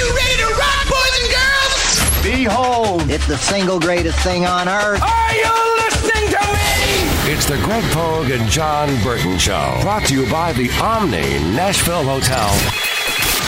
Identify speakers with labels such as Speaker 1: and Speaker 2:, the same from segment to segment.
Speaker 1: you ready to rock, boys and girls?
Speaker 2: Behold, it's the single greatest thing on earth.
Speaker 1: Are you listening to me?
Speaker 3: It's the Greg Pogue and Jon Burton Show. Brought to you by the Omni Nashville Hotel.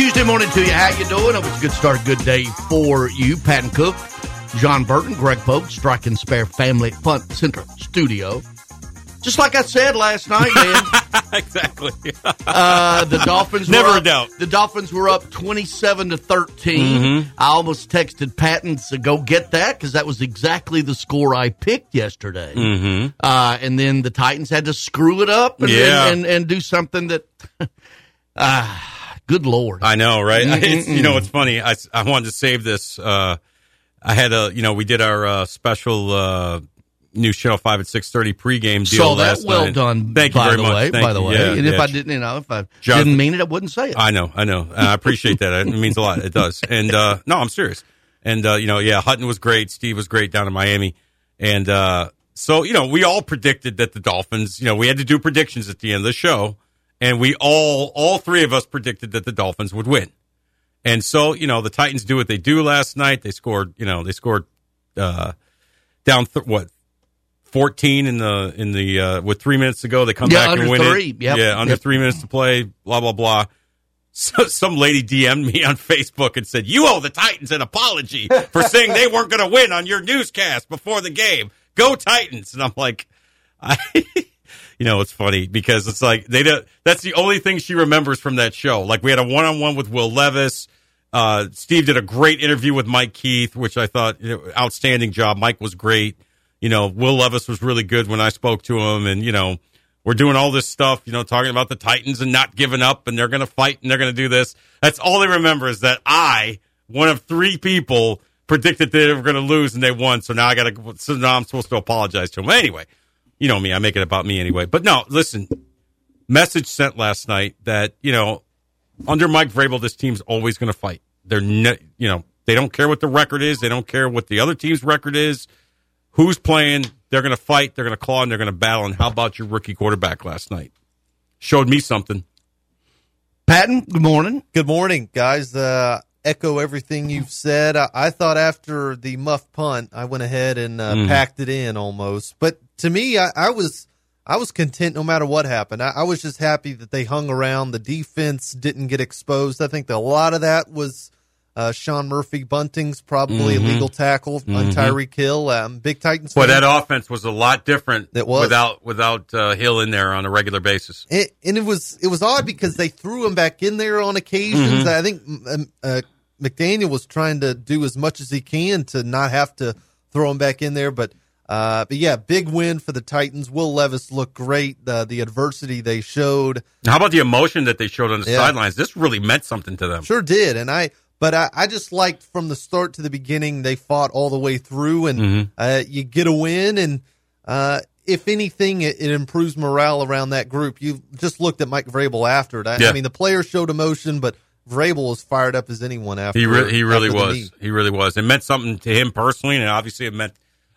Speaker 4: Tuesday morning to you. How you doing? Hope it's a good start, good day for you. Patton Cook, Jon Burton, Greg Pogue, Strike and Spare Family Fun Center Studio. Just like I said last night, man.
Speaker 5: exactly.
Speaker 4: Uh, the Dolphins
Speaker 5: Never
Speaker 4: were
Speaker 5: a
Speaker 4: up,
Speaker 5: doubt.
Speaker 4: The Dolphins were up twenty-seven to 13
Speaker 5: Mm-hmm.
Speaker 4: I almost texted Patton to go get that because that was exactly the score I picked yesterday.
Speaker 5: Mm-hmm.
Speaker 4: Uh, and then the Titans had to screw it up and
Speaker 5: Yeah.
Speaker 4: and, and, and do something that. Ah, good lord!
Speaker 5: I know, right? It's, you know, it's funny. I, I wanted to save this. Uh, I had a, you know, we did our uh, special uh, News Channel Five at six thirty pregame deal
Speaker 4: So that well
Speaker 5: night.
Speaker 4: done.
Speaker 5: Thank you very
Speaker 4: the
Speaker 5: much.
Speaker 4: way. By the way,
Speaker 5: Yeah,
Speaker 4: and if
Speaker 5: yeah.
Speaker 4: I didn't, you know, if I
Speaker 5: Jonathan-
Speaker 4: didn't mean it, I wouldn't say it.
Speaker 5: I know, I know. I appreciate that. It means a lot. It does. And uh, no, I'm serious. And uh, you know, yeah, Hutton was great. Steve was great down in Miami. And uh, so, you know, we all predicted that the Dolphins. You know, we had to do predictions at the end of the show, and we all, all three of us predicted that the Dolphins would win. And so, you know, the Titans do what they do last night. They scored. You know, they scored uh, down th- what. 14 in the in the uh with 3 minutes to go they come
Speaker 4: Yeah,
Speaker 5: back and win
Speaker 4: three.
Speaker 5: it.
Speaker 4: Yep.
Speaker 5: Yeah, under
Speaker 4: Yep.
Speaker 5: 3 minutes to play, blah blah blah. So, some lady DM'd me on Facebook and said, "You owe the Titans an apology for saying they weren't going to win on your newscast before the game. Go Titans!" And I'm like, I, you know, it's funny because it's like they don't, that's the only thing she remembers from that show. Like we had a one on one with Will Levis. Uh, Steve did a great interview with Mike Keith, which I thought you know, outstanding job. Mike was great. You know, Will Levis was really good when I spoke to him, and you know, we're doing all this stuff, you know, talking about the Titans and not giving up, and they're going to fight and they're going to do this. That's all they remember is that I, one of three people, predicted they were going to lose and they won. So now I got to. So now I'm supposed to apologize to them. Anyway, you know me, I make it about me anyway. But no, listen, message sent last night that you know, under Mike Vrabel, this team's always going to fight. They're, ne- you know, they don't care what the record is. They don't care what the other team's record is. Who's playing? They're going to fight. They're going to claw and they're going to battle. And how about your rookie quarterback last night? Showed me something.
Speaker 4: Patton, good morning.
Speaker 6: Good morning, guys. Uh, echo everything you've said. I, I thought after the muff punt, I went ahead and uh,
Speaker 5: Mhm.
Speaker 6: packed it in almost. But to me, I, I was I was content no matter what happened. I, I was just happy that they hung around. The defense didn't get exposed. I think that a lot of that was uh, Sean Murphy Bunting's probably
Speaker 5: Mhm.
Speaker 6: illegal tackle on
Speaker 5: Mhm.
Speaker 6: Tyreek Hill. Um, big Titans. Well,
Speaker 5: that offense was a lot different
Speaker 6: It was.
Speaker 5: without without uh, Hill in there on a regular basis.
Speaker 6: It, and it was it was odd because they threw him back in there on occasions.
Speaker 5: Mhm.
Speaker 6: I think um, uh, McDaniel was trying to do as much as he can to not have to throw him back in there. But uh, but yeah, big win for the Titans. Will Levis looked great. The the adversity they showed
Speaker 5: How about the emotion that they showed on the
Speaker 6: Yeah.
Speaker 5: sidelines? This really meant something to them.
Speaker 6: sure did. And I but I, I just liked from the start to the beginning they fought all the way through, and
Speaker 5: Mhm.
Speaker 6: uh, you get a win and. Uh, if anything, it, it improves morale around that group. You just looked at Mike Vrabel after it. I,
Speaker 5: Yeah.
Speaker 6: I mean, the players showed emotion, but Vrabel was fired up as anyone after.
Speaker 5: He re- he really was. He really was. It meant something to him personally, and obviously it meant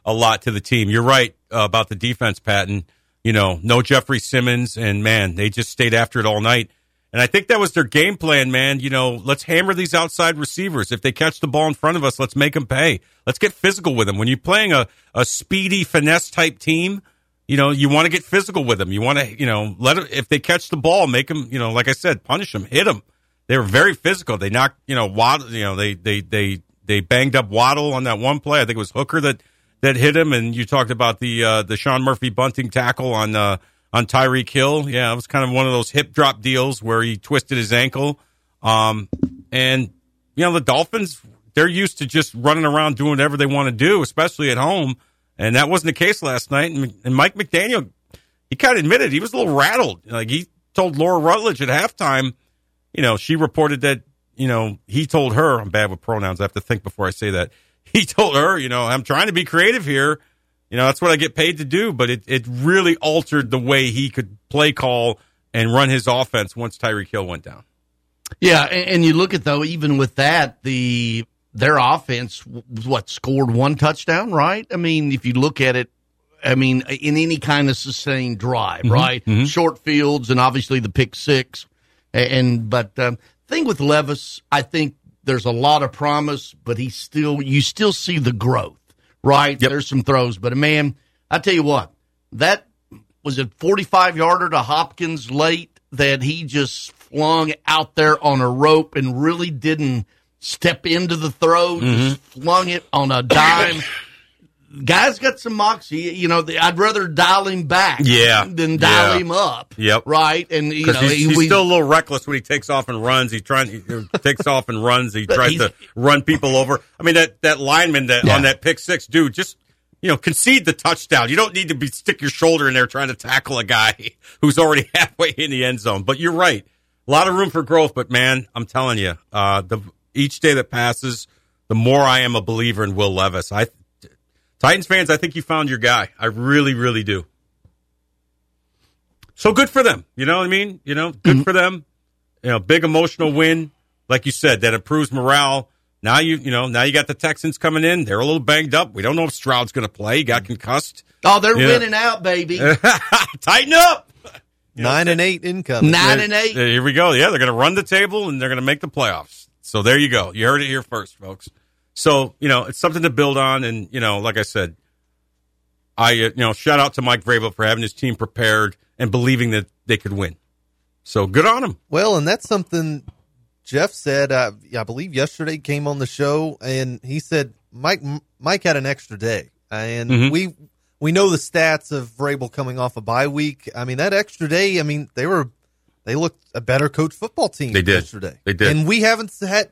Speaker 5: a lot to the team. You're right uh, about the defense, Patton. You know, no Jeffrey Simmons, and man, they just stayed after it all night. And I think that was their game plan, man. You know, let's hammer these outside receivers. If they catch the ball in front of us, let's make them pay. Let's get physical with them. When you're playing a, a speedy finesse type team, you know, you want to get physical with them. You want to, you know, let them, if they catch the ball, make them, you know, like I said, punish them, hit them. They were very physical. They knocked, you know, Waddle, you know, they, they, they, they banged up Waddle on that one play. I think it was Hooker that, that hit him. And you talked about the, uh, the Sean Murphy Bunting tackle on, uh, on Tyreek Hill. Yeah, it was kind of one of those hip drop deals where he twisted his ankle. Um, and, you know, the Dolphins, they're used to just running around doing whatever they want to do, especially at home. And that wasn't the case last night. And, and Mike McDaniel, he kind of admitted he was a little rattled. Like he told Laura Rutledge at halftime, you know, she reported that, you know, he told her, I'm bad with pronouns. I have to think before I say that. He told her, you know, I'm trying to be creative here. You know, that's what I get paid to do. But it, it really altered the way he could play call and run his offense once Tyreek Hill went down.
Speaker 4: Yeah, and, you look at though, even with that, the their offense what scored one touchdown, right? I mean, if you look at it, I mean, in any kind of sustained drive, right? Short fields and obviously the pick six, and, and but um, thing with Levis, I think there's a lot of promise, but he still you still see the growth, right?
Speaker 5: Yep.
Speaker 4: There's some throws, but man, I tell you what, that was a 45 yarder to Hopkins late that he just flung out there on a rope and really didn't step into the throw, just mm-hmm. flung it on a dime. Guy's got some moxie, you know. the- I'd rather dial him back,
Speaker 5: Yeah.
Speaker 4: than dial
Speaker 5: Yeah.
Speaker 4: him up.
Speaker 5: Yep.
Speaker 4: right. And you know,
Speaker 5: he's,
Speaker 4: he-
Speaker 5: he's
Speaker 4: we-
Speaker 5: still a little reckless when he takes off and runs. He trying he takes off and runs. He tries to run people over. I mean that that lineman that
Speaker 4: Yeah.
Speaker 5: on that pick six, dude, just you know concede the touchdown. You don't need to be stick your shoulder in there trying to tackle a guy who's already halfway in the end zone. But you're right, a lot of room for growth. But man, I'm telling you, uh, the each day that passes, the more I am a believer in Will Levis. I Titans fans, I think you found your guy. I really, really do. So good for them. You know what I mean? You know, good mm-hmm. for them. You know, big emotional win. Like you said, that improves morale. Now you, you know, now you got the Texans coming in. They're a little banged up. We don't know if Stroud's going to play. He got mm. concussed.
Speaker 4: oh, they're
Speaker 5: Yeah.
Speaker 4: winning out, baby.
Speaker 5: Tighten up.
Speaker 6: Nine and eight income.
Speaker 4: Nine and eight.
Speaker 5: Here we go. Yeah, they're going to run the table and they're going to make the playoffs. So there you go. You heard it here first, folks. So you know it's something to build on, and you know, like I said, I uh, you know shout out to Mike Vrabel for having his team prepared and believing that they could win. So good on him.
Speaker 6: Well, and that's something Jeff said. Uh, I believe yesterday came on the show, and he said Mike Mike had an extra day, and
Speaker 5: Mhm.
Speaker 6: we we know the stats of Vrabel coming off a bye week. I mean, that extra day. I mean, they were they looked a better coach football team.
Speaker 5: They did.
Speaker 6: yesterday.
Speaker 5: They did.
Speaker 6: and we haven't had.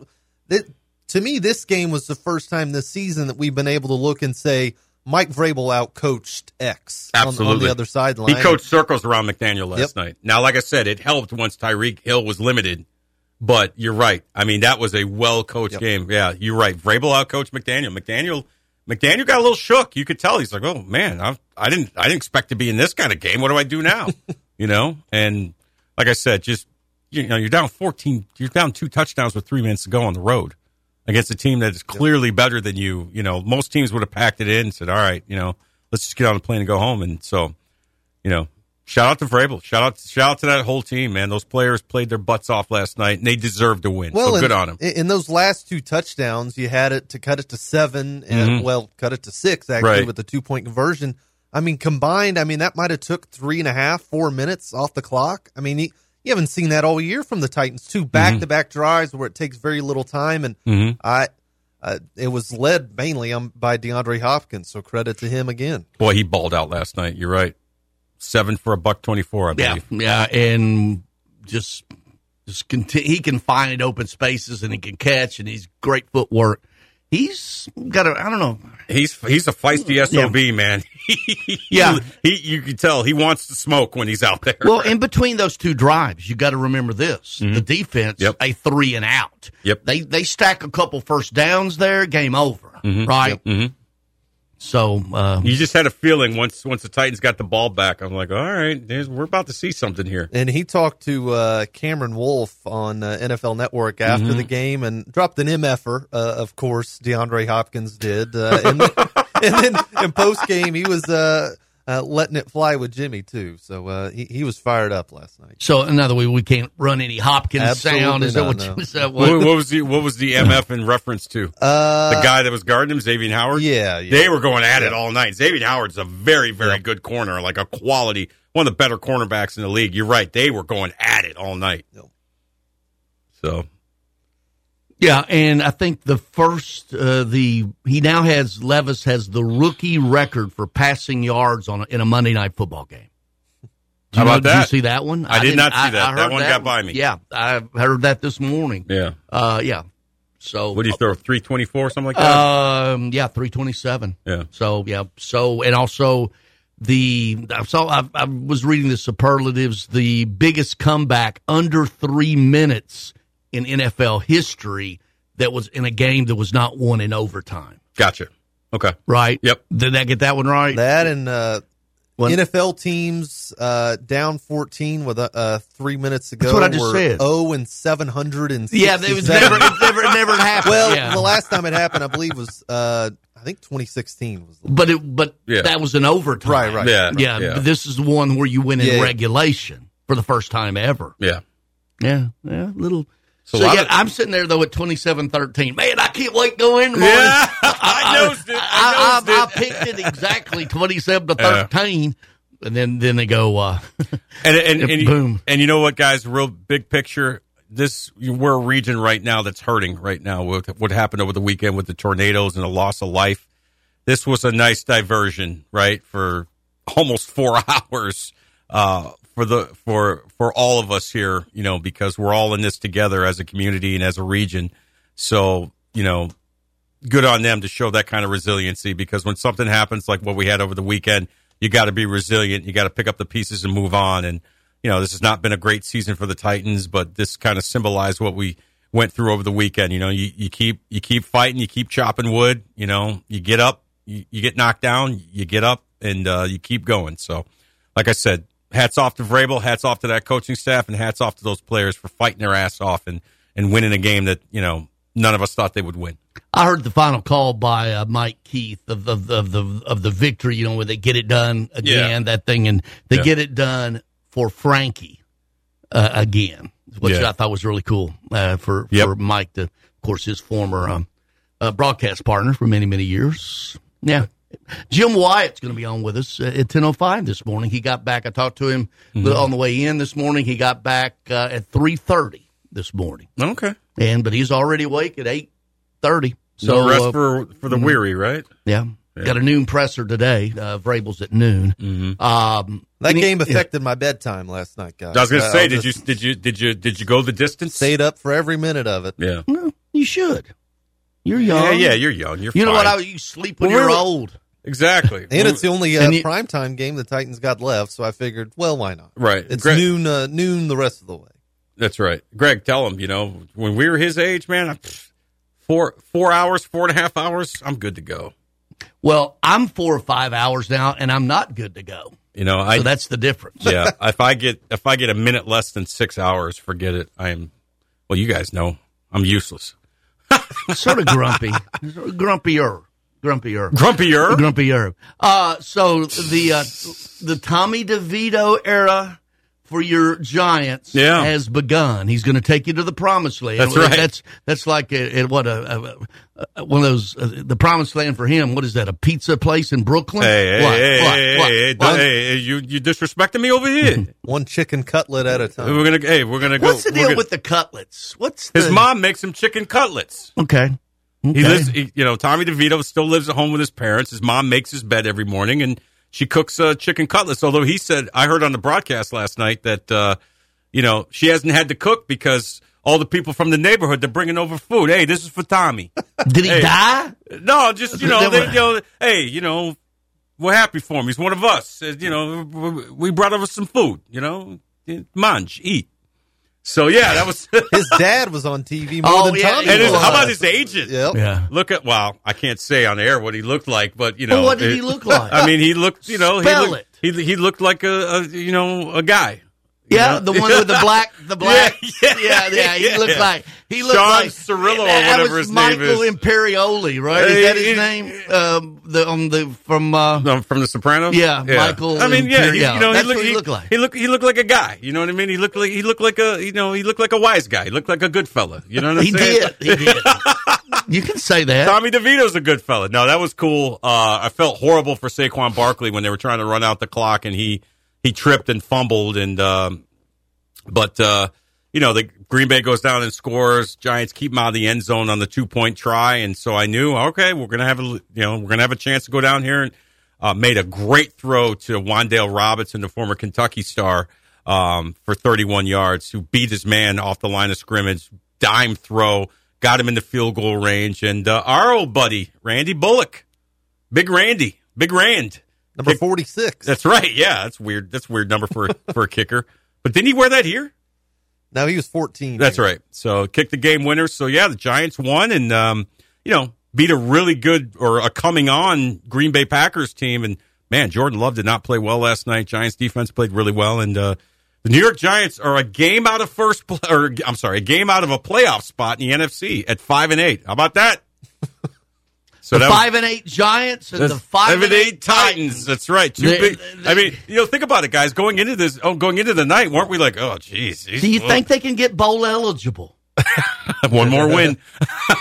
Speaker 6: To me, this game was the first time this season that we've been able to look and say Mike Vrabel outcoached X on- on, the other sideline.
Speaker 5: He coached circles around McDaniel last
Speaker 6: Yep.
Speaker 5: night. Now, like I said, it helped once Tyreek Hill was limited. But you're right. I mean, that was a well coached
Speaker 6: Yep.
Speaker 5: game. Yeah, you're right. Vrabel outcoached McDaniel. McDaniel McDaniel got a little shook. You could tell he's like, "Oh man, I, I didn't I didn't expect to be in this kind of game. What do I do now?" you know. And like I said, just you know, you're down 14. You're down two touchdowns with three minutes to go on the road against a team that is clearly better than you. You know, most teams would have packed it in and said, "All right, you know, let's just get on the plane and go home." And so, you know, shout out to Vrabel. Shout out, shout out to that whole team, man. Those players played their butts off last night, and they deserved to win. Well, so
Speaker 6: in,
Speaker 5: good on them.
Speaker 6: in- those last two touchdowns, you had it to cut it to seven, and
Speaker 5: Mhm.
Speaker 6: well, cut it to six actually
Speaker 5: Right.
Speaker 6: with the two point conversion. I mean, combined, I mean that might have took three and a half, four minutes off the clock. I mean, you, you haven't seen that all year from the Titans. Two back to back drives where it takes very little time, and
Speaker 5: Mhm.
Speaker 6: I. Uh, it was led mainly um, by DeAndre Hopkins, so credit to him again.
Speaker 5: Boy, he balled out last night. You're right. Seven for a buck twenty-four, I
Speaker 4: Yeah,
Speaker 5: believe.
Speaker 4: yeah, yeah, and just just conti- he can find open spaces and he can catch and he's great footwork. He's got a I don't know.
Speaker 5: He's he's a feisty sob, man.
Speaker 4: Yeah.
Speaker 5: he you can tell he wants to smoke when he's out there.
Speaker 4: Well, in between those two drives, you got to remember this: the defense,
Speaker 5: Mm-hmm. Yep.
Speaker 4: a three and out.
Speaker 5: Yep.
Speaker 4: They they stack a couple first downs there, game over, right?
Speaker 5: Mhm.
Speaker 4: So uh,
Speaker 5: you just had a feeling once once the Titans got the ball back. I'm like, all right, we're about to see something here.
Speaker 6: And he talked to uh, Cameron Wolfe on uh, NFL Network after
Speaker 5: Mm-hmm.
Speaker 6: the game and dropped an MFer. Uh, of course, DeAndre Hopkins did. Uh, and, then, and then in post game, he was uh, letting it fly with Jimmy too. So uh, he he was fired up last night.
Speaker 4: so in other way, we can't run any Hopkins
Speaker 6: Absolutely
Speaker 4: sound. Is that what?
Speaker 6: no.
Speaker 4: You, is that
Speaker 5: What,
Speaker 4: what?
Speaker 5: what was the what was the MF in reference to?
Speaker 6: Uh,
Speaker 5: the guy that was guarding him, Xavien Howard.
Speaker 6: yeah, yeah.
Speaker 5: they were going at it all night. Xavien Howard's a very very
Speaker 6: Yeah.
Speaker 5: good corner, like a quality one of the better cornerbacks in the league. You're right; they were going at it all night.
Speaker 6: Yep.
Speaker 5: So
Speaker 4: Yeah, and I think the first uh, the he now has Levis has the rookie record for passing yards on a, in a Monday night football game. Did
Speaker 5: How
Speaker 4: know-
Speaker 5: about
Speaker 4: Did you see that one?
Speaker 5: I did
Speaker 4: didn't-
Speaker 5: see
Speaker 4: I-
Speaker 5: that.
Speaker 4: I
Speaker 5: That one got by me.
Speaker 4: Yeah, I heard that this morning.
Speaker 5: yeah,
Speaker 4: Uh, yeah. So
Speaker 5: what do you throw? Three twenty four, something like that.
Speaker 4: Um, yeah, three twenty seven.
Speaker 5: Yeah.
Speaker 4: So yeah. So and also the I saw I, I was reading the superlatives. The biggest comeback under three minutes in NFL history that was in a game that was not won in overtime.
Speaker 5: Gotcha. Okay.
Speaker 4: Right?
Speaker 5: Yep.
Speaker 4: Did I get that one right?
Speaker 6: That and uh,
Speaker 4: What?
Speaker 6: NFL teams uh, down 14 with uh, uh, three minutes to go.
Speaker 4: That's what I just
Speaker 6: were
Speaker 4: said.
Speaker 6: 0 and 700 and
Speaker 4: yeah, it was never, it never, it never happened.
Speaker 6: Well,
Speaker 4: yeah.
Speaker 6: the last time it happened, I believe, was uh, I think 2016 was. The,
Speaker 4: but it, but
Speaker 5: Yeah.
Speaker 4: that was an overtime.
Speaker 6: Right, right.
Speaker 5: Yeah.
Speaker 4: Yeah,
Speaker 5: Yeah.
Speaker 4: but this is the one where you win in
Speaker 6: Yeah.
Speaker 4: regulation for the first time ever.
Speaker 5: Yeah.
Speaker 4: Yeah, yeah, little.
Speaker 5: So
Speaker 4: So, yeah,
Speaker 5: of-
Speaker 4: I'm sitting there though at 27-13. Man, I can't wait to go in.
Speaker 5: Yeah, I nosed it. I
Speaker 4: I, I, I picked it exactly 27 to
Speaker 5: Yeah.
Speaker 4: 13, and then then they go. Uh,
Speaker 5: And and, and,
Speaker 4: Boom.
Speaker 5: and you know what, guys? Real big picture. This we're a region right now that's hurting right now with what happened over the weekend with the tornadoes and the loss of life. This was a nice diversion, right? For almost four hours uh, for the for for all of us here, you know, because we're all in this together as a community and as a region. So you know, good on them to show that kind of resiliency because when something happens like what we had over the weekend, you got to be resilient. You got to pick up the pieces and move on. And, you know, this has not been a great season for the Titans, but this kind of symbolized what we went through over the weekend. You know, you, you keep, you keep fighting, you keep chopping wood, you know, you get up, you, you get knocked down, you get up and, uh, you keep going. So, like I said, hats off to Vrabel, hats off to that coaching staff, and hats off to those players for fighting their ass off and, and winning a game that, you know, none of us thought they would win.
Speaker 4: I heard the final call by uh, Mike Keith of, of, of the of the victory. You know, where they get it done again, that thing, and they
Speaker 5: Yeah.
Speaker 4: get it done for Frankie uh, again, which
Speaker 5: Yeah.
Speaker 4: I thought was really cool uh, for
Speaker 5: Yep.
Speaker 4: for Mike, to, of course, his former um, uh, broadcast partner for many many years. Yeah. Jim Wyatt's going to be on with us uh, at ten oh five this morning. He got back. I talked to him
Speaker 5: Mm-hmm.
Speaker 4: on the way in this morning. He got back uh, at three thirty this morning,
Speaker 5: Okay.
Speaker 4: and but he's already awake at eight thirty. So
Speaker 5: So no rest
Speaker 4: uh,
Speaker 5: for for the weary, right?
Speaker 4: yeah. Got a noon presser today. Uh, Vrabel's at noon.
Speaker 5: Mm-hmm.
Speaker 4: Um,
Speaker 6: that
Speaker 4: and he-
Speaker 6: game affected my bedtime last night, guys.
Speaker 5: I was going to say, did you did you did you did you go the distance?
Speaker 6: stayed up for every minute of it?
Speaker 5: Yeah.
Speaker 4: No, you should. You're young.
Speaker 5: Yeah, yeah, you're young. You're
Speaker 4: You know what? I,
Speaker 5: fine.
Speaker 4: you sleep when
Speaker 5: Well,
Speaker 4: you're
Speaker 5: we're-
Speaker 4: old.
Speaker 5: exactly.
Speaker 6: And it's the only uh,
Speaker 4: And you-
Speaker 6: primetime game the Titans got left, so I figured, well, why not?
Speaker 5: right.
Speaker 6: It's
Speaker 5: Greg,
Speaker 6: noon uh, noon the rest of the way.
Speaker 5: That's right. Greg, tell him. You know, when we were his age, man, I, four four hours, four and a half hours, I'm good to go.
Speaker 4: Well, I'm four or five hours now, and I'm not good to go.
Speaker 5: You know, I
Speaker 4: So that's the difference.
Speaker 5: yeah. If I get if I get a minute less than six hours, forget it. I am. Well, you guys know I'm useless.
Speaker 4: Sort of grumpy, grumpier, grumpier.
Speaker 5: Grumpier.
Speaker 4: Grumpier. Uh, so the uh, the Tommy DeVito era for your Giants
Speaker 5: Yeah.
Speaker 4: has begun. He's going to take you to the promised land.
Speaker 5: That's right.
Speaker 4: That's that's like a, a- what a, a, a one of those uh, the promised land for him. What is that? A pizza place in Brooklyn?
Speaker 5: Hey, hey,
Speaker 4: What?
Speaker 5: hey,
Speaker 4: What?
Speaker 5: hey,
Speaker 4: What?
Speaker 5: hey,
Speaker 4: What?
Speaker 5: hey, hey, you you disrespecting me over here?
Speaker 6: One chicken cutlet at a time.
Speaker 5: we're gonna hey, we're gonna go.
Speaker 4: What's the deal
Speaker 5: gonna-
Speaker 4: with the cutlets? What's
Speaker 5: his
Speaker 4: the,
Speaker 5: mom makes him chicken cutlets?
Speaker 4: Okay.
Speaker 5: He lives, he, you know, Tommy DeVito still lives at home with his parents. His mom makes his bed every morning, and she cooks uh, chicken cutlets. Although he said, I heard on the broadcast last night that, uh, you know, she hasn't had to cook because all the people from the neighborhood they're bringing over food. Hey, this is for Tommy.
Speaker 4: Did he
Speaker 5: Hey.
Speaker 4: die?
Speaker 5: no, just you know,
Speaker 4: They
Speaker 5: you know, hey, you know, we're happy for him. He's one of us. You know, we- we brought over some food. You know, munch, eat. So yeah, that was.
Speaker 6: His dad was on TV more
Speaker 4: Oh,
Speaker 6: than
Speaker 4: yeah,
Speaker 6: Tommy.
Speaker 5: and his,
Speaker 6: was.
Speaker 5: how about his agent?
Speaker 6: Yep.
Speaker 4: Yeah.
Speaker 5: Look at well, I can't say on air what he looked like, but you know,
Speaker 4: Well, what did he look like?
Speaker 5: I mean, he looked, you know,
Speaker 4: Spell
Speaker 5: he looked,
Speaker 4: it.
Speaker 5: He, he looked like a, a you know a guy.
Speaker 4: Yeah,
Speaker 5: know?
Speaker 4: the one with the black, the black.
Speaker 5: Yeah,
Speaker 4: yeah, yeah. He looked like he looked
Speaker 5: Sean
Speaker 4: like
Speaker 5: Cirillo or
Speaker 4: that
Speaker 5: whatever
Speaker 4: was
Speaker 5: his name is. Michael.
Speaker 4: Imperioli, right? Is that his name? Um, the on the from. Uh,
Speaker 5: from The Sopranos.
Speaker 4: Yeah, Michael
Speaker 5: I mean, yeah, he, you know,
Speaker 4: That's
Speaker 5: he looked,
Speaker 4: what he
Speaker 5: he,
Speaker 4: looked like.
Speaker 5: He looked, he looked like a guy. You know what I mean? He looked like he looked like a, you know, he looked like a wise guy. He looked like a good fella. You know what I'm
Speaker 4: he
Speaker 5: saying?
Speaker 4: did. He did. you can say that.
Speaker 5: Tommy DeVito's a good fella. No, that was cool. Uh, I felt horrible for Saquon Barkley when they were trying to run out the clock and he he tripped and fumbled and um, but uh, you know the Green Bay goes down and scores. Giants keep him out of the end zone on the two point try, and so I knew okay, we're gonna have a you know we're gonna have a chance to go down here and uh, made a great throw to Wan'Dale Robinson, the former Kentucky star, um, for 31 yards, who beat his man off the line of scrimmage, dime throw, got him in the field goal range, and uh, our old buddy Randy Bullock, Big Randy, Big Rand,
Speaker 6: Number 46.
Speaker 5: That's right. Yeah, that's weird. That's a weird number for for a kicker. But didn't he wear that here?
Speaker 6: no, he was 14.
Speaker 5: That's right. So kick the game winner. So yeah, the Giants won and um, you know, beat a really good or a coming on Green Bay Packers team. And man, Jordan Love did not play well last night. Giants defense played really well. And uh the New York Giants are a game out of first or I'm sorry, a game out of a playoff spot in the NFC at five and eight. How about that? So
Speaker 4: the five and eight Giants and the five and eight
Speaker 5: Titans. That's right. Two
Speaker 4: They-
Speaker 5: big.
Speaker 4: they-
Speaker 5: I mean, you know, think about it, guys. Going into this, oh, going into the night, weren't we like, oh, geez.
Speaker 4: Do you think they can get bowl eligible?
Speaker 5: one more win?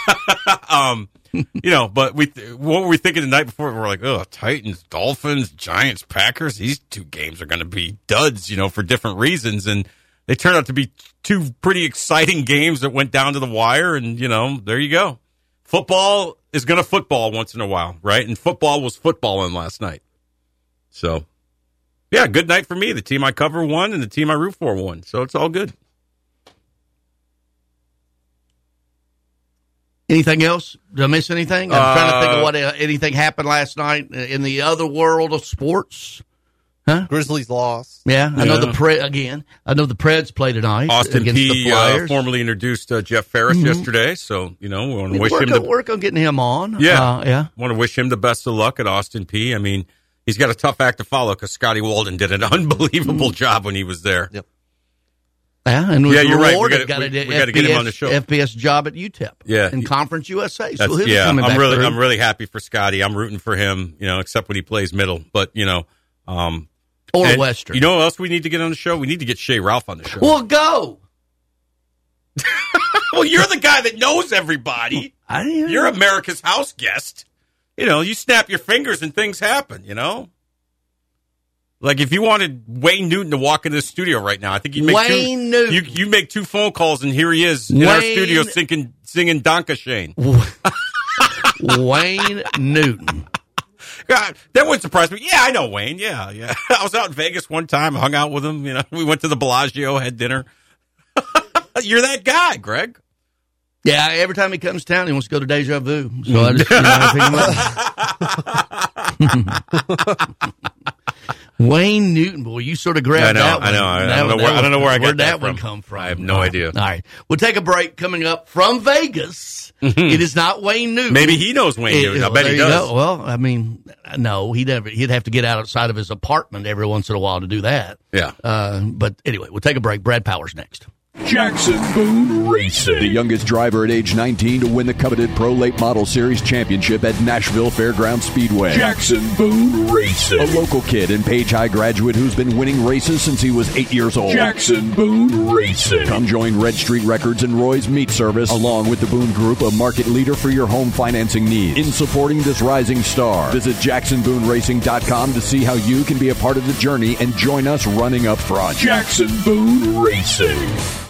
Speaker 5: um, you know, but we what were we thinking the night before? We're like, oh, Titans, Dolphins, Giants, Packers. These two games are going to be duds, you know, for different reasons, and they turned out to be two pretty exciting games that went down to the wire. And you know, there you go. Football is going to football once in a while, right? And football was footballing last night. So, yeah, good night for me. The team I cover won, and the team I root for won. So it's all good.
Speaker 4: Anything else? Did I miss anything? I'm trying to think
Speaker 5: Uh,
Speaker 4: of what uh, anything happened last night in the other world of sports.
Speaker 6: Grizzlies lost.
Speaker 4: Yeah, I know the pre again. I know the Preds play tonight
Speaker 5: Austin
Speaker 4: against the
Speaker 5: P. Uh, formally introduced uh, Jeff Faris yesterday, so you know we want to wish him the
Speaker 4: work on getting him on.
Speaker 5: yeah
Speaker 4: uh, yeah.
Speaker 5: Want to wish him the best of luck at Austin Peay. I mean, he's got a tough act to follow because Scotty Walden did an unbelievable job when he was there.
Speaker 6: Yep.
Speaker 4: Yeah, and
Speaker 5: Yeah, you're right. We
Speaker 4: rewarded.
Speaker 5: gotta-
Speaker 4: got
Speaker 5: we- we gotta get him on the show.
Speaker 4: FBS job at UTEP.
Speaker 5: Yeah.
Speaker 4: in Conference USA. So he'll be
Speaker 5: yeah,
Speaker 4: coming
Speaker 5: I'm
Speaker 4: back
Speaker 5: really
Speaker 4: through.
Speaker 5: I'm really happy for Scotty. I'm rooting for him, you know, except when he plays middle. But you know, um,
Speaker 4: or
Speaker 5: and
Speaker 4: Western.
Speaker 5: You know what else we need to get on the show? We need to get Shay Ralph on the show.
Speaker 4: well, go.
Speaker 5: well you're the guy that knows everybody.
Speaker 4: I,
Speaker 5: You're America's house guest. You know, you snap your fingers and things happen, you know? Like if you wanted Wayne Newton to walk into the studio right now, I think you'd make two,
Speaker 4: Wayne Newton.
Speaker 5: You you make two phone calls and here he is in our studio singing singing Danke Schoen.
Speaker 4: Wayne Newton.
Speaker 5: God, that wouldn't surprise me. Yeah, I know Wayne. Yeah, yeah. I was out in Vegas one time, hung out with him. You know, we went to the Bellagio, had dinner. You're that guy, Greg.
Speaker 4: Yeah, every time he comes to town, he wants to go to Deja Vu. So I just, you know, I pick him up. Wayne Newton, boy, you sort of grabbed
Speaker 5: I know,
Speaker 4: that one.
Speaker 5: I know. I
Speaker 4: That
Speaker 5: don't know where- I don't know where I got
Speaker 4: where'd
Speaker 5: that
Speaker 4: that one
Speaker 5: from.
Speaker 4: come from.
Speaker 5: I have no idea.
Speaker 4: All right, we'll take a break. Coming up from Vegas, it is not Wayne Newton.
Speaker 5: Maybe he knows Wayne
Speaker 4: It-
Speaker 5: Newton. I
Speaker 4: well,
Speaker 5: bet he does.
Speaker 4: go. Well, I mean, no, he'd have, he'd have to get outside of his apartment every once in a while to do that.
Speaker 5: Yeah.
Speaker 4: Uh, but anyway, we'll take a break. Brad Powers next.
Speaker 7: Jackson Boone Racing. The youngest driver at age 19 to win the coveted Pro Late Model Series championship at Nashville Fairground Speedway. Jackson Boone Racing. A local kid and Page High graduate who's been winning races since he was eight years old. Jackson Boone Racing. Come join Red Street Records and Roy's Meat Service along with the Boone Group, a market leader for your home financing needs. In supporting this rising star, visit JacksonBooneRacing.com to see how you can be a part of the journey and join us running up front. Jackson Boone Racing.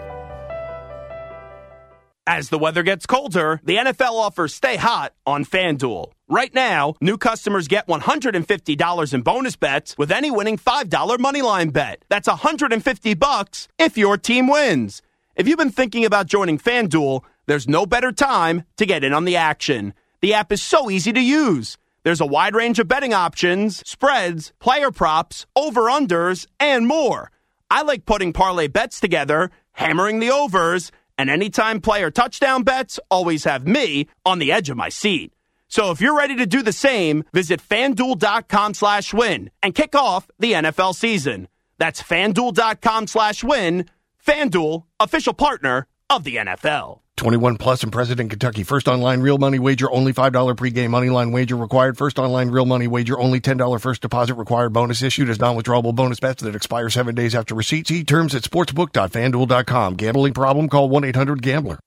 Speaker 8: As the weather gets colder, the NFL offers Stay Hot on FanDuel. Right now, new customers get $150 in bonus bets with any winning $5 moneyline bet. That's 150 bucks if your team wins. If you've been thinking about joining FanDuel, there's no better time to get in on the action. The app is so easy to use. There's a wide range of betting options, spreads, player props, over-unders, and more. I like putting parlay bets together, hammering the overs, and anytime player touchdown bets always have me on the edge of my seat. So if you're ready to do the same, visit fanduel.com slash win and kick off the NFL season. That's fanduel.com slash win. Fanduel, official partner of the NFL.
Speaker 9: 21 plus and present in Kentucky. First online real money wager, only $5 pregame money line wager required. First online real money wager, only $10 first deposit required. Bonus issued as non-withdrawable bonus bets that expire seven days after receipt. See terms at sportsbook.fanduel.com. Gambling problem? Call 1-800-GAMBLER.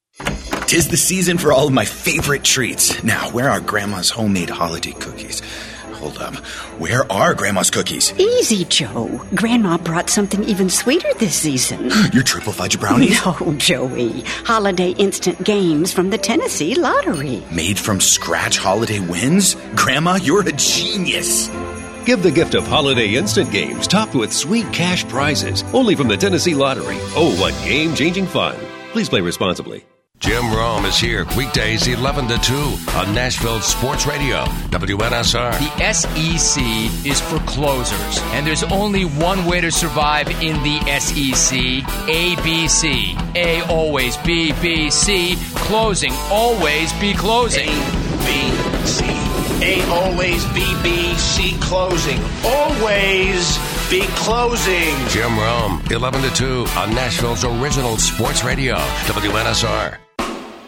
Speaker 10: Tis the season for all of my favorite treats. Now, where are Grandma's homemade holiday cookies? Hold up. Where are Grandma's cookies?
Speaker 11: Easy, Joe. Grandma brought something even sweeter this season.
Speaker 10: Your triple fudge brownies?
Speaker 11: No, Joey. Holiday instant games from the Tennessee Lottery.
Speaker 10: Made from scratch holiday wins? Grandma, you're a genius.
Speaker 12: Give the gift of holiday instant games topped with sweet cash prizes only from the Tennessee Lottery. Oh, what game changing fun! Please play responsibly.
Speaker 3: Jim Rome is here weekdays 11 to 2 on Nashville Sports Radio, WNSR.
Speaker 13: The SEC is for closers, and there's only one way to survive in the SEC ABC. A always B, B, C. Closing, always be closing.
Speaker 14: B, C. A always B, B, C. Closing. Always be closing.
Speaker 3: Jim Rome, 11 to 2 on Nashville's original sports radio, WNSR.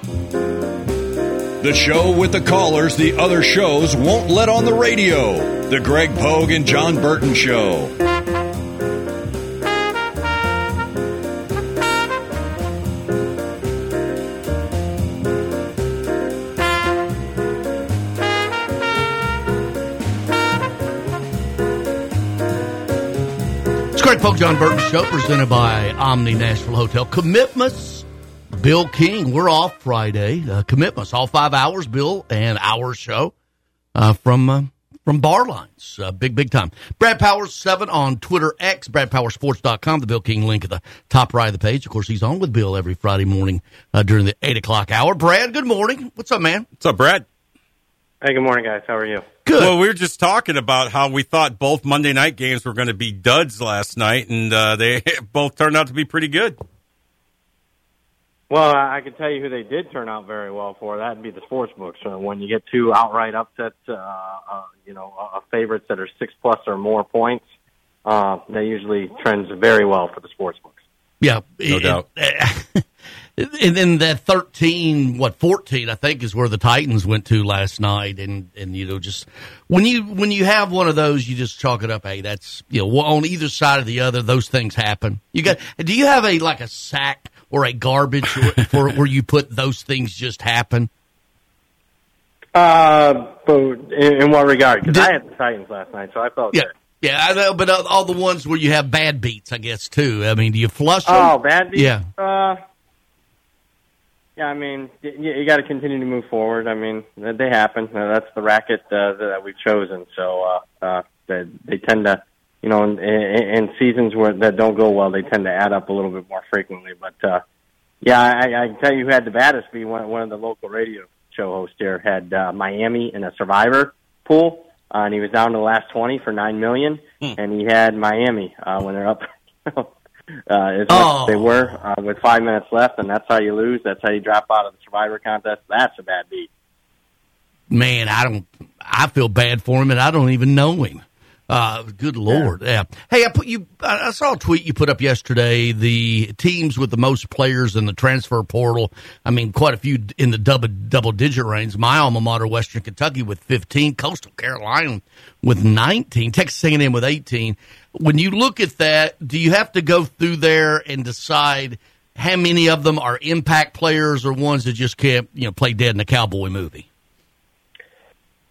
Speaker 7: The show with the callers the other shows won't let on the radio. The Greg Pogue and Jon Burton Show.
Speaker 4: It's Greg Pogue, John Burton Show, presented by Omni Nashville Hotel. Commitments, Bill King. We're off Friday. Uh, commitments, all five hours, Bill, and our show uh, from uh, from Bar Lines. Uh, big, big time. Brad Powers, 7 on Twitter X, BradPowerSports.com, the Bill King link at the top right of the page. Of course, he's on with Bill every Friday morning uh, during the 8 o'clock hour. Brad, good morning. What's up, man?
Speaker 5: What's up, Brad?
Speaker 15: Hey, good morning, guys. How are you?
Speaker 4: Good.
Speaker 5: Well, we were just talking about how we thought both Monday night games were going to be duds last night, and uh, they both turned out to be pretty good.
Speaker 15: Well, I I can tell you who they did turn out very well for. That'd be the sports books. So when you get two outright upsets, uh, uh, you know, uh, favorites that are six plus or more points, uh, that usually trends very well for the sports books.
Speaker 4: Yeah,
Speaker 5: No
Speaker 4: it-
Speaker 5: doubt.
Speaker 4: And then that thirteen, what fourteen, I think, is where the Titans went to last night. And and you know, just when you when you have one of those, you just chalk it up. Hey, that's you know, on either side of the other, those things happen. You got? Do you have a like a sack or a garbage for where you put those things just happen?
Speaker 15: Uh, but in, in what regard? Because I had the Titans last night, so I felt
Speaker 4: Yeah,
Speaker 15: good.
Speaker 4: yeah, I know, but all all the ones where you have bad beats, I guess too. I mean, do you flush them?
Speaker 15: Oh, bad beats?
Speaker 4: Yeah.
Speaker 15: Uh, yeah, I mean, you, you got to continue to move forward. I mean, they happen. Uh, that's the racket uh, that we've chosen. So uh, uh, they, they tend to, you know, in, in, in seasons where that don't go well, they tend to add up a little bit more frequently. But uh, yeah, I, I can tell you who had the baddest be one, one of the local radio show hosts here had uh, Miami in a Survivor pool, uh, and he was down to the last twenty for nine million, and he had Miami uh, when they're up. uh, as much
Speaker 4: Oh.
Speaker 15: as they were uh, with five minutes left, and that's how you lose. That's how you drop out of the Survivor contest. That's a bad beat.
Speaker 4: man, I don't. I feel bad for him, and I don't even know him. Uh, good lord, yeah. Hey, I put you. I saw a tweet you put up yesterday. The teams with the most players in the transfer portal. I mean, quite a few in the double double digit range. My alma mater, Western Kentucky, with fifteen. Coastal Carolina with nineteen. Texas A&M with eighteen. When you look at that, do you have to go through there and decide? How many of them are impact players or ones that just can't, you know, play dead in a cowboy movie?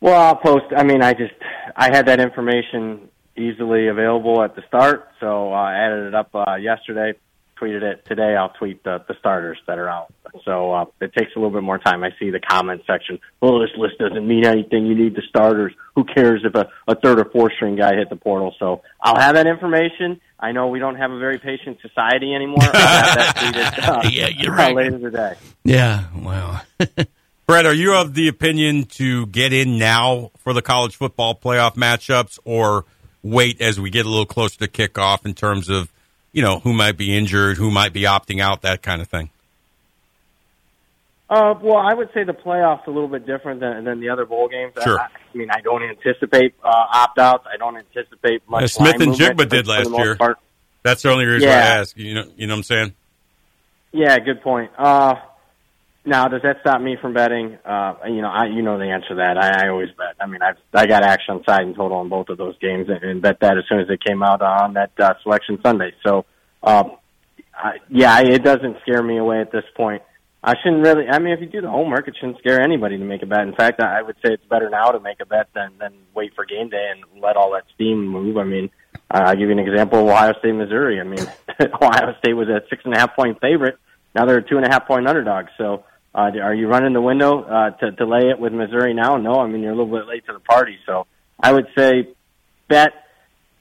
Speaker 15: Well, I'll post. I mean, I just I had that information easily available at the start, so I added it up uh, yesterday. Tweeted it today. I'll tweet the, the starters that are out. So uh, it takes a little bit more time. I see the comment section. Well, this list doesn't mean anything. You need the starters. Who cares if a, a third or fourth string guy hit the portal? So I'll have that information. I know we don't have a very patient society anymore. I'll have that tweeted uh,
Speaker 4: Yeah, you're right.
Speaker 15: later today.
Speaker 4: Yeah, wow.
Speaker 5: Brett, are you of the opinion to get in now for the college football playoff matchups or wait as we get a little closer to kickoff in terms of, you know, who might be injured, who might be opting out, that kind of thing?
Speaker 15: Uh, well, I would say the playoffs a little bit different than, than the other bowl games.
Speaker 5: Sure.
Speaker 15: I, I mean, I don't anticipate uh, opt outs. I don't anticipate much.
Speaker 5: Uh,
Speaker 15: Smith-Njigba
Speaker 5: did last year.
Speaker 15: part.
Speaker 5: That's the only reason
Speaker 15: Yeah.
Speaker 5: I ask. You know, you know what I'm saying?
Speaker 15: Yeah, good point. Uh, now, does that stop me from betting? Uh, you know, I you know the answer to that. I, I always bet. I mean, I've I got action on side and total on both of those games, and, and bet that as soon as it came out on that uh, selection Sunday. So, uh, I, yeah, it doesn't scare me away at this point. I shouldn't really. I mean, if you do the homework, it shouldn't scare anybody to make a bet. In fact, I I would say it's better now to make a bet than than wait for game day and let all that steam move. I mean, uh, I'll give you an example Ohio State, Missouri. I mean, Ohio State was a six and a half point favorite. Now they're a two and a half point underdog. So, uh, are you running the window uh, to to lay it with Missouri now? No, I mean you're a little bit late to the party. So, I would say bet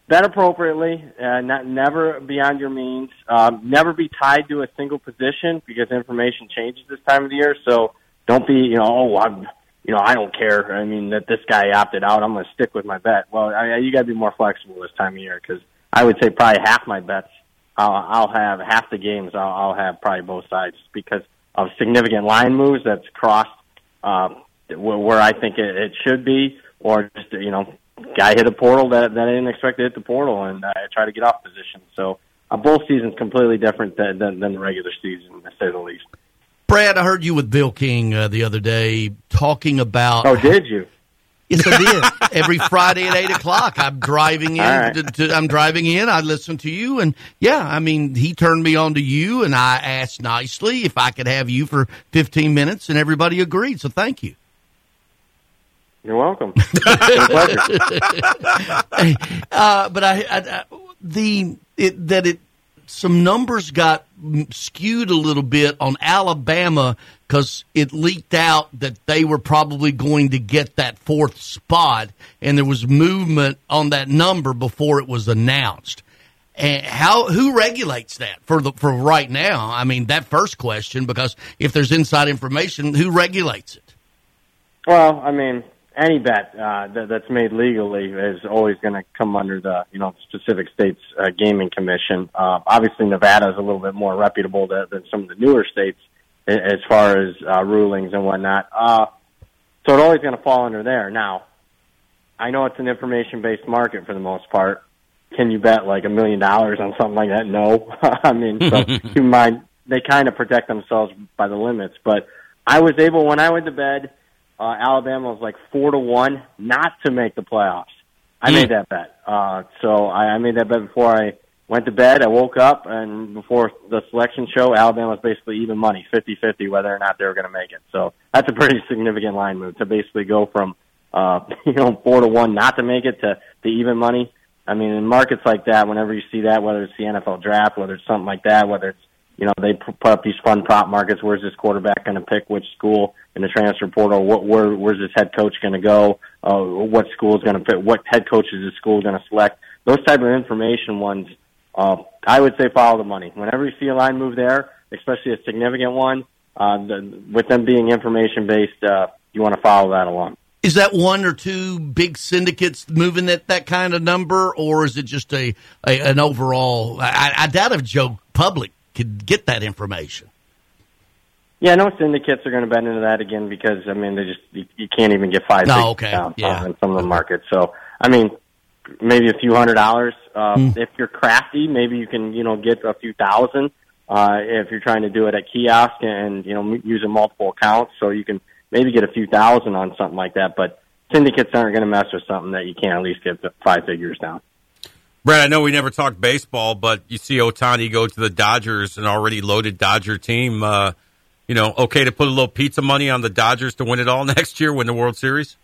Speaker 15: bet appropriately, uh, not never beyond your means. Um, never be tied to a single position because information changes this time of the year. So don't be, you know, oh, I'm, you know, I don't care. I mean, that this guy opted out, I'm going to stick with my bet. Well, I, you got to be more flexible this time of year because I would say probably half my bets, I'll, I'll have half the games. I'll, I'll have probably both sides because of significant line moves that's crossed where, where I think it, it should be, or just you know guy hit a portal that, that I didn't expect to hit the portal, and I try to get off position. So uh, both seasons completely different than, than, than the regular season, to say the least.
Speaker 4: Brad, I heard you with Bill King uh, the other day talking about.
Speaker 15: Oh, did you?
Speaker 4: Yes, I did. Every Friday at eight o'clock, I'm driving in.
Speaker 15: Right.
Speaker 4: To, to, I'm driving in. I listen to you, and yeah, I mean, he turned me on to you, and I asked nicely if I could have you for 15 minutes, and everybody agreed. So thank you.
Speaker 15: You're welcome. Pleasure.
Speaker 4: uh, but I, I, I the it, that it some numbers got skewed a little bit on Alabama because it leaked out that they were probably going to get that fourth spot, and there was movement on that number before it was announced. And how who regulates that for the for right now? I mean, that first question because if there's inside information, who regulates it?
Speaker 15: Well, I mean, any bet uh, that, that's made legally is always going to come under the you know specific states uh, gaming commission. Uh, obviously, Nevada is a little bit more reputable than, than some of the newer states as far as uh, rulings and whatnot. Uh, so it's always going to fall under there. Now, I know it's an information based market for the most part. Can you bet like a million dollars on something like that? No. I mean, so keep in mind they kind of protect themselves by the limits. But I was able when I went to bed uh, Alabama was like four to one not to make the playoffs. I made that bet. Uh, so I, I made that bet before I went to bed. I woke up and before the selection show, Alabama was basically even money, fifty fifty, whether or not they were going to make it. So that's a pretty significant line move to basically go from, uh, you know, four to one not to make it to, to even money. I mean, in markets like that, whenever you see that, whether it's the NFL draft, whether it's something like that, whether it's you know, they put up these fun prop markets. Where's this quarterback going to pick? Which school in the transfer portal? What, where, where's this head coach going to go? Uh, what school is going to pick? What head coach is this school going to select? Those type of information ones, uh, I would say follow the money. Whenever you see a line move there, especially a significant one, uh, the, with them being information based, uh, you want to follow that along.
Speaker 4: Is that one or two big syndicates moving that, that kind of number, or is it just a, a an overall? I, I doubt if Joe Public could get that information.
Speaker 15: Yeah, no syndicates are going to bend into that again because I mean they just you, you can't even get five
Speaker 4: No, okay,
Speaker 15: down
Speaker 4: yeah.
Speaker 15: in some of the markets. So I mean, maybe a few hundred dollars. Uh,
Speaker 4: Hmm.
Speaker 15: If you're crafty, maybe you can you know get a few thousand. Uh, if you're trying to do it at kiosk and you know using multiple accounts, so you can maybe get a few thousand on something like that. But syndicates aren't going to mess with something that you can't at least get the five figures down.
Speaker 5: Brad, I know we never talked baseball, but you see Ohtani go to the Dodgers, an already loaded Dodger team. Uh, you know, okay to put a little pizza money on the Dodgers to win it all next year, win the World Series?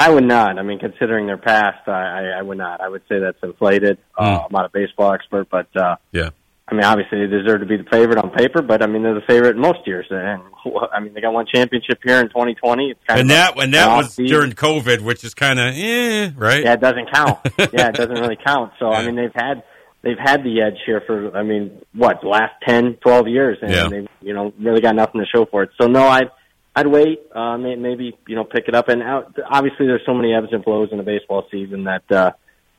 Speaker 15: I would not. I mean, considering their past, I, I, I would not. I would say that's inflated. Uh, I'm not a baseball expert, but uh,
Speaker 5: Yeah.
Speaker 15: I mean, obviously they deserve to be the favorite on paper, but I mean they're the favorite most years. And I mean they got one championship here in 2020. It's kind of
Speaker 5: And
Speaker 15: of
Speaker 5: that and that was
Speaker 15: off-season.
Speaker 5: during COVID, which is kind of eh, right?
Speaker 15: Yeah, it doesn't count. yeah, it doesn't really count. So I mean they've had they've had the edge here for I mean what the last ten, twelve years, and
Speaker 5: Yeah.
Speaker 15: they've you know really got nothing to show for it. So no, I'd I'd wait. Uh, may, maybe you know pick it up. And out, obviously there's so many ebbs and flows in a baseball season that. uh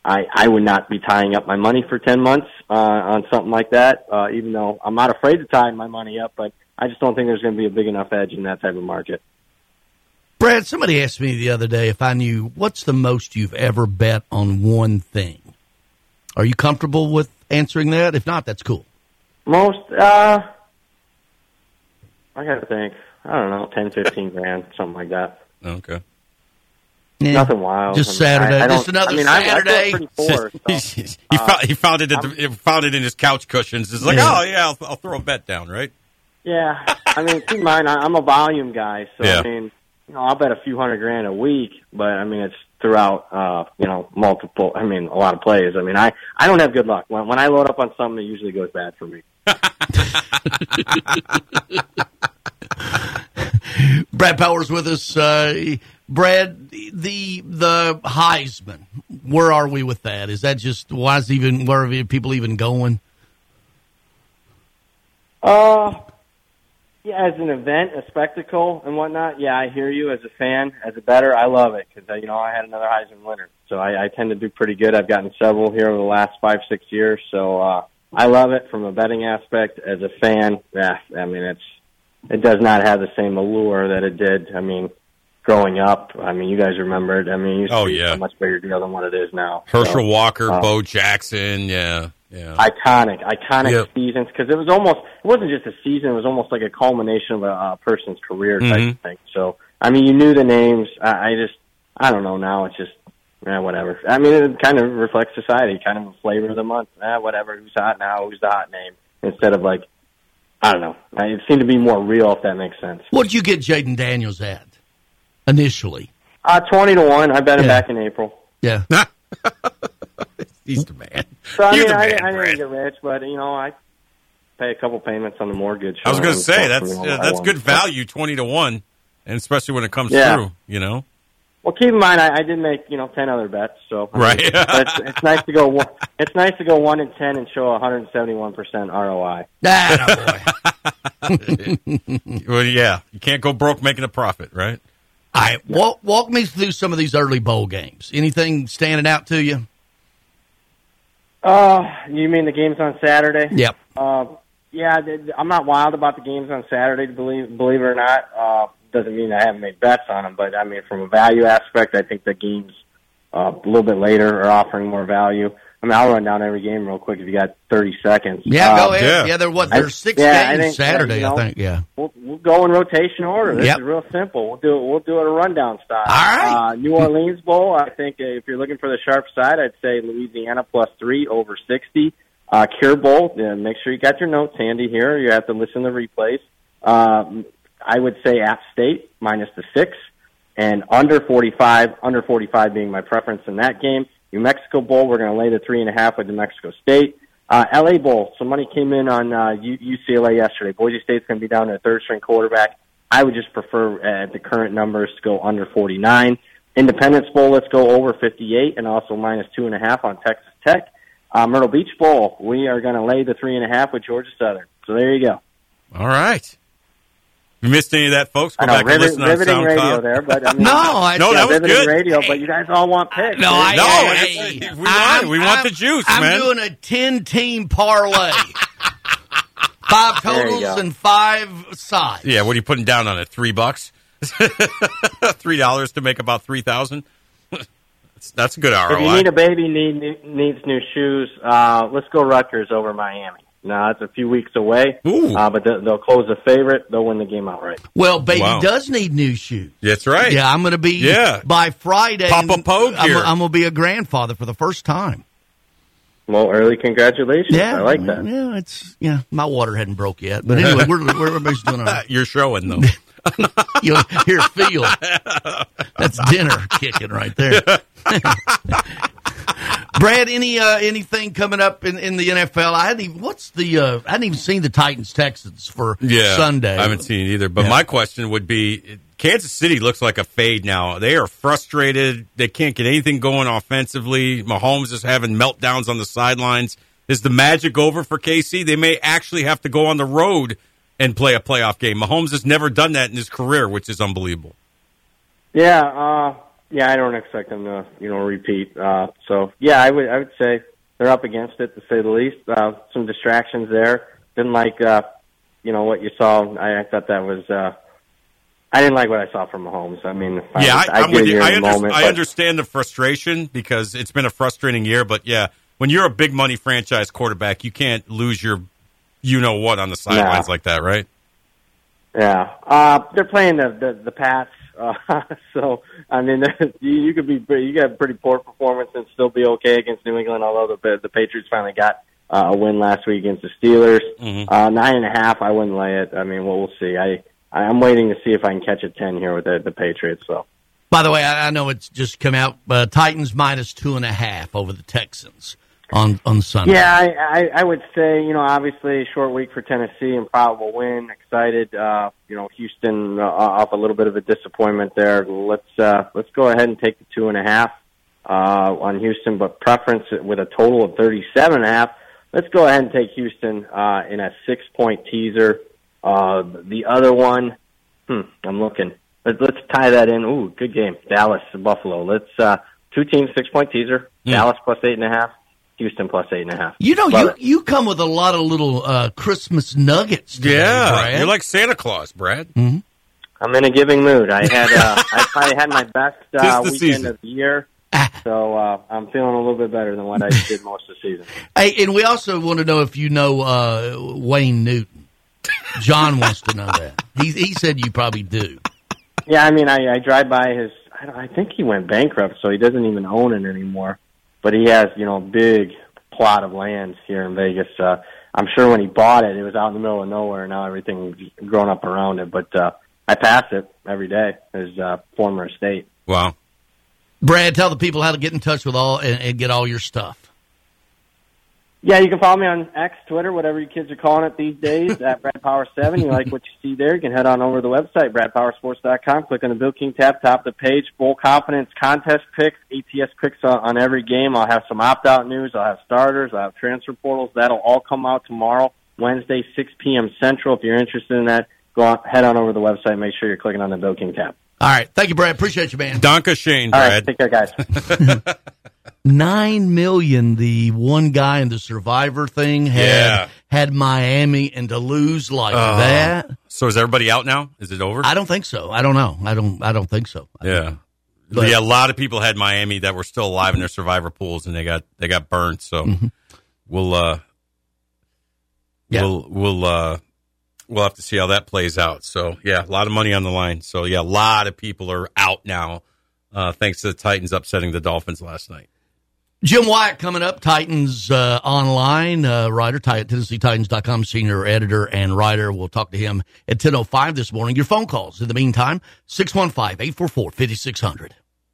Speaker 15: I, I would not be tying up my money for 10 months uh, on something like that, uh, even though I'm not afraid to tie my money up, but I just don't think there's going to be a big enough edge in that type of market.
Speaker 4: Brad, somebody asked me the other day if I knew what's the most you've ever bet on one thing. Are you comfortable with answering that? If not, that's cool.
Speaker 15: Most, uh, I got to think. I don't know, ten, fifteen grand, something like that.
Speaker 5: Okay.
Speaker 4: Yeah.
Speaker 15: Nothing wild.
Speaker 4: Just
Speaker 15: I mean, I-
Speaker 4: Saturday.
Speaker 15: I don't-
Speaker 4: Just another
Speaker 15: I mean, I- I feel
Speaker 4: Saturday.
Speaker 15: poor, so,
Speaker 5: he,
Speaker 15: uh,
Speaker 5: found, he found it. At the, he found it in his couch cushions. It's like,
Speaker 4: Yeah.
Speaker 5: oh yeah, I'll, I'll throw a bet down, right?
Speaker 15: Yeah, I mean, keep in mind, I- I'm a volume guy, so
Speaker 5: Yeah.
Speaker 15: I mean, you know, I'll bet a few hundred grand a week, but I mean, it's throughout, uh, you know, multiple. I mean, a lot of plays. I mean, I I don't have good luck when when I load up on something, it usually goes bad for me.
Speaker 4: Brad Powers with us. Uh, Brad, the the Heisman. Where are we with that? Is that just why is even where are people even going?
Speaker 15: Uh, yeah, as an event, a spectacle, and whatnot. Yeah, I hear you as a fan, as a better. I love it because uh, you know I had another Heisman winner, so I, I tend to do pretty good. I've gotten several here over the last five, six years, so uh, I love it from a betting aspect. As a fan, yeah, I mean it's it does not have the same allure that it did. I mean, growing up, I mean, you guys remember it. I mean, it
Speaker 5: Oh, yeah.
Speaker 15: a much bigger deal than what it is now.
Speaker 5: Herschel
Speaker 15: So,
Speaker 5: Walker,
Speaker 15: uh,
Speaker 5: Bo Jackson, yeah, yeah.
Speaker 15: iconic, iconic
Speaker 5: Yep.
Speaker 15: seasons because it was almost it wasn't just a season; it was almost like a culmination of a, a person's career type
Speaker 5: Mhm.
Speaker 15: of thing. So, I mean, you knew the names. I, I just, I don't know. Now it's just, eh, whatever. I mean, it kind of reflects society, kind of a flavor of the month. Eh, whatever. Who's hot now? Who's the hot name? Instead of like, I don't know. It seemed to be more real, if that makes sense.
Speaker 4: What did you get Jayden Daniels at initially?
Speaker 15: Uh, twenty to one. I bet him
Speaker 4: Yeah.
Speaker 15: back in April.
Speaker 4: Yeah.
Speaker 5: He's the man.
Speaker 15: So I
Speaker 5: You're
Speaker 15: mean,
Speaker 5: the
Speaker 15: I,
Speaker 5: man,
Speaker 15: I
Speaker 5: Brad.
Speaker 15: didn't get rich, but you know, I pay a couple payments on the mortgage.
Speaker 5: I was going to say that's uh, that's good value, twenty to one, and especially when it comes
Speaker 15: Yeah.
Speaker 5: through. You know,
Speaker 15: Well, keep in mind, I, I did make you know ten other bets, so I mean,
Speaker 5: Right.
Speaker 15: it's, it's nice to go. One, it's nice to go one in ten and show 171 percent ROI.
Speaker 5: well, yeah, you can't go broke making a profit, right?
Speaker 4: All right, walk walk me through some of these early bowl games. Anything standing out to you?
Speaker 15: Uh, you mean the games on Saturday?
Speaker 4: Yep.
Speaker 15: Uh, yeah, th- th- I'm not wild about the games on Saturday. Believe believe it or not, uh, doesn't mean I haven't made bets on them. But I mean, from a value aspect, I think the games uh, a little bit later are offering more value. I mean, I'll run down every game real quick if you got 30 seconds.
Speaker 4: Yeah, go
Speaker 15: Um,
Speaker 4: ahead. Yeah, there what
Speaker 15: I-
Speaker 4: there's six
Speaker 15: yeah, I
Speaker 4: games
Speaker 15: think, uh,
Speaker 4: Saturday,
Speaker 15: you know,
Speaker 4: I think. Yeah.
Speaker 15: We'll, we'll go in rotation order. This
Speaker 4: Yep.
Speaker 15: is real simple. We'll do it. We'll do it a rundown style.
Speaker 4: All right.
Speaker 15: Uh, New Orleans Bowl. I think uh, if you're looking for the sharp side, I'd say Louisiana plus three over sixty. Uh, Cure Bowl. Yeah, make sure you got your notes handy here. You have to listen to replays. Um, I would say App State minus the six and under 45, under 45 being my preference in that game. New Mexico Bowl, we're going to lay the three and a half with New Mexico State. Uh, LA Bowl, some money came in on uh, UCLA yesterday. Boise State's going to be down to a third string quarterback. I would just prefer uh, at the current numbers to go under 49. Independence Bowl, let's go over 58 and also minus two and a half on Texas Tech. Uh, Myrtle Beach Bowl, we are going to lay the three and a half with Georgia Southern. So there you go.
Speaker 5: All right. If you missed any of that, folks, go
Speaker 15: know,
Speaker 5: back and listen on SoundCloud.
Speaker 15: radio there, but I mean,
Speaker 4: No, I-
Speaker 5: no, that was good.
Speaker 15: radio, but you guys all want picks.
Speaker 4: No. I,
Speaker 5: No,
Speaker 4: I-
Speaker 5: hey,
Speaker 4: I-
Speaker 5: we want We want the juice,
Speaker 4: I'm
Speaker 5: man.
Speaker 4: doing a ten team parlay. five totals and five sides.
Speaker 5: Yeah, what are you putting down on it? Three bucks, three dollars to make about three thousand. That's- That's a good ROI.
Speaker 15: If you need a baby need needs new shoes, uh, let's go Rutgers over Miami. Now it's a few weeks away, uh, but they'll, they'll close the favorite. They'll win the game outright.
Speaker 4: Well, baby
Speaker 5: Wow.
Speaker 4: does need new shoes.
Speaker 5: That's right.
Speaker 4: Yeah, I'm going to be.
Speaker 5: Yeah.
Speaker 4: By Friday,
Speaker 5: Papa Poe
Speaker 4: I'm. I'm going to be a grandfather for the first time.
Speaker 15: Well, early congratulations.
Speaker 4: Yeah,
Speaker 15: I like that.
Speaker 4: Yeah, it's yeah. My water hadn't broke yet, but anyway, we're, we're everybody's doing all right.
Speaker 5: You're showing though.
Speaker 4: you here feel that's dinner kicking right there. Brad, any uh, anything coming up in, in the NFL? I hadn't even what's the uh, I hadn't even seen the Titans Texans for
Speaker 5: yeah,
Speaker 4: Sunday.
Speaker 5: I haven't seen it either. But
Speaker 4: Yeah.
Speaker 5: my question would be: Kansas City looks like a fade now. They are frustrated. They can't get anything going offensively. Mahomes is having meltdowns on the sidelines. Is the magic over for KC? They may actually have to go on the road and play a playoff game. Mahomes has never done that in his career, which is unbelievable.
Speaker 15: Yeah, uh, yeah. I don't expect them to, you know, repeat. Uh, so yeah, I would, I would say they're up against it to say the least. Uh, some distractions there. Didn't like, uh, you know what you saw. I, I thought that was. uh I didn't like what I saw from Mahomes. I mean,
Speaker 5: Yeah,
Speaker 15: I,
Speaker 5: I, I'm
Speaker 15: get
Speaker 5: with you. I, under,
Speaker 15: moment,
Speaker 5: I
Speaker 15: but-
Speaker 5: understand the frustration because it's been a frustrating year. But yeah, when you're a big money franchise quarterback, you can't lose your you know what on the sidelines like that, right?
Speaker 15: Yeah, uh, they're playing the the, the Pats, uh, so I mean, you, you could be pretty- you got a pretty poor performance and still be okay against New England. Although the the Patriots finally got uh, a win last week against the Steelers, uh, nine and a half. I wouldn't lay it. I mean, well, we'll see. I I'm waiting to see if I can catch a ten here with the the Patriots. So.
Speaker 4: By the way, I, I know it's just come out. Uh, Titans minus two and a half over the Texans on on Sunday.
Speaker 15: Yeah, I, I, I would say, you know, obviously short week for Tennessee and probable win. Excited, uh, you know, Houston uh, off a little bit of a disappointment there. Let's uh, let's go ahead and take the two and a half uh, on Houston, but preference with a total of thirty seven and a half. Let's go ahead and take Houston uh, in a six point teaser. Uh, the other one, hmm, I'm looking. Let's, let's tie that in. Ooh, good game. Dallas, Buffalo. Let's uh, two teams, six point teaser. Dallas plus eight and a half. Houston plus eight and a half.
Speaker 4: You know,
Speaker 15: Love
Speaker 4: you
Speaker 15: it.
Speaker 4: you come with a lot of little uh, Christmas nuggets. Today,
Speaker 5: Yeah,
Speaker 4: Brad.
Speaker 5: you're like Santa Claus, Brad.
Speaker 15: I'm in a giving mood. I had uh, I probably had my best uh, weekend
Speaker 5: season.
Speaker 15: of the year, so uh, I'm feeling a little bit better than what I did most of the season.
Speaker 4: Hey, and we also want to know if you know uh, Wayne Newton. Jon wants to know that. He he said you probably do.
Speaker 15: Yeah, I mean, I, I drive by his. I, don't, I think he went bankrupt, so he doesn't even own it anymore. But he has, you know, a big plot of land here in Vegas. Uh, I'm sure when he bought it, it was out in the middle of nowhere. Now everything's grown up around it. But uh, I pass it every day. His uh, former estate.
Speaker 5: Wow.
Speaker 4: Brad, tell the people how to get in touch with all and, and get all your stuff.
Speaker 15: Yeah, you can follow me on X, Twitter, whatever you kids are calling it these days, at Brad Power 7. You like what you see there, you can head on over to the website, bradpowersports.com, click on the Bill King tab, top of the page, Bowl Confidence contest picks, ATS picks on, on every game. I'll have some opt-out news, I'll have starters, I'll have transfer portals. That'll all come out tomorrow, Wednesday, 6 p.m. Central. If you're interested in that, go on, head on over to the website, make sure you're clicking on the Bill King tab.
Speaker 4: All right, thank you, Brad. Appreciate you, man.
Speaker 5: Danke Schoen,
Speaker 15: All
Speaker 5: Brad.
Speaker 15: right, take care, guys.
Speaker 4: Nine million. The one guy in the Survivor thing had
Speaker 5: Yeah.
Speaker 4: had Miami, and to lose like
Speaker 5: Oh.
Speaker 4: that.
Speaker 5: So is everybody out now? Is it over?
Speaker 4: I don't think so. I don't know. I don't. I don't think so.
Speaker 5: Yeah.
Speaker 4: But-
Speaker 5: yeah, a lot of people had Miami that were still alive in their survivor pools and they got they got burnt. So we'll uh
Speaker 4: Yeah.
Speaker 5: we'll we'll uh we'll have to see how that plays out. So yeah, a lot of money on the line. So yeah, a lot of people are out now, uh, thanks to the Titans upsetting the Dolphins last night.
Speaker 4: Jim Wyatt coming up, Titans uh, online, uh, writer, Tit- TennesseeTitans.com, senior editor and writer. We'll talk to him at 10.05 this morning. Your phone calls. In the meantime, 615-844-5600.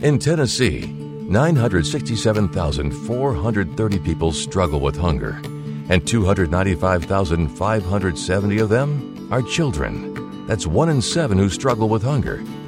Speaker 16: In Tennessee, 967,430 people struggle with hunger, and 295,570 of them are children. That's one in seven who struggle with hunger,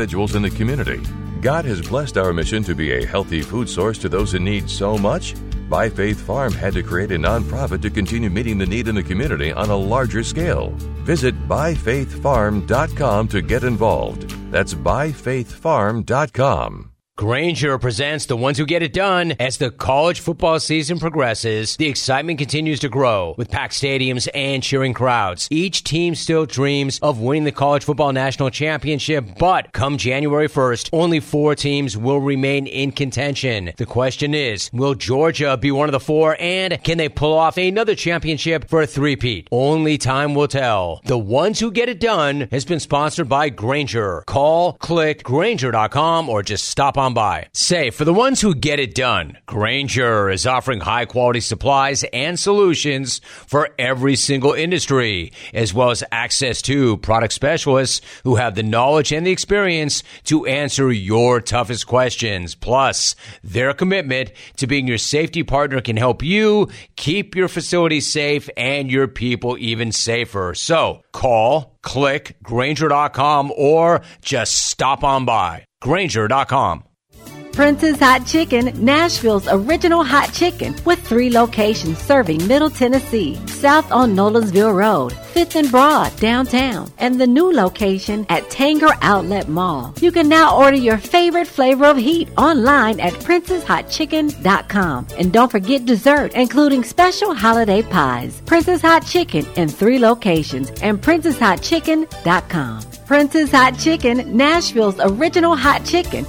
Speaker 16: in the community. God has blessed our mission to be a healthy food source to those in need so much. By Faith Farm had to create a nonprofit to continue meeting the need in the community on a larger scale. Visit byfaithfarm.com to get involved. That's byfaithfarm.com.
Speaker 17: Grainger presents the ones who get it done. As the college football season progresses, the excitement continues to grow with packed stadiums and cheering crowds. Each team still dreams of winning the college football national championship, but come January 1st, only four teams will remain in contention. The question is, will Georgia be one of the four and can they pull off another championship for a three-peat? Only time will tell. The ones who get it done has been sponsored by Grainger. Call, click, Grainger.com or just stop on by. Say, for the ones who get it done, Grainger is offering high quality supplies and solutions for every single industry, as well as access to product specialists who have the knowledge and the experience to answer your toughest questions. Plus, their commitment to being your safety partner can help you keep your facility safe and your people even safer. So call, click Grainger.com or just stop on by. Grainger.com.
Speaker 18: Prince's Hot Chicken, Nashville's original hot chicken, with three locations serving Middle Tennessee, south on Nolensville Road, 5th and Broad, downtown, and the new location at Tanger Outlet Mall. You can now order your favorite flavor of heat online at princesshotchicken.com. And don't forget dessert, including special holiday pies. Prince's Hot Chicken in three locations and princesshotchicken.com. Prince's Hot Chicken, Nashville's original hot chicken.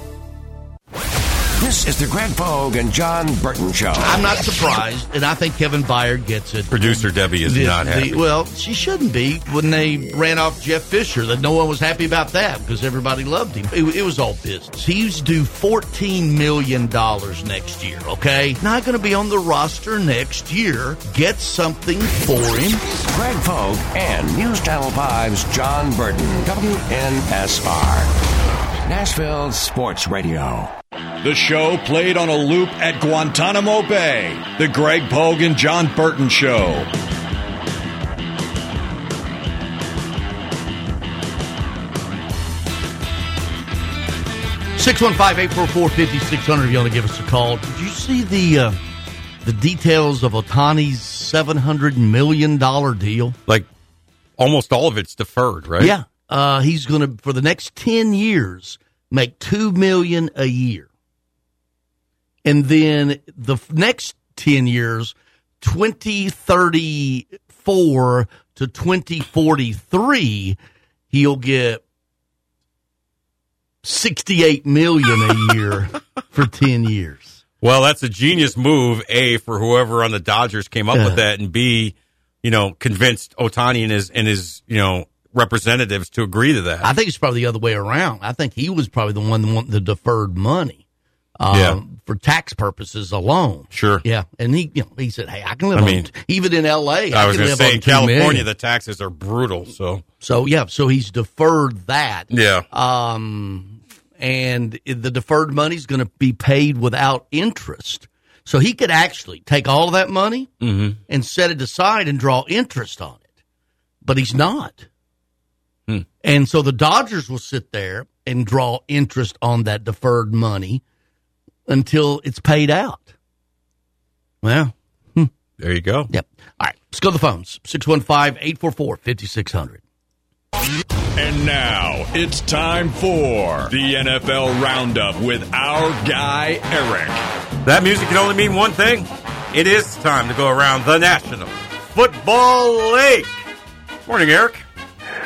Speaker 3: This is the Greg Pogue and Jon Burton Show.
Speaker 4: I'm not surprised, and I think Kevin Byard gets it.
Speaker 5: Producer Debbie is
Speaker 4: The-
Speaker 5: not
Speaker 4: the-
Speaker 5: happy.
Speaker 4: well, she shouldn't be when they ran off Jeff Fisher. That no one was happy about that because everybody loved him. It, it was all business. He's due fourteen million dollars next year. Okay, not going to be on the roster next year. Get something for him.
Speaker 3: Greg Pogue and News Channel 5's Jon Burton, WNSR. Nashville Sports Radio.
Speaker 19: The show played on a loop at Guantanamo Bay. The Greg Pogue and Jon Burton Show.
Speaker 4: Six one five eight four four fifty six hundred. If you want to give us a call. Did you see the uh, the details of Ohtani's seven hundred million dollar deal?
Speaker 5: Like almost all of it's deferred, right?
Speaker 4: Yeah, uh, he's going to for the next ten years make two million a year, and then the next ten years, twenty thirty four to twenty forty three, he'll get sixty eight million a year for ten years.
Speaker 5: Well, that's a genius move, A, for whoever on the Dodgers came up
Speaker 4: Yeah.
Speaker 5: with that, and B, you know, convinced Ohtani and his and his, you know, representatives to agree to that.
Speaker 4: I think it's probably the other way around. I think he was probably the one that wanted the deferred money. Um,
Speaker 5: Yeah.
Speaker 4: For tax purposes alone.
Speaker 5: Sure.
Speaker 4: Yeah. And he, you know, he said, Hey, I can live
Speaker 5: I
Speaker 4: on,
Speaker 5: mean,
Speaker 4: even in LA.
Speaker 5: I was
Speaker 4: can
Speaker 5: going to say in California
Speaker 4: million.
Speaker 5: the taxes are brutal, so
Speaker 4: So yeah, so he's deferred that.
Speaker 5: Yeah.
Speaker 4: Um, and the deferred money is going to be paid without interest. So he could actually take all of that money
Speaker 5: Mhm.
Speaker 4: and set it aside and draw interest on it, but he's not. Hmm. And so the Dodgers will sit there and draw interest on that deferred money until it's paid out. Well, hmm.
Speaker 5: there you go.
Speaker 4: Yep. All right, let's go to the phones 615 844 5600.
Speaker 19: And now it's time for the NFL Roundup with our guy, Eric.
Speaker 5: That music can only mean one thing. It is time to go around the National Football League. Morning, Eric.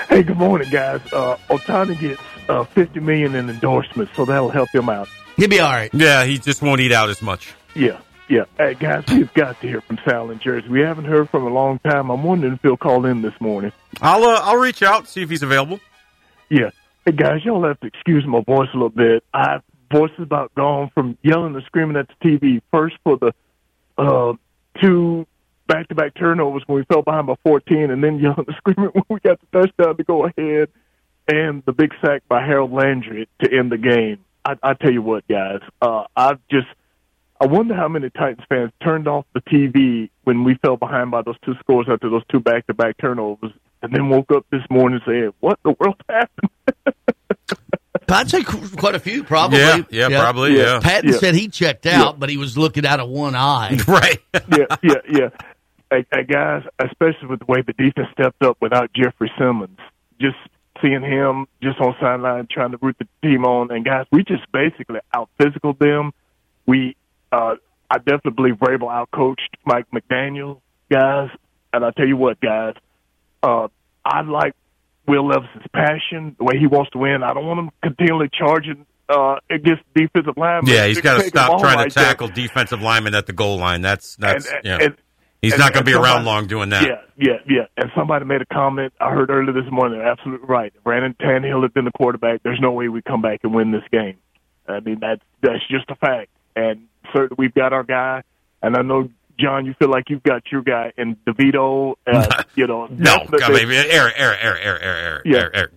Speaker 20: Hey, good morning, guys. Uh, Ohtani gets uh, fifty million in endorsements, so that'll help him out.
Speaker 4: He'll be all right.
Speaker 5: Yeah, he just won't eat out as much.
Speaker 20: Yeah, yeah. Hey, guys, we've got to hear from Sal in Jersey. We haven't heard from him a long time. I'm wondering if he'll call in this morning.
Speaker 5: I'll uh, I'll reach out and see if he's available.
Speaker 20: Yeah. Hey, guys, y'all have to excuse my voice a little bit. I voice is about gone from yelling and screaming at the TV. First for the uh, two back-to-back turnovers when we fell behind by 14, and then yelling and screaming when we got the touchdown to go ahead, and the big sack by Harold Landry to end the game. I, I tell you what, guys, uh, I just I wonder how many Titans fans turned off the TV when we fell behind by those two scores after those two back-to-back turnovers, and then woke up this morning saying, "What in the world happened?"
Speaker 4: I'd say quite a few, probably.
Speaker 5: Yeah, yeah, probably, yeah.
Speaker 4: Patton
Speaker 20: Yeah.
Speaker 4: said he checked
Speaker 20: Yeah.
Speaker 4: out, but he was looking out of one eye.
Speaker 5: Right.
Speaker 20: yeah, yeah, yeah. Guys, especially with the way the defense stepped up without Jeffrey Simmons, just seeing him just on sideline trying to root the team on. And guys, we just basically out physical them. We, uh, I definitely believe Vrabel out coached Mike McDaniel, guys. And I tell you what, guys, uh, I like Will Levis's passion, the way he wants to win. I don't want him continually charging uh, against defensive linemen.
Speaker 5: Yeah, he's got to stop trying
Speaker 20: like
Speaker 5: to
Speaker 20: that.
Speaker 5: tackle defensive linemen at the goal line. That's that's
Speaker 20: And-
Speaker 5: yeah.
Speaker 20: and-
Speaker 5: he's
Speaker 20: and-
Speaker 5: not going to be around long doing that.
Speaker 20: Yeah, yeah, yeah. And somebody made a comment I heard earlier this morning. They're absolutely right. Brandon Tannehill had been the quarterback, there's no way we come back and win this game. I mean, that's that's just a fact. And certainly, we've got our guy. And I know, Jon, you feel like you've got your guy in DeVito. Uh, you know,
Speaker 5: No, God, baby. Eric, Eric, Eric, Eric, Eric,
Speaker 20: Yeah.
Speaker 5: Eric,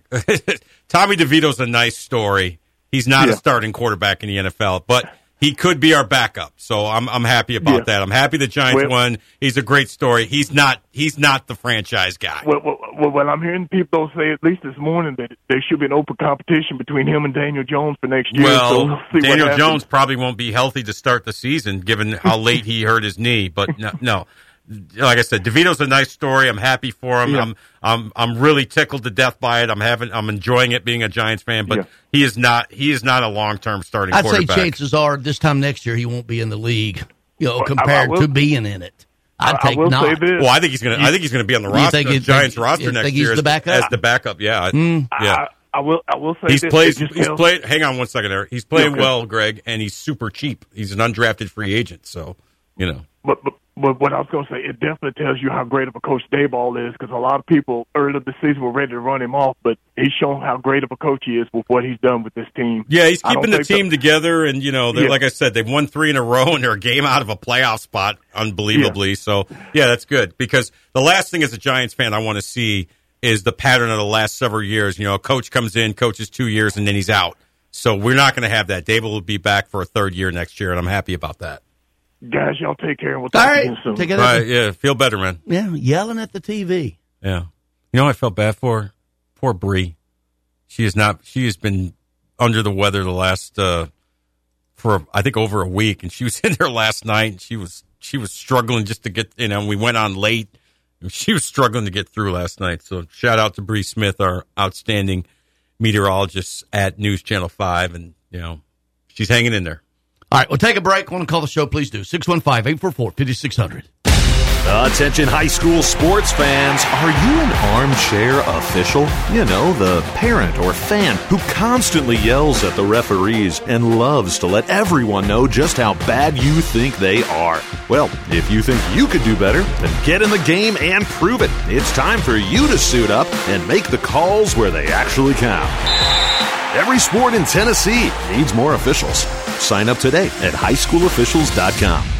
Speaker 5: Eric. Tommy DeVito's a nice story. He's not a
Speaker 20: Yeah.
Speaker 5: starting quarterback in the NFL, but he could be our backup. So I'm I'm happy about
Speaker 20: Yeah.
Speaker 5: that. I'm happy the Giants
Speaker 20: Well-
Speaker 5: won. He's a great story. He's not he's not the franchise guy.
Speaker 20: Well, well, well, I'm hearing people say at least this morning that there should be an open competition between him and Daniel Jones for next year. so
Speaker 5: Well,
Speaker 20: see
Speaker 5: Daniel. Jones probably won't be healthy to start the season, given how late he hurt his knee. But no, no. Like I said, DeVito's a nice story. I'm happy for him.
Speaker 20: Yeah.
Speaker 5: I'm I'm I'm really tickled to death by it. I'm having I'm enjoying it being a Giants fan, but
Speaker 4: Yeah.
Speaker 5: he is not he is not a long term starting
Speaker 4: I'd say chances are this time next year he won't be in the league. You know,
Speaker 5: Well, I- I
Speaker 4: compared
Speaker 5: will-
Speaker 4: to being in it. I'd
Speaker 5: I- I
Speaker 4: take
Speaker 5: will
Speaker 4: not.
Speaker 5: Well, I think he's gonna- I think he's gonna be on the roster-
Speaker 4: think he-
Speaker 5: Giants
Speaker 4: think-
Speaker 5: roster next
Speaker 4: think
Speaker 5: year
Speaker 4: he's
Speaker 5: as-
Speaker 4: the backup
Speaker 5: as the backup. Yeah,
Speaker 4: Mm.
Speaker 5: yeah.
Speaker 20: I, I will. I will say
Speaker 5: He's
Speaker 20: this.
Speaker 5: played.
Speaker 20: It just
Speaker 5: He's
Speaker 20: tells-
Speaker 5: played. Hang on one second, there. He's playing
Speaker 20: Okay.
Speaker 5: well, Greg, and he's super cheap. He's an undrafted free agent, so you know.
Speaker 20: But, but, but what I was going to say, it definitely tells you how great of a coach Daboll is because a lot of people earlier the season were ready to run him off, but he's shown how great of a coach he is with what he's done with this team.
Speaker 5: Yeah, he's keeping the team
Speaker 20: that-
Speaker 5: together, and you know,
Speaker 20: Yeah.
Speaker 5: like I said, they've won three in a row, and they're a game out of a playoff spot, unbelievably. So, yeah, that's good because the last thing as a Giants fan I want to see is the pattern of the last several years. You know, a coach comes in, coaches two years, and then he's out. So we're not going to have that. Daboll will be back for a third year next year, and I'm happy about that.
Speaker 20: Guys, y'all take care, and we'll talk
Speaker 4: right,
Speaker 20: again soon.
Speaker 4: take it
Speaker 5: Right? Yeah, feel better, man.
Speaker 4: Yeah, yelling at the TV.
Speaker 5: Yeah. You know, what I felt bad for poor Bree. She is not. She has been under the weather the last uh for I think over a week, and she was in there last night. And she was she was struggling just to get. You know, we went on late. and She was struggling to get through last night. So shout out to Bree Smith, our outstanding meteorologist at News Channel Five, and you know she's hanging in there.
Speaker 4: All right, we'll take a break. Want to call the show? Please do. 615 844 5600.
Speaker 21: Uh, attention high school sports fans. Are you an armchair official? You know, the parent or fan who constantly yells at the referees and loves to let everyone know just how bad you think they are. Well, if you think you could do better, then get in the game and prove it. It's time for you to suit up and make the calls where they actually count. Every sport in Tennessee needs more officials. Sign up today at highschoolofficials.com.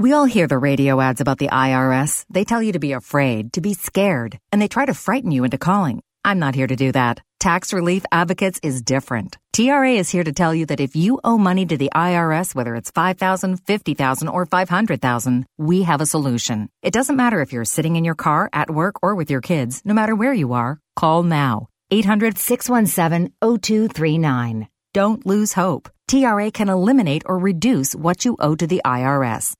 Speaker 22: We all hear the radio ads about the IRS. They tell you to be afraid, to be scared, and they try to frighten you into calling. I'm not here to do that. Tax Relief Advocates is different. TRA is here to tell you that if you owe money to the IRS, whether it's 5000 50000 or 500000 we have a solution. It doesn't matter if you're sitting in your car, at work, or with your kids, no matter where you are, call now. 800 617 0239. Don't lose hope. TRA can eliminate or reduce what you owe to the IRS.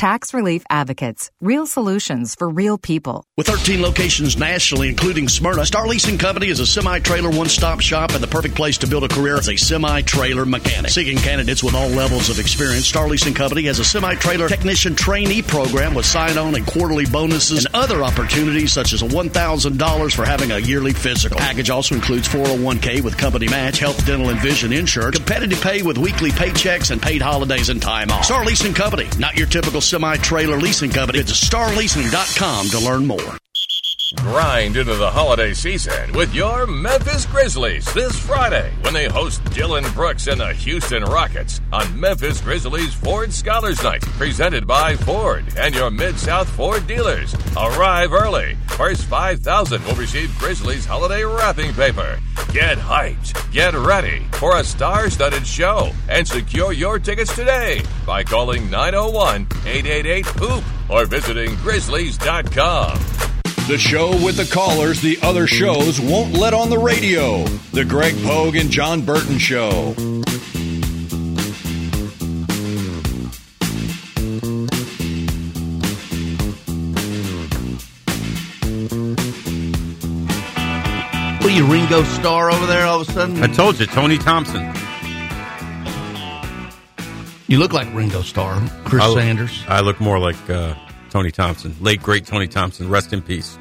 Speaker 22: Tax Relief Advocates. Real solutions for real people.
Speaker 4: With 13 locations nationally, including Smyrna, Star Leasing Company is a semi-trailer one-stop shop and the perfect place to build a career as a semi-trailer mechanic. Seeking candidates with all levels of experience, Star Leasing Company has a semi-trailer technician trainee program with sign-on and quarterly bonuses and other opportunities such as a $1,000 for having a yearly physical. The Package also includes 401k with company match, health, dental, and vision insurance, competitive pay with weekly paychecks and paid holidays and time off. Star Leasing Company, not your typical semi trailer leasing company. Visit starleasing.com to learn more.
Speaker 23: Grind into the holiday season with your Memphis Grizzlies this Friday when they host Dillon Brooks and the Houston Rockets on Memphis Grizzlies Ford Scholars Night, presented by Ford and your Mid South Ford dealers. Arrive early. First 5,000 will receive Grizzlies holiday wrapping paper. Get hyped, get ready for a star studded show, and secure your tickets today by calling 901 888 HOOP or visiting grizzlies.com.
Speaker 7: The show with the callers the other shows won't let on the radio. The Greg Pogue and Jon Burton Show.
Speaker 4: What are you, Ringo Starr over there all of a sudden?
Speaker 5: I told you, Tony Thompson.
Speaker 4: You look like Ringo Starr, Chris
Speaker 5: I,
Speaker 4: Sanders.
Speaker 5: I look more like uh, Tony Thompson, late great Tony Thompson. Rest in peace.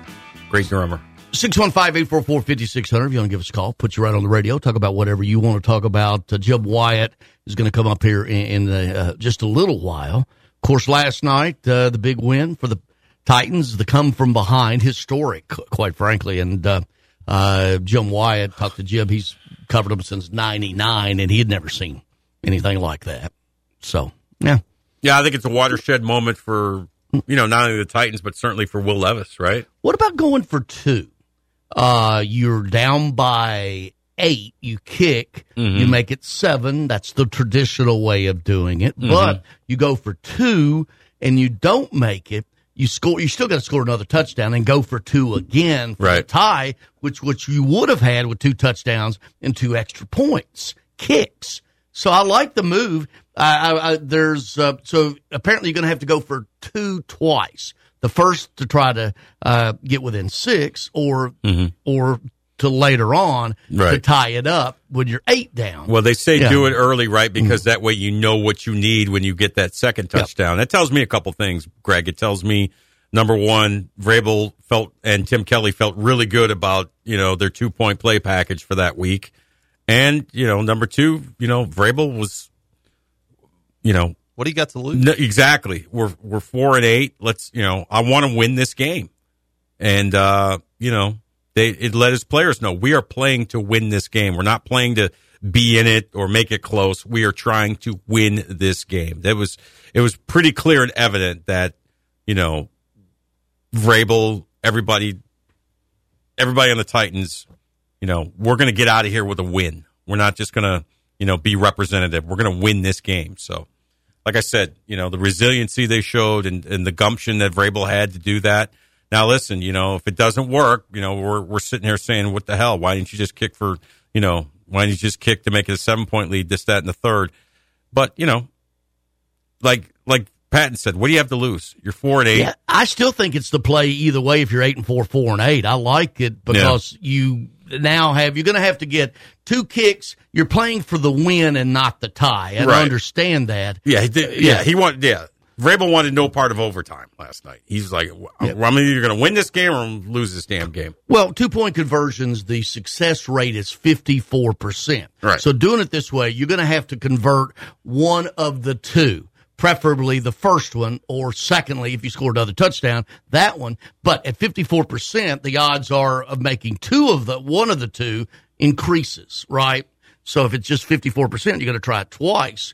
Speaker 5: Great drummer.
Speaker 4: 615-844-5600 if you want to give us a call. Put you right on the radio. Talk about whatever you want to talk about. Uh, Jim Wyatt is going to come up here in, in uh, just a little while. Of course, last night, uh, the big win for the Titans, the come from behind, historic, quite frankly. And uh, uh, Jim Wyatt talked to Jim. He's covered them since 99, and he had never seen anything like that. So, yeah.
Speaker 5: Yeah, I think it's a watershed moment for, you know, not only the Titans, but certainly for Will Levis, right?
Speaker 4: What about going for two? Uh, you're down by eight, you kick,
Speaker 5: Mm-hmm.
Speaker 4: you make it seven. That's the traditional way of doing it.
Speaker 5: Mhm.
Speaker 4: But you go for two and you don't make it. You score. You still got to score another touchdown and go for two again for the
Speaker 5: Right.
Speaker 4: tie, which which you would have had with two touchdowns and two extra points kicks. So I like the move. I, I, I, there's uh, so apparently you're going to have to go for two twice. The first to try to uh, get within six, or or to later on to
Speaker 5: Mm-hmm.
Speaker 4: Tie it up when you're eight down.
Speaker 5: Well, they say
Speaker 4: Yeah. Mm-hmm.
Speaker 5: do it early, right? Because that way you know what you need when you get that second touchdown. That tells me a couple things, Greg. It tells me number one, Vrabel felt and Tim Kelly felt really good about you know their two point play package for that week, and you know number two, you know Vrabel was, you know
Speaker 24: what do you got to lose?
Speaker 5: No, exactly. We're we're four and eight. Let's you know I want to win this game, and uh, you know they it let his players know we are playing to win this game. We're not playing to be in it or make it close. We are trying to win this game. That was it was pretty clear and evident that you know Vrabel, everybody, everybody on the Titans, you know, we're going to get out of here with a win. We're not just going to you know be representative. We're going to win this game. So like I said, you know, the resiliency they showed and, and the gumption that Vrabel had to do that. Now, listen, you know, if it doesn't work, you know, we're we're sitting here saying, "What the hell? Why didn't you just kick for, you know, why didn't you just kick to make it a seven point lead? This, that, and the third? But you know, like like Patton said, what do you have to lose? You're four and eight.
Speaker 4: Yeah, I still think it's the play either way. If you're eight and four, four and eight, I like it because you now have you're going to have to get two kicks. You're playing for the win and not the tie. And I
Speaker 5: Right.
Speaker 4: understand that.
Speaker 5: Yeah, he did, yeah, he wanted. Yeah, Vrabel wanted no part of overtime last night. He's like, I'm either going to win this game or lose this damn game.
Speaker 4: Well, two point conversions, the success rate is 54%.
Speaker 5: Right.
Speaker 4: So doing it this way, you're going to have to convert one of the two, preferably the first one, or secondly, if you score another touchdown, that one. But at 54%, the odds are of making two of the, one of the two increases, right? So if it's just 54%, you're going to try it twice.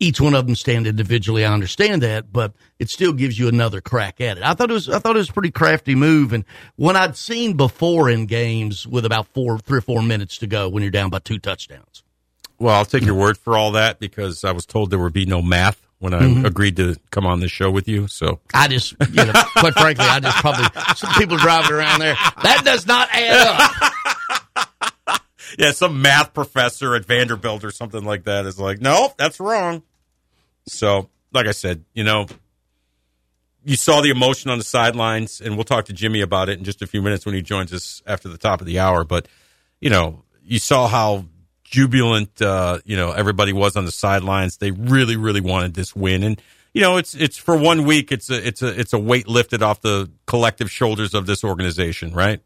Speaker 4: each one of them stand individually. I understand that, but it still gives you another crack at it. I thought it was I thought it was a pretty crafty move, and when I'd seen before in games with about four, three or four minutes to go when you're down by two touchdowns.
Speaker 5: Well, I'll take your word for all that because I was told there would be no math when I
Speaker 4: Mhm.
Speaker 5: agreed to come on this show with you. So
Speaker 4: I just, you know, quite frankly, I just probably some people driving around there that does not add up.
Speaker 5: yeah, some math professor at Vanderbilt or something like that is like, no, that's wrong. So, like I said, you know, you saw the emotion on the sidelines, and we'll talk to Jimmy about it in just a few minutes when he joins us after the top of the hour. But, you know, you saw how jubilant, uh, you know, everybody was on the sidelines. They really, really wanted this win. And, you know, it's, it's for one week, it's a, it's a, it's a weight lifted off the collective shoulders of this organization, right?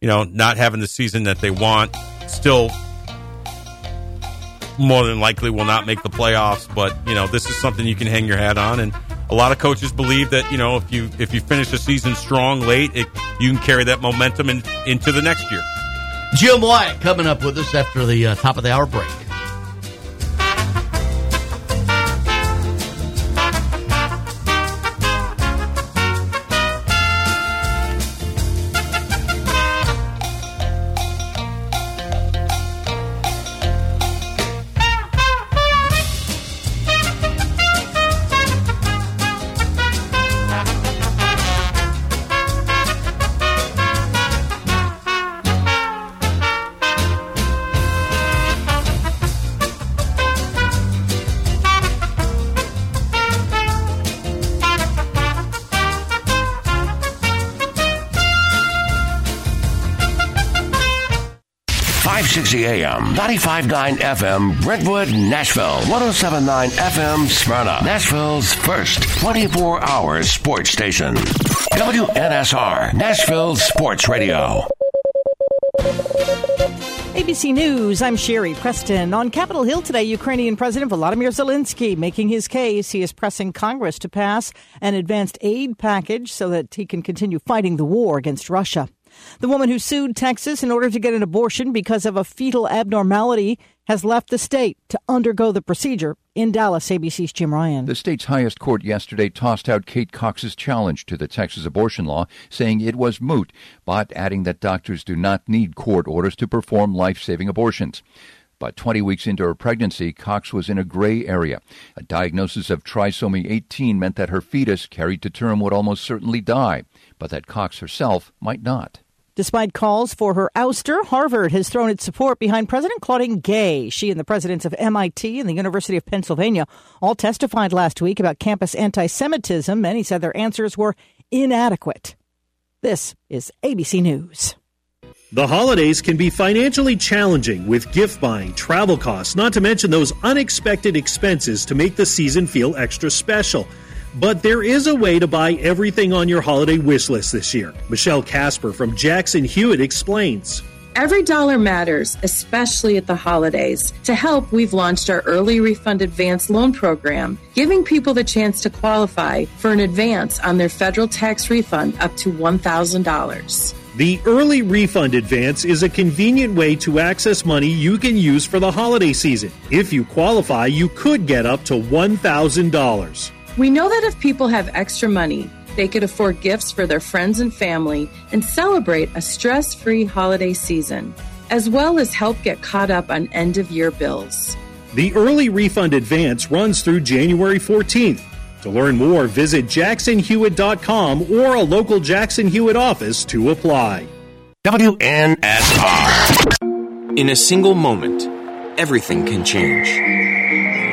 Speaker 5: You know, not having the season that they want, still more than likely will not make the playoffs. But you know, this is something you can hang your hat on, and a lot of coaches believe that you know if you if you finish the season strong late, it, you can carry that momentum in, into the next year.
Speaker 4: Jim Wyatt coming up with us after the uh, top of the hour break.
Speaker 3: AM, 95.9 FM, Brentwood, Nashville, 107.9 FM, Smyrna, Nashville's first 24 hour sports station. WNSR, Nashville Sports Radio.
Speaker 24: ABC News, I'm Sherry Preston. On Capitol Hill today, Ukrainian President Volodymyr Zelensky making his case. He is pressing Congress to pass an advanced aid package so that he can continue fighting the war against Russia. The woman who sued Texas in order to get an abortion because of a fetal abnormality has left the state to undergo the procedure. In Dallas, ABC's Jim Ryan.
Speaker 25: The state's highest court yesterday tossed out Kate Cox's challenge to the Texas abortion law, saying it was moot, but adding that doctors do not need court orders to perform life saving abortions. But 20 weeks into her pregnancy, Cox was in a gray area. A diagnosis of trisomy 18 meant that her fetus carried to term would almost certainly die, but that Cox herself might not.
Speaker 24: Despite calls for her ouster, Harvard has thrown its support behind President Claudine Gay. She and the presidents of MIT and the University of Pennsylvania all testified last week about campus anti Semitism. Many said their answers were inadequate. This is ABC News.
Speaker 26: The holidays can be financially challenging with gift buying, travel costs, not to mention those unexpected expenses to make the season feel extra special. But there is a way to buy everything on your holiday wish list this year. Michelle Casper from Jackson Hewitt explains.
Speaker 27: Every dollar matters, especially at the holidays. To help, we've launched our early refund advance loan program, giving people the chance to qualify for an advance on their federal tax refund up to $1,000.
Speaker 26: The early refund advance is a convenient way to access money you can use for the holiday season. If you qualify, you could get up to $1,000.
Speaker 27: We know that if people have extra money, they could afford gifts for their friends and family and celebrate a stress free holiday season, as well as help get caught up on end of year bills.
Speaker 26: The early refund advance runs through January 14th. To learn more, visit jacksonhewitt.com or a local Jackson Hewitt office to apply.
Speaker 28: WNSR. In a single moment, everything can change.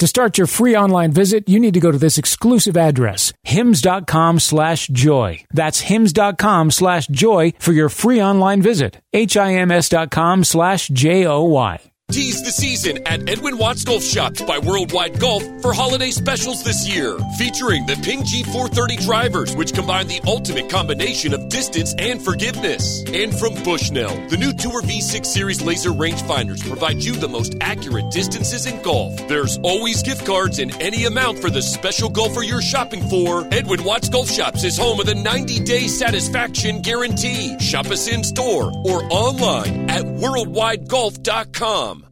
Speaker 29: To start your free online visit, you need to go to this exclusive address, hims.com slash joy. That's hims.com slash joy for your free online visit. H-I-M-S dot slash J-O-Y.
Speaker 30: Tease the season at Edwin Watts Golf Shops by Worldwide Golf for holiday specials this year. Featuring the Ping G430 drivers, which combine the ultimate combination of distance and forgiveness. And from Bushnell, the new Tour V6 Series laser rangefinders provide you the most accurate distances in golf. There's always gift cards in any amount for the special golfer you're shopping for. Edwin Watts Golf Shops is home of the 90 day satisfaction guarantee. Shop us in store or online at worldwidegolf.com.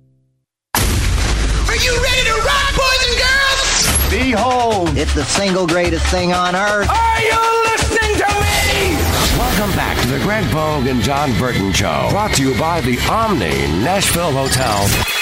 Speaker 31: Are you ready to rock, boys and girls?
Speaker 32: Behold, it's the single greatest thing on earth.
Speaker 31: Are you listening to me?
Speaker 3: Welcome back to the Greg Pogue and Jon Burton Show. Brought to you by the Omni Nashville Hotel.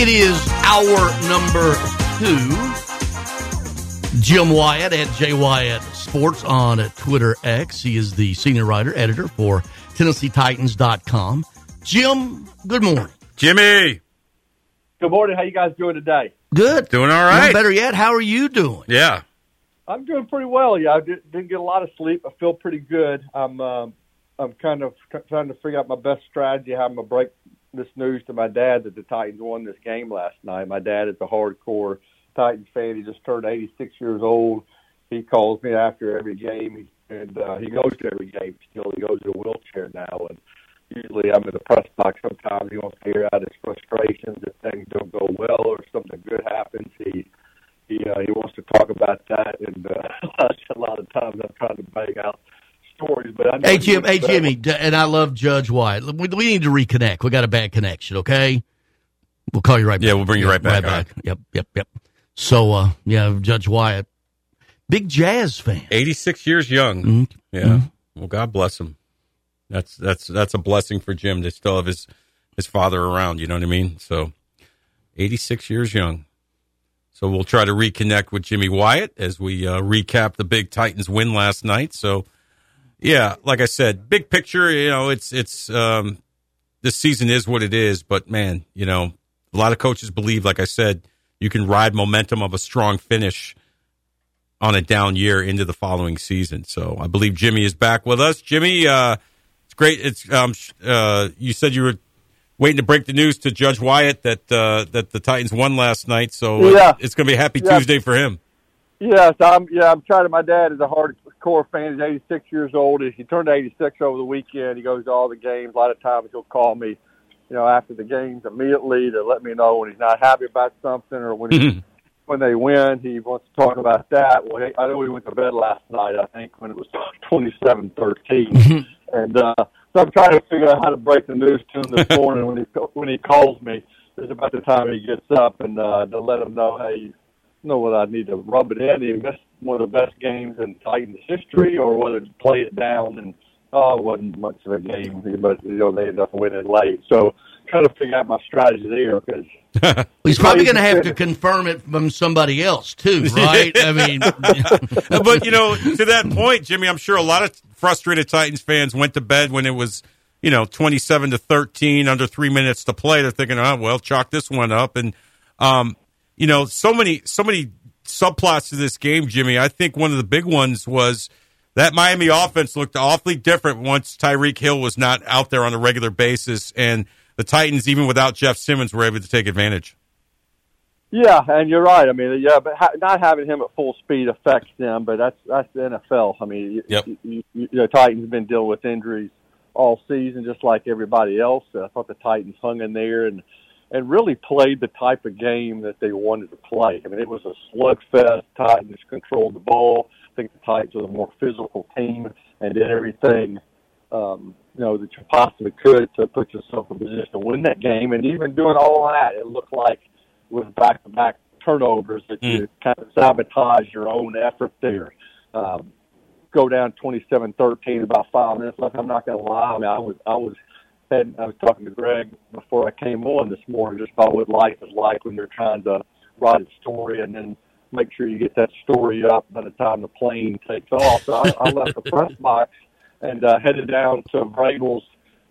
Speaker 4: It is hour number two. Jim Wyatt at J Wyatt Sports on Twitter X. He is the senior writer, editor for TennesseeTitans.com. Jim, good morning.
Speaker 5: Jimmy.
Speaker 33: Good morning. How you guys doing today?
Speaker 4: Good.
Speaker 5: Doing all right.
Speaker 4: No, better yet, how are you doing?
Speaker 5: Yeah.
Speaker 33: I'm doing pretty well. Yeah, I did, didn't get a lot of sleep. I feel pretty good. I'm um, I'm kind of trying to figure out my best strategy how I'm gonna break this news to my dad that the Titans won this game last night. My dad is a hardcore Titans fan. He just turned 86 years old. He calls me after every game, and uh, he goes to every game still. He goes in a wheelchair now, and usually I'm in the press box. Sometimes he wants to hear out his frustrations if things don't go well or something good happens. He he uh, he wants to talk about that, and uh, a lot of times I'm trying to bang out stories. But I know
Speaker 4: Hey, Jim, hey. Jimmy, and I love Judge Wyatt. We, we need to reconnect. We got a bad connection, okay? We'll call you right back.
Speaker 5: Yeah, we'll bring you right back, all right.
Speaker 4: Yep, yep, yep. So, uh, yeah, Judge Wyatt, big jazz fan.
Speaker 5: 86 years young.
Speaker 4: Mm-hmm.
Speaker 5: Yeah. Well, God bless him. That's that's that's a blessing for Jim to still have his his father around. You know what I mean? So, 86 years young. So we'll try to reconnect with Jimmy Wyatt as we uh, recap the big Titans win last night. So, yeah, like I said, big picture. You know, it's it's um, this season is what it is. But man, you know, a lot of coaches believe, like I said, you can ride momentum of a strong finish on a down year into the following season. So I believe Jimmy is back with us. Jimmy, uh, it's great. It's um, uh, you said you were waiting to break the news to Judge Wyatt that uh, that the Titans won last night. So uh,
Speaker 33: Yeah.
Speaker 5: it's going to be a happy
Speaker 33: Yeah.
Speaker 5: Tuesday for him. Yeah.
Speaker 33: Yes, I'm. Yeah, I'm trying to. My dad is a hardcore fan. He's 86 years old. He turned 86 over the weekend. He goes to all the games. A lot of times he'll call me, you know, after the games immediately to let me know when he's not happy about something or when he, when they win. He wants to talk about that. Well, he, I know he went to bed last night. I think when it was 27-13, and uh, so I'm trying to figure out how to break the news to him this morning when he when he calls me. It's about the time he gets up and uh, to let him know, hey, know whether I need to rub it in. He missed one of the best games in Titans history, or whether to play it down. And oh, it wasn't much of a game, but you know they ended up winning late. So trying to figure out my strategy there because
Speaker 4: He's probably going to have to confirm it from somebody else, too, right? I mean,
Speaker 5: but you know, to that point, Jimmy, I'm sure a lot of frustrated Titans fans went to bed when it was, you know, 27 to 13, under three minutes to play. They're thinking, oh well, chalk this one up, and um, you know, so many, so many subplots to this game, Jimmy. I think one of the big ones was that Miami offense looked awfully different once Tyreek Hill was not out there on a regular basis, and the Titans, even without Jeff Simmons, were able to take advantage.
Speaker 33: Yeah, and you're right. I mean, yeah, but ha- not having him at full speed affects them. But that's that's the NFL. I mean,
Speaker 5: yep.
Speaker 33: you, you, you know, Titans have been dealing with injuries all season, just like everybody else. I thought the Titans hung in there and and really played the type of game that they wanted to play. I mean, it was a slugfest. Titans controlled the ball. I think the Titans were the more physical team and did everything um, you know that you possibly could to put yourself in position to win that game. And even doing all that, it looked like with back-to-back turnovers that mm. you kind of sabotage your own effort there. Um, go down 27-13, about five minutes left. I'm not going to lie. I mean, I was I was had, I was talking to Greg before I came on this morning just about what life is like when you're trying to write a story and then make sure you get that story up by the time the plane takes off. So I, I left the press box and uh, headed down to Vrabel's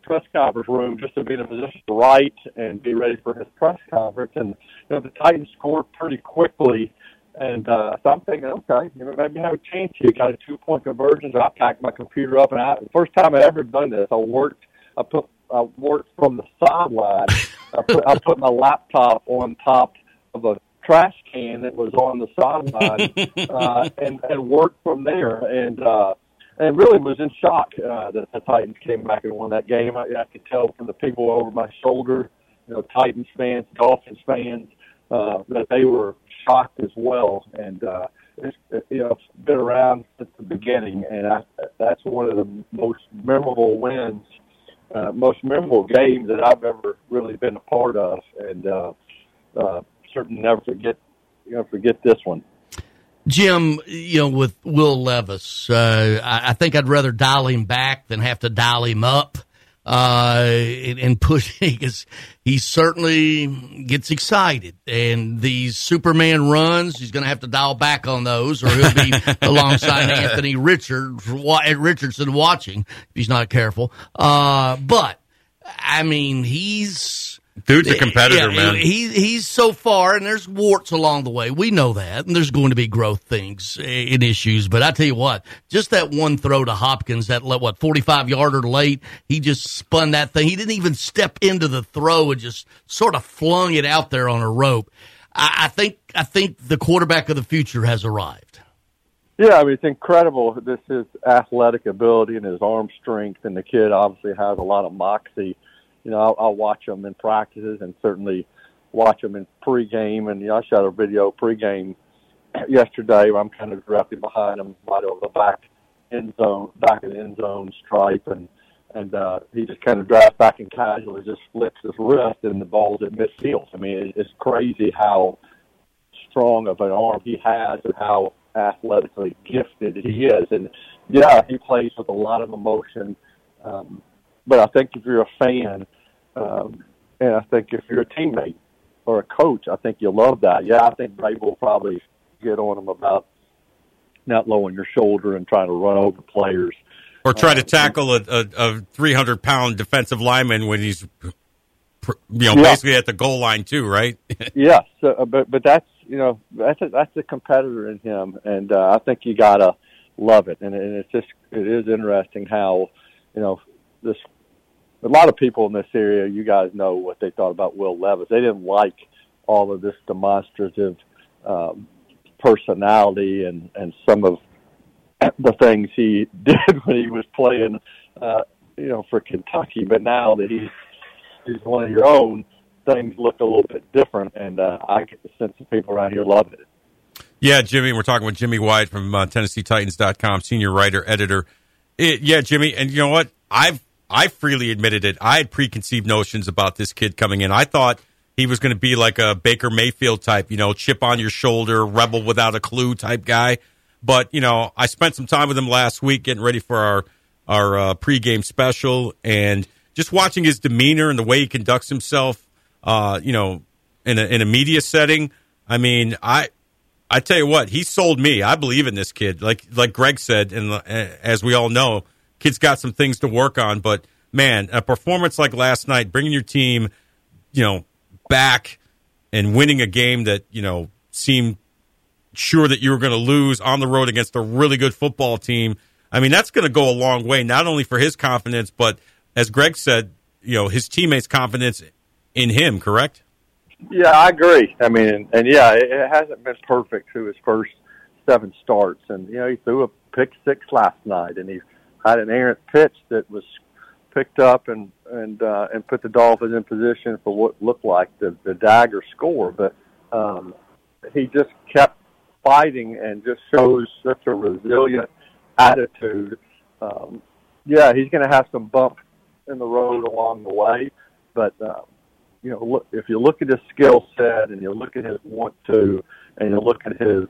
Speaker 33: press conference room just to be in a position to write and be ready for his press conference. And you know, the Titans scored pretty quickly. And uh, so I'm thinking, okay, you know, maybe I have a chance here. Got a two point conversion. So I packed my computer up, and I, first time I ever done this, I worked. I put I worked from the sideline. I put I put my laptop on top of a trash can that was on the sideline, uh, and and worked from there. And uh, and really was in shock uh, that the Titans came back and won that game. I, I could tell from the people over my shoulder, you know, Titans fans, Dolphins fans, uh, that they were shocked as well. And uh, it's, you know, it's been around since the beginning, and I, that's one of the most memorable wins, uh, most memorable game that I've ever really been a part of, and uh, uh, certainly never forget, you know, forget this one.
Speaker 4: Jim, you know, with Will Levis, uh, I, I, think I'd rather dial him back than have to dial him up uh, and, and push because he certainly gets excited. And these Superman runs, he's going to have to dial back on those, or he'll be alongside Anthony Richard Richardson watching if he's not careful. Uh, but I mean, he's
Speaker 5: Dude's a competitor,
Speaker 4: yeah,
Speaker 5: man.
Speaker 4: He, he's so far, and there's warts along the way. We know that, and there's going to be growth things eh, and issues. But I tell you what, just that one throw to Hopkins, that what 45 yarder late, he just spun that thing. He didn't even step into the throw and just sort of flung it out there on a rope. I, I think I think the quarterback of the future has arrived.
Speaker 33: Yeah, I mean it's incredible. This is athletic ability and his arm strength, and the kid obviously has a lot of moxie you know, I'll, I'll watch them in practices and certainly watch them in pregame. And you know, I shot a video pregame yesterday. Where I'm kind of directly behind him, right over the back end zone, back of the end zone stripe, and and uh, he just kind of drives back and casually just flicks his wrist, and the ball's at midfield. I mean, it's crazy how strong of an arm he has and how athletically gifted he is. And yeah, he plays with a lot of emotion. Um, but I think if you're a fan, um, and I think if you're a teammate or a coach, I think you'll love that. Yeah, I think Vrabel will probably get on him about not lowering your shoulder and trying to run over players.
Speaker 5: Or try to uh, tackle a, a, a 300 pound defensive lineman when he's, you know, yeah. basically at the goal line too, right?
Speaker 33: yes, uh, but but that's you know that's a, that's a competitor in him, and uh, I think you gotta love it. And, and it's just it is interesting how you know this a lot of people in this area, you guys know what they thought about Will Levis. They didn't like all of this demonstrative um, personality and and some of the things he did when he was playing, uh, you know, for Kentucky. But now that he's he's one of your own, things look a little bit different, and uh, I get the sense that people around here love it.
Speaker 5: Yeah, Jimmy, we're talking with Jimmy Wyatt from uh, TennesseeTitans.com, senior writer, editor. It, yeah, Jimmy, and you know what? I've I freely admitted it. I had preconceived notions about this kid coming in. I thought he was going to be like a Baker Mayfield type, you know, chip on your shoulder, rebel without a clue type guy. But you know, I spent some time with him last week getting ready for our our uh, pregame special, and just watching his demeanor and the way he conducts himself, uh, you know, in a in a media setting. I mean, I I tell you what, he sold me. I believe in this kid. Like like Greg said, and uh, as we all know, kid's got some things to work on. But man, a performance like last night, bringing your team, you know, back and winning a game that you know seemed sure that you were going to lose on the road against a really good football team. I mean, that's going to go a long way, not only for his confidence, but as Greg said, you know his teammates' confidence in him. Correct?
Speaker 33: Yeah, I agree. I mean, and, yeah, it, it hasn't been perfect through his first seven starts, and you know he threw a pick six last night, and he had an errant pitch that was picked up and and uh, and put the Dolphins in position for what looked like the, the dagger score, but um, he just kept fighting and just shows such a resilient attitude. Um, yeah, he's going to have some bumps in the road along the way, but um, you know, look, if you look at his skill set and you look at his want to, and you look at his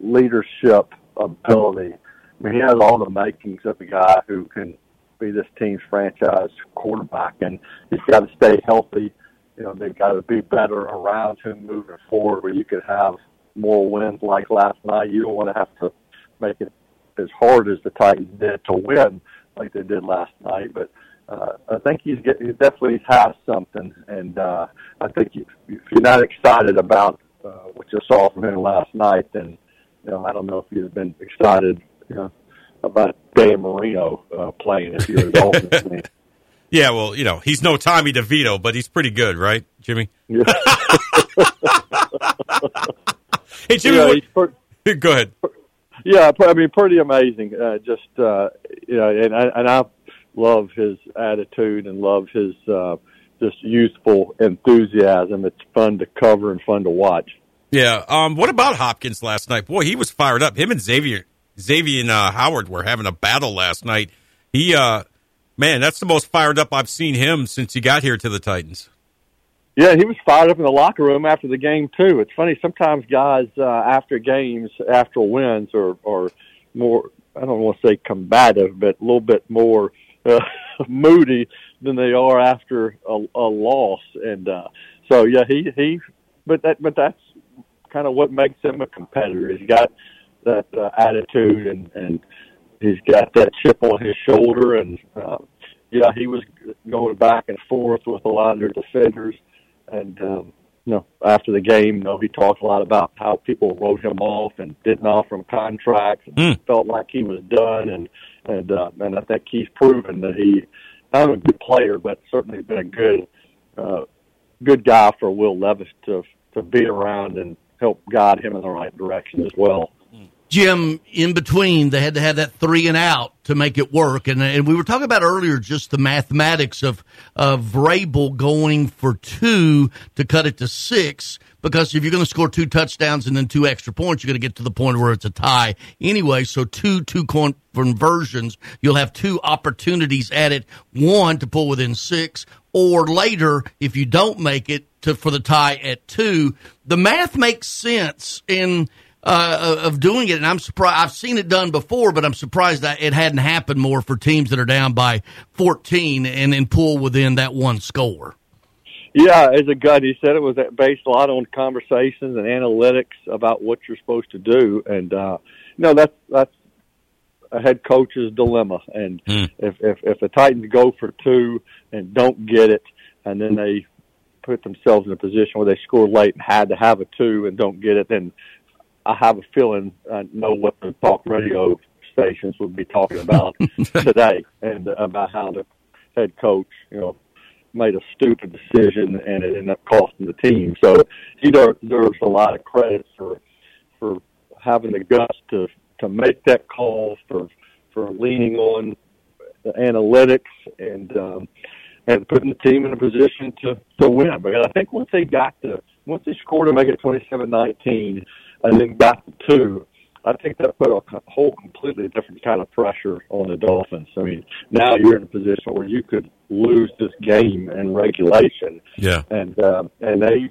Speaker 33: leadership ability, I mean, he has all the makings of a guy who can be this team's franchise quarterback, and he's got to stay healthy. You know, they've got to be better around him moving forward, where you could have more wins like last night. You don't want to have to make it as hard as the Titans did to win like they did last night, but uh, I think he's get, he definitely has something, and uh, I think if, if you're not excited about uh, what you saw from him last night, then you know I don't know if you'd have been excited, know, about Dan Marino uh, playing if you're a Dolphins fan.
Speaker 5: Yeah, well, you know, he's no Tommy DeVito, but he's pretty good, right, Jimmy?
Speaker 33: Yeah.
Speaker 5: hey, Jimmy,
Speaker 33: Yeah,
Speaker 5: what-
Speaker 33: he's per-
Speaker 5: go ahead.
Speaker 33: Yeah, I mean, pretty amazing. Uh, just uh, you know, and I, and I love his attitude and love his uh, just youthful enthusiasm. It's fun to cover and fun to watch.
Speaker 5: Yeah. Um. What about Hopkins last night? Boy, he was fired up. Him and Xavien, Xavien and uh, Howard were having a battle last night. He, uh, man, that's the most fired up I've seen him since he got here to the Titans.
Speaker 33: Yeah, he was fired up in the locker room after the game too. It's funny sometimes guys uh, after games, after wins, are are more I don't want to say combative, but a little bit more uh, moody than they are after a, a loss. And uh, so yeah, he he, but that but that's kind of what makes him a competitor. He's got that uh, attitude and and he's got that chip on his shoulder and. Uh, yeah, he was going back and forth with a lot of their defenders and um, you know, after the game, you know, he talked a lot about how people wrote him off and didn't offer him contracts, and felt like he was done, and and uh, and I think he's proven that he not a good player, but certainly been a good uh, good guy for Will Levis to to be around and help guide him in the right direction as well.
Speaker 4: Jim, in between, they had to have that three and out to make it work. And, and we were talking about earlier just the mathematics of, of Vrabel going for two to cut it to six. Because if you're going to score two touchdowns and then two extra points, you're going to get to the point where it's a tie anyway. So two two conversions, you'll have two opportunities at it. One to pull within six, or later if you don't make it to for the tie at two. The math makes sense in uh, of doing it, and I'm surprised. I've seen it done before, but I'm surprised that it hadn't happened more for teams that are down by 14 and then pull within that one score.
Speaker 33: Yeah, as a gut, he said it was based a lot on conversations and analytics about what you're supposed to do, and uh, you know that's that's a head coach's dilemma. And if if if the Titans go for two and don't get it, and then they put themselves in a position where they score late and had to have a two and don't get it, then I have a feeling I know what the talk radio stations would be talking about today and about how the head coach, you know, made a stupid decision and it ended up costing the team. So he deserves a lot of credit for for having the guts to to make that call, for for leaning on the analytics and um, and putting the team in a position to to win. Because I think once they got to once they scored to make it twenty seven nineteen and then got to two, I think that put a whole completely different kind of pressure on the Dolphins. I mean, now you're in a position where you could lose this game in regulation,
Speaker 5: Yeah.
Speaker 33: and uh, and they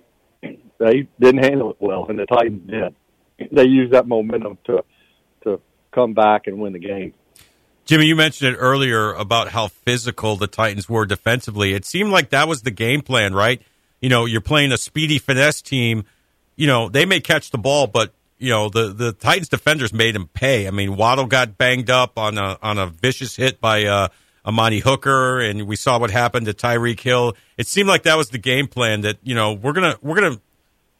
Speaker 33: they didn't handle it well, and the Titans did. They used that momentum to to come back and win the game.
Speaker 5: Jimmy, you mentioned it earlier about how physical the Titans were defensively. It seemed like that was the game plan, right? You know, you're playing a speedy finesse team. You know, they may catch the ball, but you know the the Titans defenders made him pay. I mean, Waddle got banged up on a on a vicious hit by uh, Amani Hooker, and we saw what happened to Tyreek Hill. It seemed like that was the game plan. That you know we're gonna we're gonna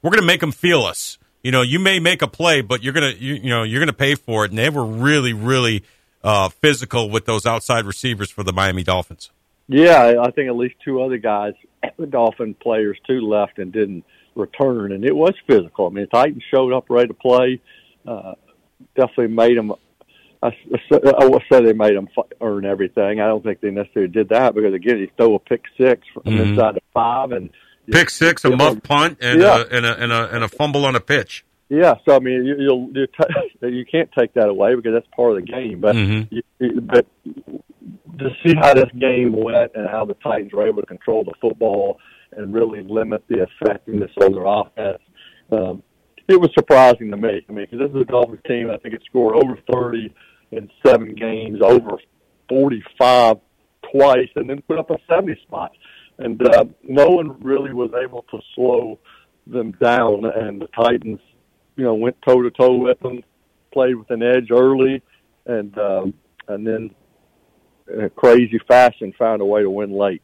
Speaker 5: we're gonna make them feel us. You know, you may make a play, but you're gonna you, you know you're gonna pay for it. And they were really really uh, physical with those outside receivers for the Miami Dolphins.
Speaker 33: Yeah, I- I think at least two other guys, the Dolphin players too, left and didn't return, and it was physical. I mean, the Titans showed up ready to play. Uh, definitely made them. I, I would say they made them earn everything. I don't think they necessarily did that because again, you throw a pick six from
Speaker 5: Mhm.
Speaker 33: inside the five, and
Speaker 5: Pick six, a muff punt, and,
Speaker 33: Yeah.
Speaker 5: a, and, a, and, a, and a fumble on a pitch.
Speaker 33: Yeah, so I mean, you, you'll you, t- you can't take that away because that's part of the game. But
Speaker 5: Mhm.
Speaker 33: you, you- but to see how this game went and how the Titans were able to control the football and really limit the effectiveness of their offense, um, it was surprising to me. I mean, because this is a Dolphins team, I think it scored over thirty in seven games, over forty-five twice, and then put up a seventy spot. And uh, no one really was able to slow them down, and the Titans, you know, went toe to toe with them, played with an edge early, and um, and then in a crazy fashion found a way to win late.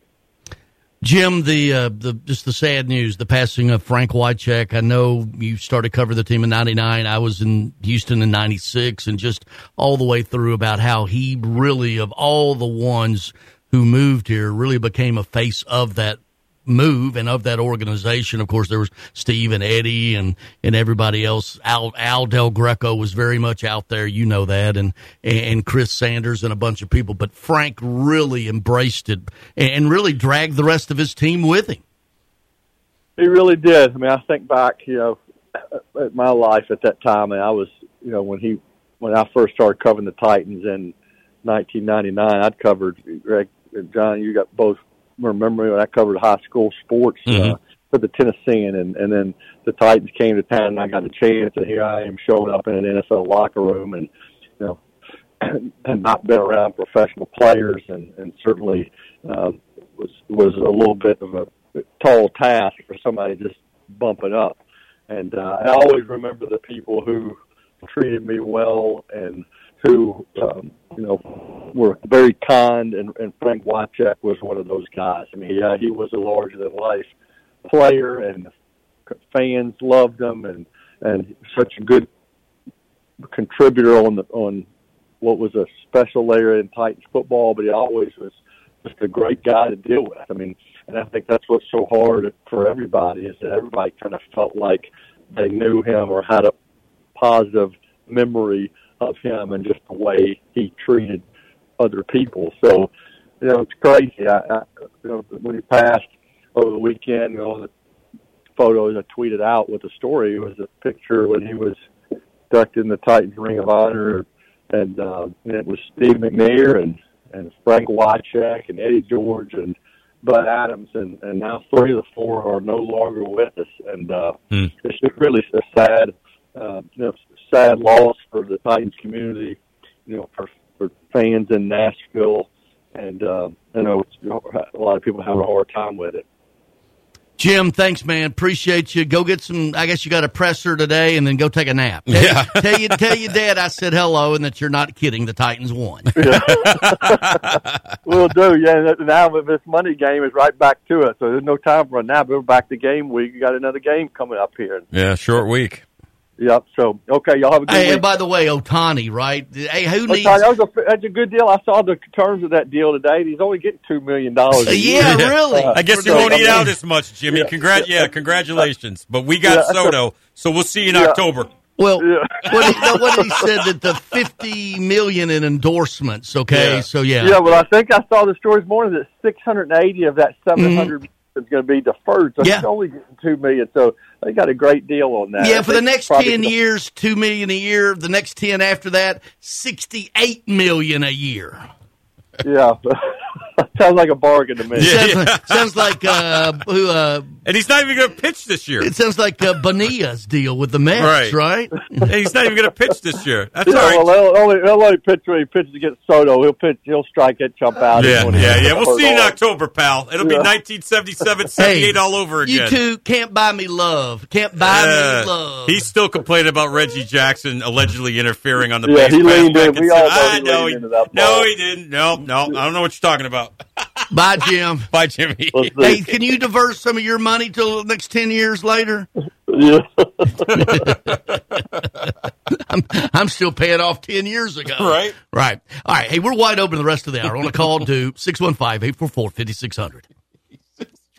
Speaker 4: Jim, the uh, the just the sad news, the passing of Frank Wycheck. I know you started covering the team in '99. I was in Houston in '96, and just all the way through about how he really, of all the ones who moved here, really became a face of that move and of that organization. Of course, there was Steve and Eddie and and everybody else. Al Al Del Greco was very much out there, you know that, and and Chris Sanders and a bunch of people. But Frank really embraced it and really dragged the rest of his team with him.
Speaker 33: He really did. I mean, I think back, you know, at my life at that time, and I was, you know, when he when I first started covering the Titans in 1999, I'd covered Greg and John. You got both remember when I covered high school sports uh,
Speaker 5: Mhm.
Speaker 33: for the Tennessean, and and then the Titans came to town, and I got a chance, and here I am showing up in an NFL locker room, and you know, and not been around professional players, and and certainly uh, was was a little bit of a tall task for somebody just bumping up. And uh, I always remember the people who treated me well and who um, you know were very kind. And, and Frank Wycheck was one of those guys. I mean, yeah, he was a larger than life player, and fans loved him, and and such a good contributor on the on what was a special layer in Titans football. But he always was just a great guy to deal with. I mean, and I think that's what's so hard for everybody is that everybody kind of felt like they knew him or had a positive memory of him and just the way he treated other people. So, you know, it's crazy. I, I you know, when he passed over the weekend, you know, the photos I tweeted out with the story was a picture when he was inducted in the Titans Ring of Honor, and, uh, and it was Steve McNair and and Frank Wycheck and Eddie George and Bud Adams, and and now three of the four are no longer with us, and uh,
Speaker 5: Hmm.
Speaker 33: it's just really a sad, uh, you know, sad loss for the Titans community, you know, for for fans in Nashville, and uh, I know it's, a lot of people have a hard time with it.
Speaker 4: Jim, thanks, man. Appreciate you. Go get some. I guess you got a presser today, and then go take a nap. Tell,
Speaker 5: Yeah.
Speaker 4: tell you, tell your dad I said hello, and that you're not kidding. The Titans won.
Speaker 33: We'll do, yeah. Now this Monday game is right back to it, so there's no time for it now. But we're back to game week. We got another game coming up here.
Speaker 5: Yeah, short week.
Speaker 33: Yep. So okay, y'all have a good
Speaker 4: Hey,
Speaker 33: week.
Speaker 4: and by the way, Ohtani, right? Hey, who
Speaker 33: Okay,
Speaker 4: needs?
Speaker 33: that was a that's a good deal. I saw the terms of that deal today. He's only getting two million dollars.
Speaker 4: Yeah, really.
Speaker 5: Uh, I guess you won't
Speaker 33: I
Speaker 5: eat
Speaker 33: mean-
Speaker 5: out as much, Jimmy. Congrat, yeah, congratulations. But we got
Speaker 33: Yeah.
Speaker 5: Soto, so we'll see you in
Speaker 33: Yeah.
Speaker 5: October.
Speaker 4: Well, what, he, what he said that the fifty million in endorsements? Okay,
Speaker 5: Yeah.
Speaker 4: so yeah,
Speaker 33: Yeah, well, I think I saw the story this morning that 680 of that mm-hmm. 700 is going to be deferred. So.
Speaker 4: Yeah.
Speaker 33: he's only getting two million. So they got a great deal on that.
Speaker 4: Yeah, for the next ten years, two million a year. The next ten after that, sixty-eight million a year.
Speaker 33: Yeah, sounds like a bargain to me.
Speaker 4: Sounds, sounds like uh, who? Uh,
Speaker 5: And he's not even going to pitch this year.
Speaker 4: it sounds like uh, Bonilla's deal with the Mets, right?
Speaker 5: Hey, he's not even going to pitch this year. That's
Speaker 33: Yeah,
Speaker 5: all right.
Speaker 33: well, he'll only, he'll only pitch when he pitches against Soto. He'll pitch, he'll strike it, jump out.
Speaker 5: yeah,
Speaker 33: When
Speaker 5: yeah, yeah. We'll see you in October, pal. It'll be
Speaker 33: Yeah.
Speaker 5: 1977, 78 all over again.
Speaker 4: You two can't buy me love. Can't buy
Speaker 5: Uh,
Speaker 4: me love.
Speaker 5: He's still complaining about Reggie Jackson allegedly interfering on the
Speaker 33: Yeah,
Speaker 5: base
Speaker 33: he leaned
Speaker 5: back
Speaker 33: in.
Speaker 5: in
Speaker 33: We all
Speaker 5: seven.
Speaker 33: know
Speaker 5: I
Speaker 33: he
Speaker 5: know he,
Speaker 33: into that
Speaker 5: no, he didn't. No, no, I don't know what you're talking about.
Speaker 4: Bye, Jim.
Speaker 5: Bye, Jimmy.
Speaker 33: Let's.
Speaker 4: Hey, can you divert some of your money till the next ten years later?
Speaker 33: Yeah,
Speaker 4: Yeah. I'm, I'm still paying off 10 years ago.
Speaker 5: Right.
Speaker 4: Right. All right. Hey, we're wide open the rest of the hour. On a call to 615 844 5600.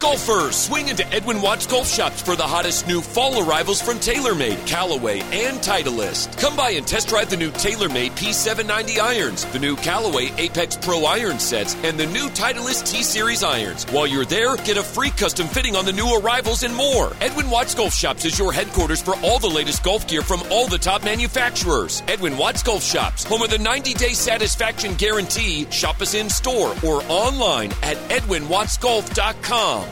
Speaker 30: Golfers, swing into Edwin Watts Golf Shops for the hottest new fall arrivals from TaylorMade, Callaway, and Titleist. Come by and test drive the new TaylorMade P790 irons, the new Callaway Apex Pro iron sets, and the new Titleist T-Series irons. While you're there, get a free custom fitting on the new arrivals and more. Edwin Watts Golf Shops is your headquarters for all the latest golf gear from all the top manufacturers. Edwin Watts Golf Shops, home of the 90-day satisfaction guarantee. Shop us in store or online at edwinwattsgolf.com.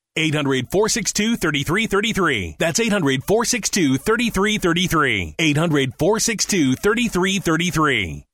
Speaker 34: 800 462 3333. That's 800 462 3333. 800 462 3333.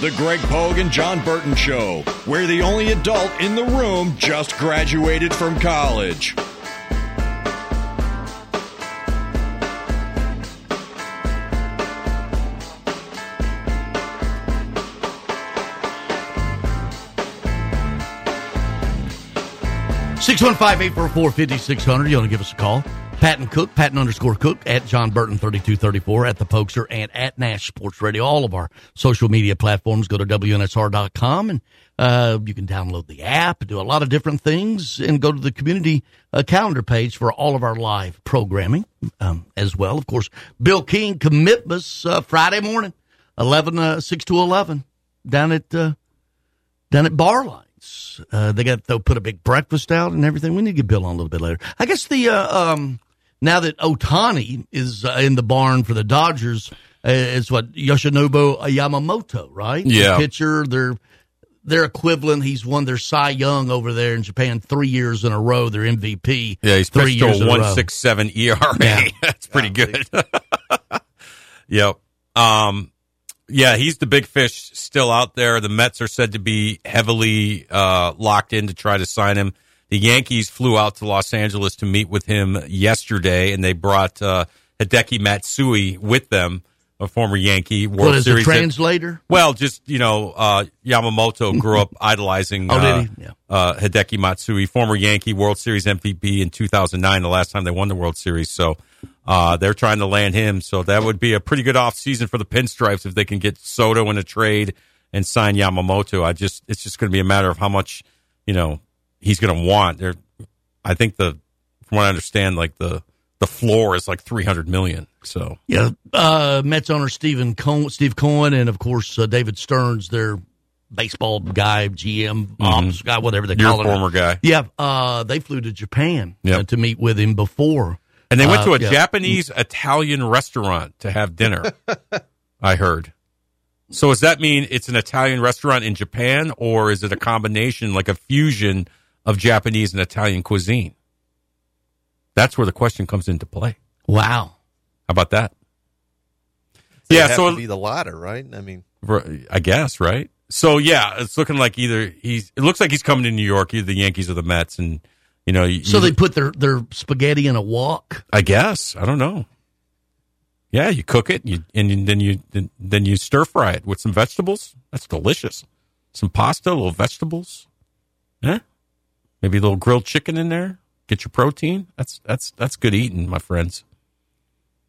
Speaker 19: The Greg Pogue and Jon Burton Show, where the only adult in the room just graduated from college.
Speaker 4: Six one five eight four four fifty six hundred. You want to give us a call? Patton Cook, Patton underscore Cook at Jon Burton thirty two thirty four at the Pokester and at Nash Sports Radio. All of our social media platforms. Go to wnsr.com and uh, you can download the app, and do a lot of different things, and go to the community uh, calendar page for all of our live programming um, as well. Of course, Bill King commitments uh, Friday morning, eleven uh, six to eleven down at uh, down at Barline. Uh, they got they'll put a big breakfast out and everything. We need to get Bill on a little bit later. I guess the uh, um, now that Ohtani is uh, in the barn for the Dodgers, uh, is what Yoshinobu Yamamoto, right?
Speaker 5: Yeah.
Speaker 4: the pitcher. Their their equivalent. He's won their Cy Young over there in Japan three years in a row. Their MVP.
Speaker 5: Yeah, he's
Speaker 4: three years
Speaker 5: to a one six seven ERA.
Speaker 4: Yeah.
Speaker 5: That's pretty good. yep. Um, Yeah, he's the big fish still out there. The Mets are said to be heavily uh, locked in to try to sign him. The Yankees flew out to Los Angeles to meet with him yesterday, and they brought uh, Hideki Matsui with them, a former Yankee World
Speaker 4: What is a
Speaker 5: Series.
Speaker 4: translator?
Speaker 5: well, just you know, uh, Yamamoto grew up idolizing
Speaker 4: Oh,
Speaker 5: uh?
Speaker 4: Yeah.
Speaker 5: uh, Hideki Matsui, former Yankee World Series MVP in 2009, the last time they won the World Series. So uh, they're trying to land him. So that would be a pretty good off season for the Pinstripes if they can get Soto in a trade and sign Yamamoto. I just it's just going to be a matter of how much you know he's going to want. There, I think the from what I understand, like the the floor is like 300 million. So
Speaker 4: Yeah, uh, Mets owner Stephen Cohen, Steve Cohen, and of course uh, David Stearns, their baseball guy, GM, ops guy, whatever they
Speaker 5: Mm-hmm. Your
Speaker 4: call him.
Speaker 5: former guy.
Speaker 4: Yeah, uh, they flew to Japan
Speaker 5: Yep.
Speaker 4: uh, to meet with him before,
Speaker 5: And they went
Speaker 4: Uh,
Speaker 5: to a
Speaker 4: yeah.
Speaker 5: Japanese Italian restaurant to have dinner. I heard. So does that mean it's an Italian restaurant in Japan, or is it a combination, like a fusion of Japanese and Italian cuisine? That's where the question comes into play.
Speaker 4: Wow.
Speaker 5: How about that?
Speaker 35: It'd
Speaker 5: yeah,
Speaker 35: have
Speaker 5: so
Speaker 35: to be the latter, right? I mean,
Speaker 5: I guess right. So yeah, it's looking like either he's. It looks like he's coming to New York, either the Yankees or the Mets, and you know. You,
Speaker 4: So
Speaker 5: you-
Speaker 4: they put their, their spaghetti in a wok.
Speaker 5: I guess I don't know. Yeah, you cook it, you, and then you then, then you stir fry it with some vegetables. That's delicious. Some pasta, little vegetables. Yeah, maybe a little grilled chicken in there. Get your protein. That's that's that's good eating, my friends.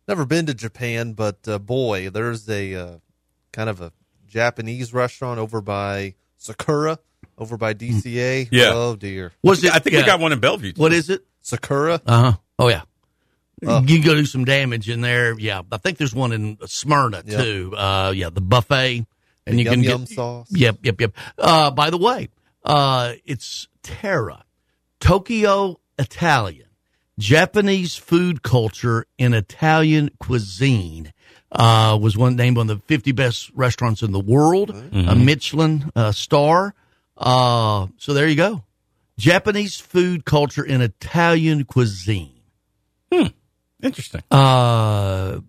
Speaker 35: never been to Japan, but uh, boy, there's a uh, kind of a Japanese restaurant over by Sakura, over by DCA.
Speaker 5: Yeah.
Speaker 35: Oh dear.
Speaker 4: Was it?
Speaker 5: I think
Speaker 4: yeah.
Speaker 5: we got one in Bellevue.
Speaker 4: What is it?
Speaker 35: Sakura.
Speaker 4: Uh huh. Oh yeah.
Speaker 35: Oh.
Speaker 4: You can go do some damage in there. Yeah, I think there's one in Smyrna
Speaker 35: Yep.
Speaker 4: too. Uh, yeah, the buffet, and
Speaker 35: The
Speaker 4: you can
Speaker 35: yum
Speaker 4: get
Speaker 35: yum sauce.
Speaker 4: Yep, yep, yep. Uh, by the way, uh, it's Terra, Tokyo Italian, Japanese food culture and Italian cuisine. Uh, was one named one of the 50 best restaurants in the world, a Michelin uh, star. Uh, so there you go. Japanese food culture and Italian cuisine. Hmm.
Speaker 5: Interesting.
Speaker 4: Uh,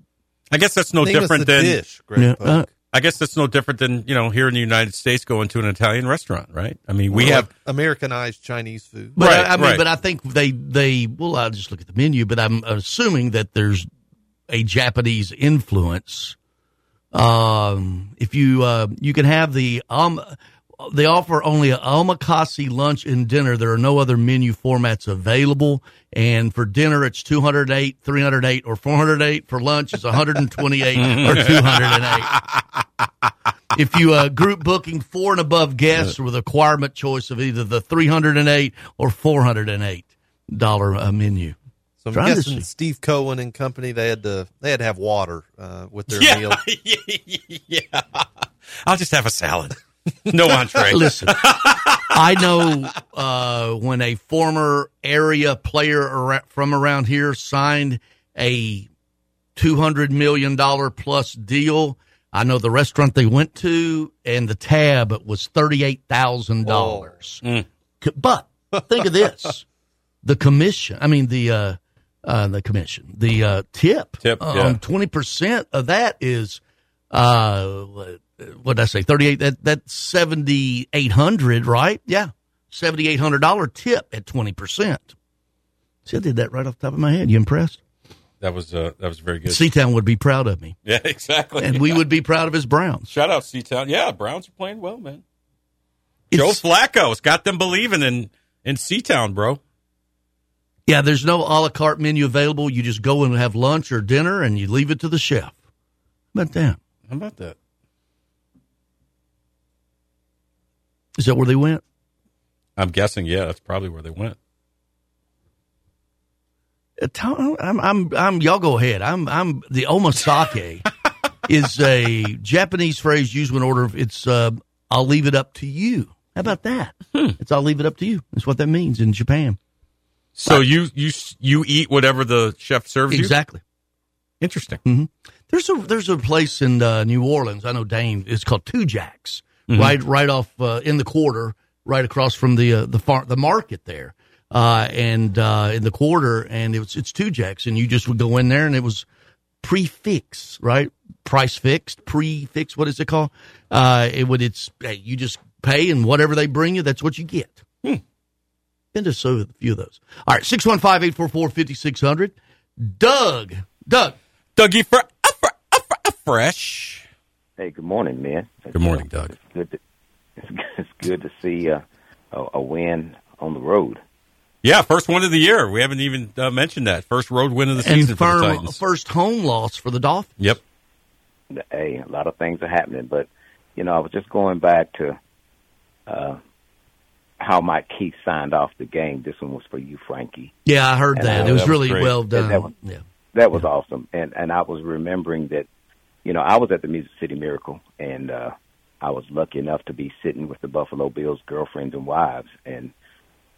Speaker 5: I guess that's no different than.
Speaker 35: dish, Greg
Speaker 4: Yeah,
Speaker 35: Poke.
Speaker 4: uh,
Speaker 5: I guess that's no different than you know here in the United States going to an Italian restaurant, right? I mean, we
Speaker 35: Or
Speaker 5: have
Speaker 35: Americanized Chinese food.
Speaker 4: But
Speaker 5: Right,
Speaker 4: I, I mean,
Speaker 5: right.
Speaker 4: but I think they they well, I'll just look at the menu. But I'm assuming that there's a Japanese influence. Um, if you uh, you can have the um, they offer only a omakase lunch and dinner. There are no other menu formats available. And for dinner, it's 208, 308, or 408. For lunch, it's 128 or 208. If you uh, group booking four and above guests with a requirement choice of either the 308 or 408 dollar uh, menu.
Speaker 35: So I'm
Speaker 4: Trying
Speaker 35: guessing. Steve Cohen and company they had to they had to have water uh, with their
Speaker 5: yeah,
Speaker 35: meal.
Speaker 5: yeah. I'll just have a salad, no entree.
Speaker 4: Listen, I know uh, when a former area player ar- from around here signed a two hundred million dollar plus deal. I know the restaurant they went to, and the tab was thirty eight thousand dollars.
Speaker 5: Mm.
Speaker 4: But think of this: the commission. I mean the uh, uh, the commission, the uh, tip.
Speaker 5: Tip, yeah.
Speaker 4: Um, twenty percent of that is uh, what did I say? Thirty eight. That that's seventy eight hundred, right? Yeah, seventy eight hundred dollar tip at twenty percent. See, I did that right off the top of my head. You impressed?
Speaker 5: That was uh, that was very good.
Speaker 4: Seatown would be proud of me,
Speaker 5: yeah, exactly.
Speaker 4: and we would be proud of his Browns.
Speaker 5: Shout out Seatown. Yeah, Browns are playing well, man.
Speaker 4: It's-
Speaker 5: Joe Flacco's got them believing in in Seatown, bro.
Speaker 4: Yeah, there's no a la carte menu available. You just go and have lunch or dinner, and you leave it to the chef. How about that?
Speaker 5: How about that?
Speaker 4: Is that where they went?
Speaker 5: I'm guessing. Yeah, that's probably where they went.
Speaker 4: Uh, Tom, I'm, I'm, I'm, y'all go ahead. I'm, I'm, the omasake is a Japanese phrase used when order, it's, uh, I'll leave it up to you. How about that? It's, I'll leave it up to you. That's what that means in Japan.
Speaker 5: So you you you eat whatever the chef serves you.
Speaker 4: Exactly.
Speaker 5: Interesting.
Speaker 4: hmm There's a, there's a place in, uh, New Orleans. I know Dane, it's called Tujague's,
Speaker 5: Mhm.
Speaker 4: right, right off, uh, in the quarter, right across from the, uh, the far, the market there. Uh, and, uh, in the quarter and it was, it's Tujague's and you just would go in there and it was, prefix, right? Price fixed, prefix. What is it called? Uh, it would. It's hey, you just pay and whatever they bring you, that's what you get. Hmm. Been to so a few of those. All right, 615-844-5600. Doug, Doug,
Speaker 5: Dougie for, for, for fresh.
Speaker 36: Hey, good morning, man.
Speaker 5: Good morning, Doug.
Speaker 36: It's good to, it's, good- it's good to see uh, a, a win on the road.
Speaker 5: Yeah, first one of the year. We haven't even uh, mentioned that. First road win of the season
Speaker 4: and
Speaker 5: for the Titans.
Speaker 4: first home loss for the Dolphins.
Speaker 5: Yep.
Speaker 36: Hey, a lot of things are happening, but you know, I was just going back to uh, how Mike Keith signed off the game. This one was for you, Frankie.
Speaker 4: Yeah, I heard
Speaker 36: And,
Speaker 4: that.
Speaker 36: uh,
Speaker 4: it was
Speaker 36: that was
Speaker 4: really
Speaker 36: great.
Speaker 4: well done.
Speaker 36: that was-
Speaker 4: yeah.
Speaker 36: That was awesome, and and I was remembering that, you know, I was at the Music City Miracle, and uh, I was lucky enough to be sitting with the Buffalo Bills girlfriends and wives, and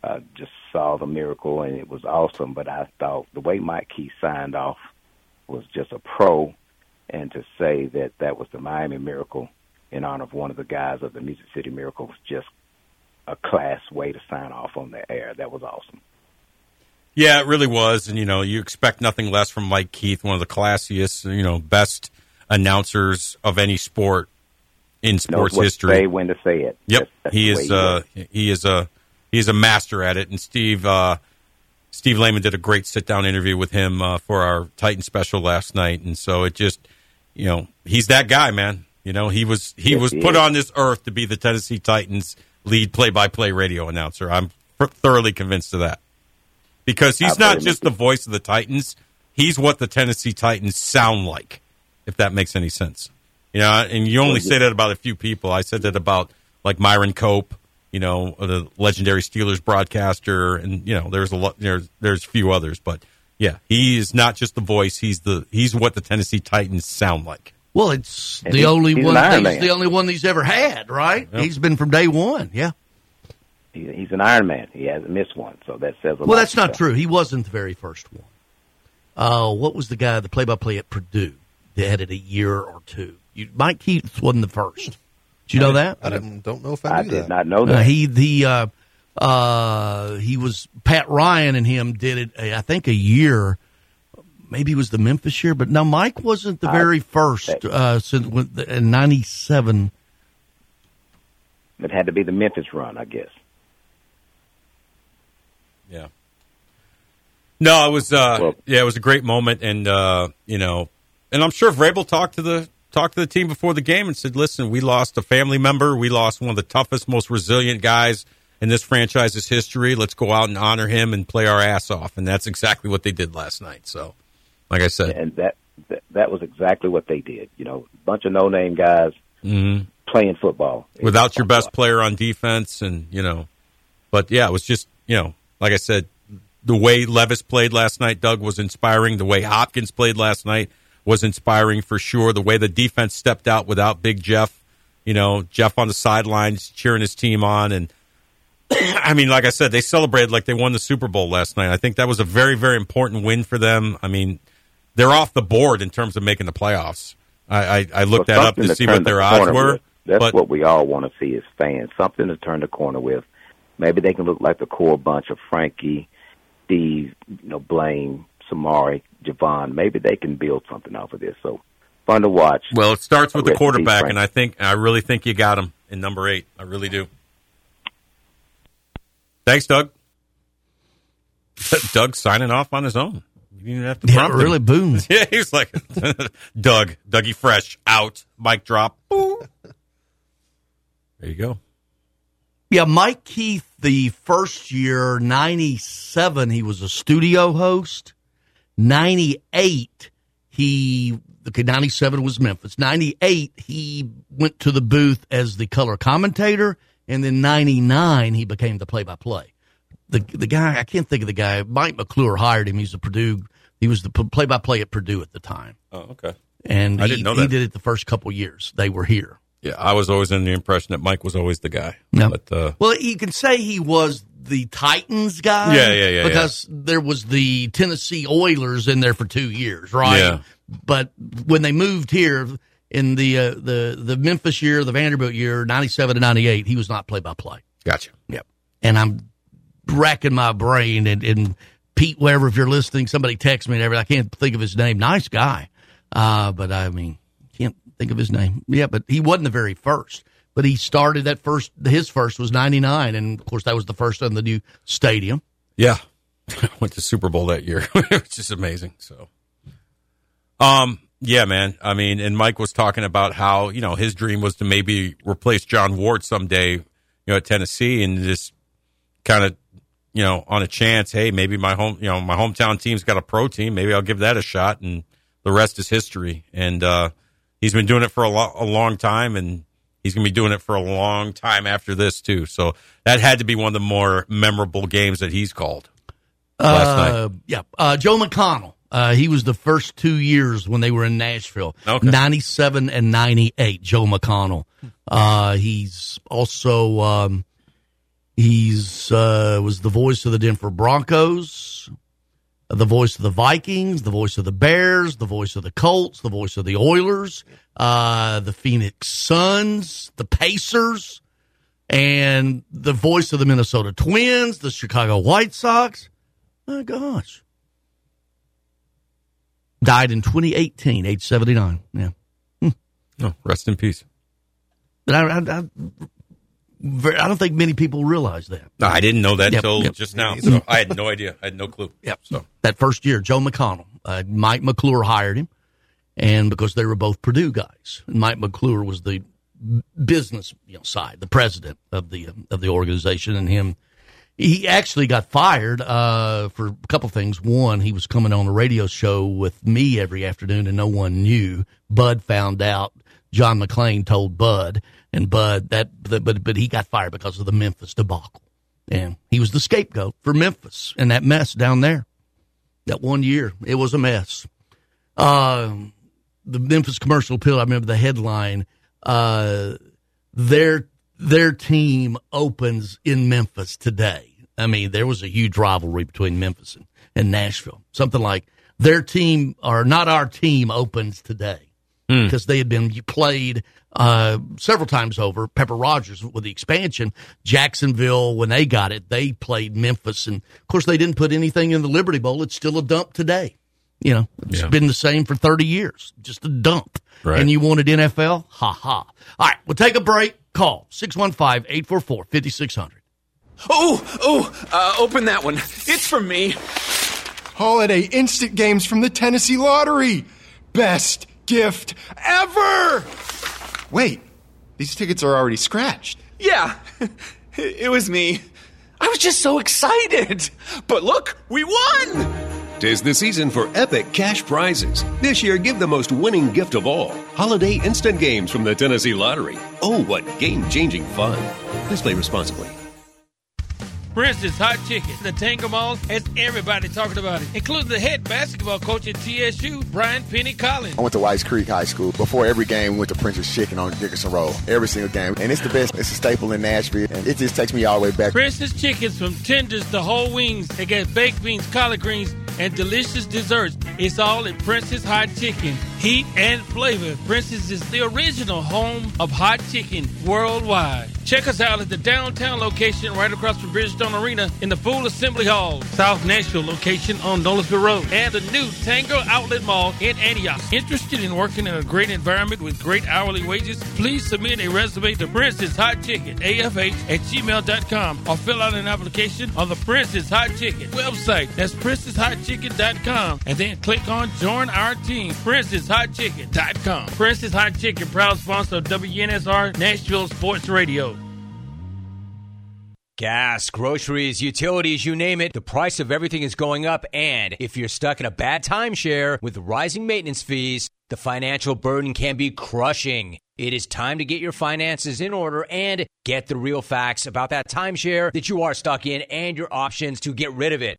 Speaker 36: uh, just saw the miracle, and it was awesome. But I thought the way Mike Keith signed off was just a pro, and to say that that was the Miami Miracle in honor of one of the guys of the Music City Miracle was just a class way to sign off on the air. That was awesome.
Speaker 5: Yeah, it really was, and you know, you expect nothing less from Mike Keith, one of the classiest, you know, best announcers of any sport in sports history.
Speaker 36: Say when to say it.
Speaker 5: Yep,
Speaker 36: That's- that's
Speaker 5: he is. Uh, he is a he is a master at it. And Steve uh, Steve Lehman did a great sit down interview with him uh, for our Titan special last night, and so it just you know he's that guy, man. You know he was he
Speaker 36: Yes,
Speaker 5: was
Speaker 36: he
Speaker 5: put
Speaker 36: is.
Speaker 5: on this earth to be the Tennessee Titans lead play by play radio announcer. I'm thoroughly convinced of that because he's not just the voice of the Titans; he's what the Tennessee Titans sound like. If that makes any sense, you know. And you only say that about a few people. I said that about like Myron Cope, you know, the legendary Steelers broadcaster, and you know, there's a lot. There's there's a few others, but yeah, he is not just the voice. He's the he's what the Tennessee Titans sound like.
Speaker 4: Well, it's
Speaker 36: And
Speaker 4: the
Speaker 36: he-
Speaker 4: only
Speaker 36: he's
Speaker 4: one. He's
Speaker 36: Man.
Speaker 4: the only one he's ever had, right?
Speaker 5: Yep.
Speaker 4: He's been from day one. Yeah.
Speaker 36: He, he's an Iron Man. He hasn't missed one, so that says a lot.
Speaker 4: Well, that's not true. He wasn't the very first one. Uh, what was the guy, the play-by-play at Purdue? They had it a year or two. You, Mike Keith wasn't the first. Did you know that?
Speaker 35: I didn't, don't know if I,
Speaker 36: I did
Speaker 35: that.
Speaker 36: not know
Speaker 4: Uh,
Speaker 36: that.
Speaker 4: he the uh, uh, he was Pat Ryan and him did it. uh, I think a year. Maybe it was the Memphis year, but no, Mike wasn't the
Speaker 36: I-
Speaker 4: very first. Uh, since when- in '97.
Speaker 36: It had to be the Memphis run, I guess.
Speaker 5: Yeah. No, it was uh
Speaker 36: Well-
Speaker 5: yeah, it was a great moment and uh, you know, and I'm sure Vrabel talked to the talked to the team before the game and said, "Listen, we lost a family member. We lost one of the toughest, most resilient guys in this franchise's history. Let's go out and honor him and play our ass off." And that's exactly what they did last night. So, like I said,
Speaker 36: And that, that that was exactly what they did. You know, a bunch of no-name guys
Speaker 5: mhm.
Speaker 36: playing football.
Speaker 5: Without your best player on defense and you know but yeah it was just you know like i said the way levis played last night doug was inspiring the way hopkins played last night was inspiring for sure the way the defense stepped out without big jeff you know jeff on the sidelines cheering his team on and i mean like i said they celebrated like they won the super bowl last night i think that was a very very important win for them i mean they're off the board in terms of making the playoffs i i, I looked
Speaker 36: Well,
Speaker 5: that up
Speaker 36: something
Speaker 5: to see what
Speaker 36: the
Speaker 5: their odds were
Speaker 36: with. That's
Speaker 5: but
Speaker 36: what we all want to see as fans. Something to turn the corner with. Maybe they can look like the core bunch of Frankie, Steve, you know, Blaine, Samari, Jevon. Maybe they can build something off of this. So fun to watch.
Speaker 5: Well, it starts with the
Speaker 36: Rest in peace,
Speaker 5: quarterback, and I think I really think you got him in number eight. I really do. Thanks, Doug. Doug signing off on his own. You didn't have to
Speaker 4: Yeah,
Speaker 5: prompt him.
Speaker 4: really boom.
Speaker 5: Yeah, he was like, Doug, Dougie Fresh, out, mic drop. There you go.
Speaker 4: Yeah, Mike Keith, the first year, 97, he was a studio host. 98, he, okay, 97 was Memphis. 98, he went to the booth as the color commentator. And then 99, he became the play by play. The the guy, I can't think of the guy, Mike McClure hired him. He's a Purdue, he was the play by play at Purdue at the time.
Speaker 5: Oh, okay.
Speaker 4: And
Speaker 5: I
Speaker 4: he,
Speaker 5: didn't know
Speaker 4: he did it the first couple years they were here.
Speaker 5: Yeah, I was always under the impression that Mike was always the guy.
Speaker 4: No.
Speaker 5: But, uh,
Speaker 4: Well, you can say he was the Titans guy.
Speaker 5: Yeah, yeah, yeah,
Speaker 4: Because there was the Tennessee Oilers in there for two years, right?
Speaker 5: Yeah.
Speaker 4: But when they moved here in the uh, the the Memphis year, the Vanderbilt year, ninety seven to ninety eight, he was not play by play.
Speaker 5: Gotcha.
Speaker 4: Yep. And I'm racking my brain and, and Pete Weber, if you're listening, somebody text me and everything. I can't think of his name. Nice guy. Uh, but I mean, can't think of his name. Yeah, but he wasn't the very first. But he started that first. His first was '99, and of course that was the first on the new stadium.
Speaker 5: Yeah, went to Super Bowl that year, which is amazing. So, um, yeah, man. I mean, and Mike was talking about how you know his dream was to maybe replace John Ward someday, you know, at Tennessee, and just kind of, you know, on a chance, hey, maybe my home, you know, my hometown team's got a pro team, maybe I'll give that a shot, and the rest is history. And uh, he's been doing it for a, lo- a long time, and he's going to be doing it for a long time after this too. So that had to be one of the more memorable games that he's called last
Speaker 4: Uh,
Speaker 5: night.
Speaker 4: yeah, uh, Joe McConnell. Uh, he was the first two years when they were in Nashville,
Speaker 5: Okay.
Speaker 4: ninety-seven and ninety-eight. Joe McConnell. Uh, he's also um, he's uh, was the voice of the Denver Broncos, the voice of the Vikings, the voice of the Bears, the voice of the Colts, the voice of the Oilers, uh, the Phoenix Suns, the Pacers, and the voice of the Minnesota Twins, the Chicago White Sox. My gosh. Died in 2018, age 79. Yeah.
Speaker 5: Oh, rest in peace.
Speaker 4: But I, I, I, I don't think many people realize that.
Speaker 5: No, I didn't know that
Speaker 4: Yep,
Speaker 5: till
Speaker 4: yep.
Speaker 5: just now. So I had no idea. I had no clue.
Speaker 4: Yep.
Speaker 5: So
Speaker 4: That first year, Joe McConnell, uh, Mike McClure hired him, and because they were both Purdue guys, Mike McClure was the business you know, side, the president of the of the organization, and him. He actually got fired uh, for a couple things. One, he was coming on a radio show with me every afternoon, and no one knew. Bud found out. John McClain told Bud, and Bud that, but but he got fired because of the Memphis debacle, and he was the scapegoat for Memphis and that mess down there. That one year, it was a mess. Um, the Memphis Commercial Appeal. I remember the headline. Uh, their their team opens in Memphis today. I mean, there was a huge rivalry between Memphis and, and Nashville. Something like their team or not our team opens today because they had been played uh, several times over. Pepper Rogers with the expansion, Jacksonville when they got it, they played Memphis, and of course they didn't put anything in the Liberty Bowl. It's still a dump today. You know, it's
Speaker 5: Yeah.
Speaker 4: been the same for thirty years, just a dump.
Speaker 5: Right.
Speaker 4: And you wanted NFL? Ha ha. All right, we'll take a break. Call 615-844-5600.
Speaker 37: Oh, oh, uh, open that one. It's for me.
Speaker 21: Holiday instant games from the Tennessee Lottery. Best gift ever! Wait, these tickets are already scratched.
Speaker 37: Yeah, it was me. I was just so excited. But look, we won!
Speaker 16: Tis the season for epic cash prizes. This year, give the most winning gift of all holiday instant games from the Tennessee Lottery. Oh, what game changing fun! Please play responsibly.
Speaker 38: Prince's Hot Chicken. The Tanger Mall has everybody talking about it, including the head basketball coach at TSU, Brian Penny Collins.
Speaker 39: I went to Whites Creek High School. Before every game, we went to Prince's Chicken on Dickerson Road. Every single game. And it's the best. It's a staple in Nashville. And it just takes me all the way back.
Speaker 38: Prince's Chickens from tenders to whole wings. They got baked beans, collard greens, and delicious desserts. It's all at Prince's Hot Chicken. Heat and flavor. Prince's is the original home of hot chicken worldwide. Check us out at the downtown location right across from Bridgestone Arena in the Full Assembly Hall, South Nashville location on Nolensville Road, and the new Tanger Outlet Mall in Antioch. Interested in working in a great environment with great hourly wages? Please submit a resume to Prince's Hot Chicken, AFH at gmail.com, or fill out an application on the Prince's Hot Chicken website. That's princeshotchicken.com, and then click on Join Our Team, princeshotchicken.com. Prince's Hot Chicken, proud sponsor of WNSR Nashville Sports Radio.
Speaker 17: Gas, groceries, utilities, you name it, the price of everything is going up. And if you're stuck in a bad timeshare with rising maintenance fees, the financial burden can be crushing. It is time to get your finances in order and get the real facts about that timeshare that you are stuck in and your options to get rid of it.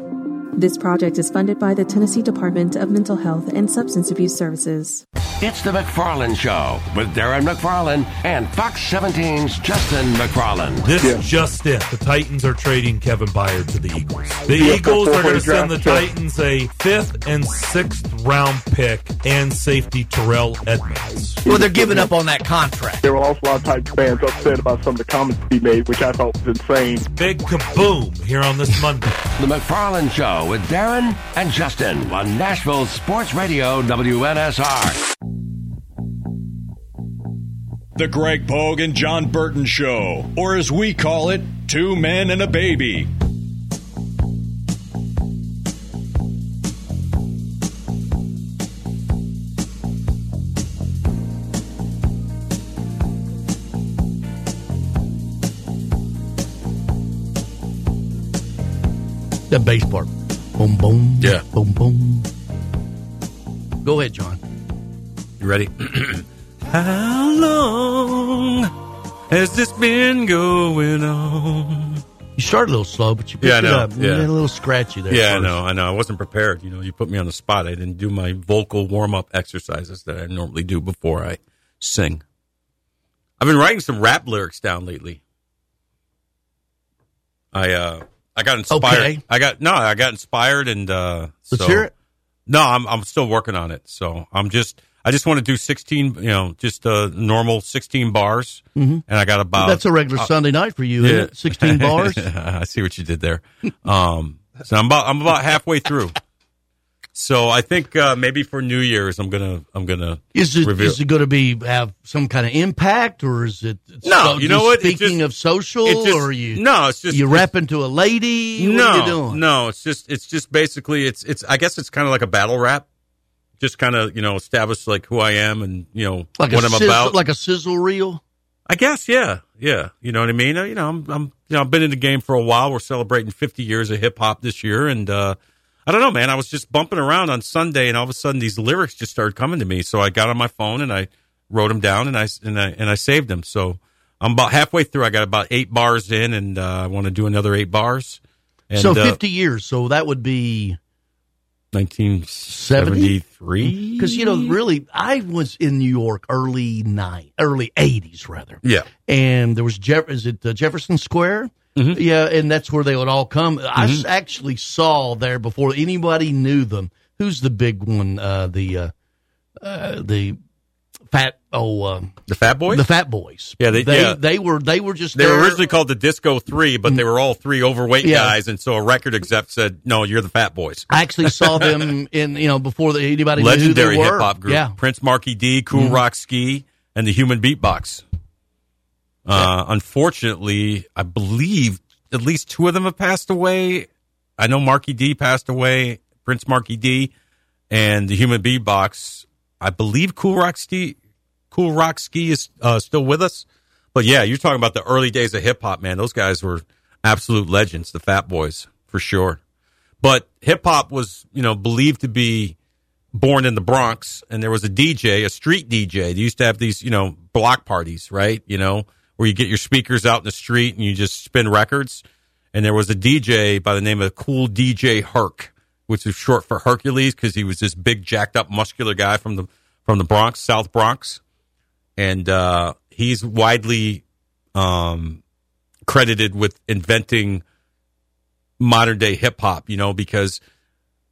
Speaker 38: This project is funded by the Tennessee Department of Mental Health and Substance Abuse Services.
Speaker 3: It's the McFarland Show with Darren McFarland and Fox 17's Justin McFarland.
Speaker 21: This is just it. The Titans are trading Kevin Byard to the Eagles. The
Speaker 40: Yeah,
Speaker 21: Eagles are going to send the
Speaker 40: draft.
Speaker 21: Titans a fifth and sixth round pick and safety Terrell Edmunds.
Speaker 4: Well, they're giving up on that contract.
Speaker 40: There were also a lot of Titans fans upset about some of the comments he made, which I thought was insane.
Speaker 21: Big kaboom here on this Monday.
Speaker 3: The McFarland Show with Darren and Justin on Nashville Sports Radio WNSR.
Speaker 19: The Greg Pogue and Jon Burton Show, or as we call it, Two Men and a Baby.
Speaker 4: The bass part. Boom, boom.
Speaker 5: Yeah.
Speaker 4: Boom, boom. Go ahead, Jon.
Speaker 5: You ready? How long has this been going on?
Speaker 4: You started a little slow, but you picked
Speaker 5: Yeah,
Speaker 4: it
Speaker 5: know.
Speaker 4: up. You
Speaker 5: Yeah.
Speaker 4: a little scratchy there.
Speaker 5: Yeah, I know, I know. I wasn't prepared. You know, you put me on the spot. I didn't do my vocal warm up exercises that I normally do before I sing. I've been writing some rap lyrics down lately. I uh I got inspired.
Speaker 4: Okay.
Speaker 5: I got no, I got inspired and uh
Speaker 4: Let's
Speaker 5: so-
Speaker 4: hear it.
Speaker 5: No, I'm I'm still working on it. So I'm just I just want to do 16, you know, just uh normal 16 bars.
Speaker 4: Mhm.
Speaker 5: And I got about
Speaker 4: That's a regular
Speaker 5: uh,
Speaker 4: Sunday night for you, isn't it? 16 bars?
Speaker 5: I see what you did there. Um, so I'm about I'm about halfway through. So I think uh, maybe for New Year's I'm gonna I'm gonna
Speaker 4: Is it
Speaker 5: reveal.
Speaker 4: is it going to be have some kind of impact, or is it?
Speaker 5: No,
Speaker 4: so-
Speaker 5: you know what?
Speaker 4: Speaking
Speaker 5: just-
Speaker 4: of social,
Speaker 5: just-
Speaker 4: or are you?
Speaker 5: no, it's just-
Speaker 4: you
Speaker 5: it's-
Speaker 4: rapping to a lady. What
Speaker 5: no,
Speaker 4: are you doing?
Speaker 5: no, it's just it's just basically it's it's I guess it's kind of like a battle rap. Just kind of you know establish like who I am and you know
Speaker 4: like
Speaker 5: what I'm
Speaker 4: sizzle,
Speaker 5: about.
Speaker 4: like a sizzle reel.
Speaker 5: I guess, yeah, yeah. You know what I mean? Uh, You know, I'm, I'm, you know, I've been in the game for a while. We're celebrating 50 years of hip hop this year, and uh, I don't know, man. I was just bumping around on Sunday, and all of a sudden, these lyrics just started coming to me. So I got on my phone and I wrote them down, and I and I and I saved them. So I'm about halfway through. I got about eight bars in, and uh, I want to do another eight bars. And,
Speaker 4: so
Speaker 5: uh,
Speaker 4: 50 years. So that would be
Speaker 5: 1973.
Speaker 4: Because you know, really, I was in New York early nine, early 80s rather.
Speaker 5: Yeah.
Speaker 4: and there was Jeff. Is it uh, Jefferson Square?
Speaker 5: Mm-hmm.
Speaker 4: Yeah, and that's where they would all come. I actually saw there before anybody knew them. Who's the big one? Uh, the uh, uh, the fat oh uh,
Speaker 5: the Fat Boys.
Speaker 4: the Fat Boys.
Speaker 5: Yeah, they-
Speaker 4: they
Speaker 5: yeah.
Speaker 4: they were they were just
Speaker 5: They were originally called the Disco Three, but they were all three overweight
Speaker 4: Yeah.
Speaker 5: guys, and so a record exec said, "No, you're the Fat Boys."
Speaker 4: I actually saw them in you know before the, anybody
Speaker 5: legendary
Speaker 4: knew who they
Speaker 5: hip
Speaker 4: were.
Speaker 5: hop group.
Speaker 4: Yeah,
Speaker 5: Prince Markie Dee, Cool
Speaker 4: Mhm.
Speaker 5: Rock Ski, and the Human Beatbox. Uh, unfortunately, I believe at least two of them have passed away. I know Markie Dee passed away, Prince Markie Dee, and the Human Beatbox. I believe Kool Rock-Ski, Cool Rock Ski is uh, still with us. But yeah, you're talking about the early days of hip hop, man. Those guys were absolute legends, the Fat Boys for sure. But hip hop was, you know, believed to be born in the Bronx, and there was a DJ, a street DJ. They used to have these, you know, block parties, right? You know, where you get your speakers out in the street and you just spin records. And there was a DJ by the name of Kool DJ Herc, which is short for Hercules because he was this big, jacked up, muscular guy from the from the Bronx, South Bronx, and uh, he's widely um, credited with inventing modern day hip hop. You know, because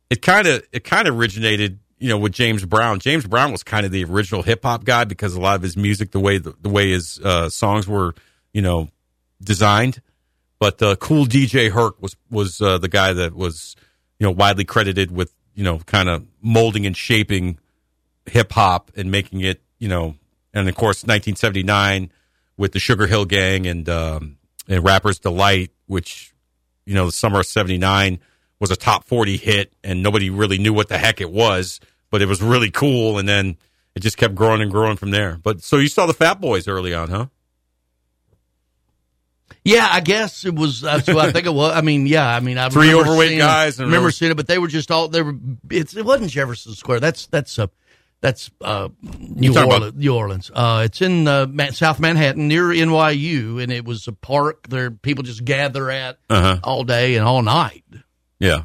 Speaker 5: it kind of it kind of originated you know with James Brown. James Brown was kind of the original hip hop guy because a lot of his music, the way the, the way his uh, songs were, you know, designed But uh, Kool DJ Herc was was uh, the guy that was you know widely credited with you know kind of molding and shaping hip hop and making it you know and of course 1979 with the Sugar Hill Gang and um, and Rapper's Delight, which you know the summer of '79 was a top 40 hit, and nobody really knew what the heck it was, but it was really cool, and then it just kept growing and growing from there. But so you saw the Fat Boys early on, huh?
Speaker 4: Yeah, I guess it was. That's what I think it was. I mean, yeah, I mean, I
Speaker 5: Three
Speaker 4: remember
Speaker 5: overweight
Speaker 4: seeing,
Speaker 5: guys and
Speaker 4: remember
Speaker 5: really-
Speaker 4: seeing it, but they were just all they were. It's, it wasn't Jefferson Square. That's that's uh, that's uh, New Orleans.
Speaker 5: about-
Speaker 4: New Orleans. Uh, it's in uh, South Manhattan near NYU, and it was a park there people just gather at
Speaker 5: Uh-huh.
Speaker 4: all day and all night.
Speaker 5: Yeah.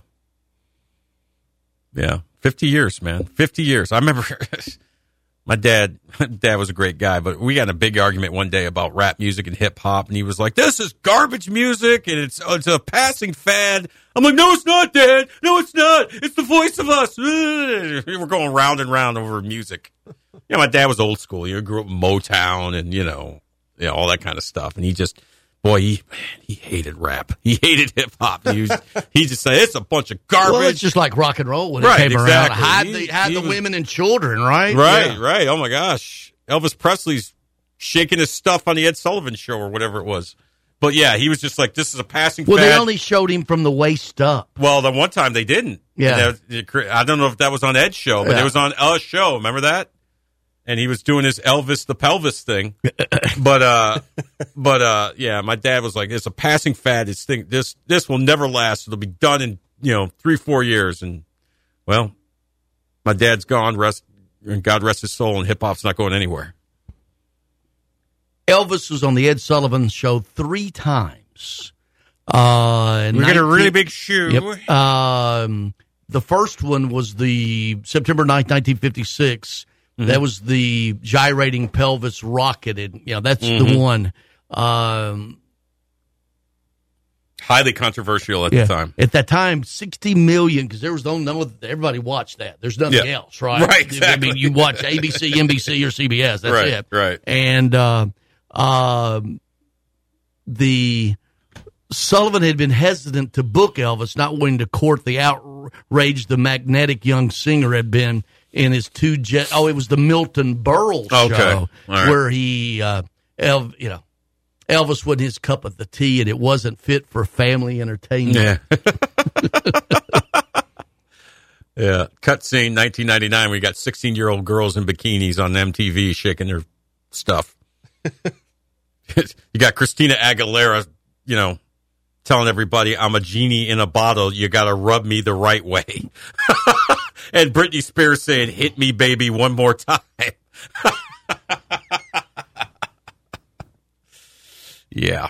Speaker 5: Yeah. 50 years, man. 50 years. I remember my dad, dad was a great guy, but we got a big argument one day about rap music and hip hop. And he was like, this is garbage music and it's, it's a passing fad. I'm like, no, it's not, dad. No, it's not. It's the voice of us. We're going round and round over music. You know, my dad was old school. You grew up in Motown and, you know, you know, all that kind of stuff. And he just, boy, he, man, he hated rap. He hated hip hop. He, was, he just said, it's a bunch of garbage.
Speaker 4: Well, it's just like rock and roll when
Speaker 5: Right,
Speaker 4: it came
Speaker 5: exactly.
Speaker 4: around. Hide
Speaker 5: He-
Speaker 4: the hide the
Speaker 5: was-
Speaker 4: women and children, right?
Speaker 5: Right,
Speaker 4: Yeah.
Speaker 5: right. Oh my gosh. Elvis Presley's shaking his stuff on the Ed Sullivan show or whatever it was. But yeah, he was just like, this is a passing
Speaker 4: Well,
Speaker 5: fad.
Speaker 4: they only showed him from the waist up.
Speaker 5: well, the one time they didn't.
Speaker 4: Yeah.
Speaker 5: I don't know if that was on Ed's show, but
Speaker 4: Yeah.
Speaker 5: it was on a show. Remember that? And he was doing his Elvis the pelvis thing. but uh but uh yeah, my dad was like, it's a passing fad. It's thing this this will never last. It'll be done in, you know, three, four years. And well, my dad's gone, rest and God rest his soul, and hip hop's not going anywhere.
Speaker 4: Elvis was on the Ed Sullivan show three times. Uh,
Speaker 5: We got a really big shoe.
Speaker 4: Yep. Um, the first one was the September 9th, 1956.
Speaker 5: Mm-hmm.
Speaker 4: That was the gyrating pelvis rocketed. You know, that's the
Speaker 5: Mhm.
Speaker 4: one. Um,
Speaker 5: Highly controversial at
Speaker 4: yeah.
Speaker 5: the time.
Speaker 4: At that time, 60 million, because there was no, no, everybody watched that. There's nothing
Speaker 5: Yeah.
Speaker 4: else, right?
Speaker 5: Right,
Speaker 4: I
Speaker 5: exactly.
Speaker 4: mean, you watch ABC, NBC, or CBS. That's
Speaker 5: Right,
Speaker 4: it.
Speaker 5: right.
Speaker 4: And, uh, um, the Sullivan had been hesitant to book Elvis, not wanting to court the outrage the magnetic young singer had been in his two jet. Oh, it was the Milton Berle show
Speaker 5: Okay. All right.
Speaker 4: where he, uh, you know, Elvis wasn't his cup of the tea, and it wasn't fit for family entertainment.
Speaker 5: Yeah. yeah. Cut scene 1999. We got 16 year old girls in bikinis on MTV shaking their stuff. you got Christina Aguilera, you know, telling everybody, I'm a genie in a bottle. You got to rub me the right way. and Britney Spears saying, hit me, baby, one more time. yeah.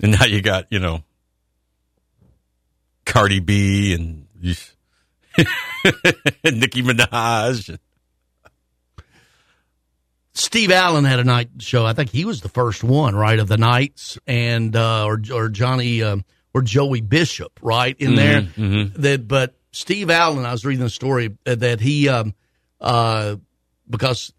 Speaker 5: And now you got, you know, Cardi B and Nicki Minaj.
Speaker 4: Steve Allen had a night show. I think he was the first one, right, of the nights, and uh, or or Johnny um, or Joey Bishop, right in there.
Speaker 5: Mhm,
Speaker 4: That, but Steve Allen, I was reading the story uh, that he, um, uh, because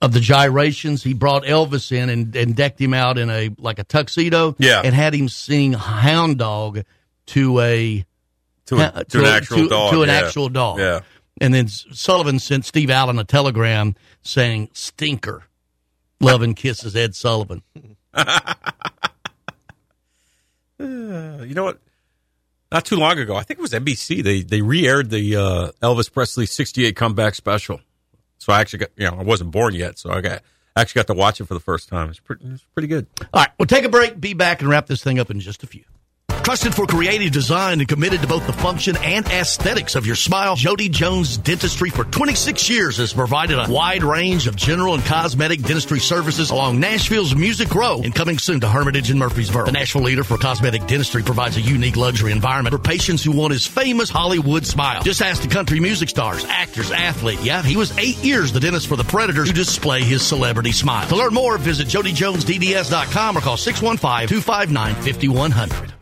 Speaker 4: of the gyrations, he brought Elvis in and, and decked him out in a like a tuxedo,
Speaker 5: Yeah.
Speaker 4: and had him sing "Hound Dog" to a
Speaker 5: To, a, to, an actual
Speaker 4: to-
Speaker 5: dog.
Speaker 4: to an
Speaker 5: yeah.
Speaker 4: actual dog.
Speaker 5: Yeah.
Speaker 4: And then Sullivan sent Steve Allen a telegram saying, Stinker. Love and kisses, Ed Sullivan.
Speaker 5: Uh, you know what? Not too long ago, I think it was NBC. They they re-aired the uh, Elvis Presley '68 comeback special. So I actually got, you know, I wasn't born yet, so I got actually got to watch it for the first time. It's pretty, it's pretty good.
Speaker 4: All right, we'll take a break, be back, and wrap this thing up in just a few. Trusted for creative design and committed to both the function and aesthetics of your smile, Jody Jones Dentistry for 26 years has provided a wide range of general and cosmetic dentistry services along Nashville's Music Row and coming soon to Hermitage and Murfreesboro. The Nashville leader for cosmetic dentistry provides a unique luxury environment for patients who want his famous Hollywood smile. Just ask the country music stars, actors, athlete. Yeah, he was eight years the dentist for the Predators to display his celebrity smile. To learn more, visit jodyjonesdds.com or call 615-259-5100.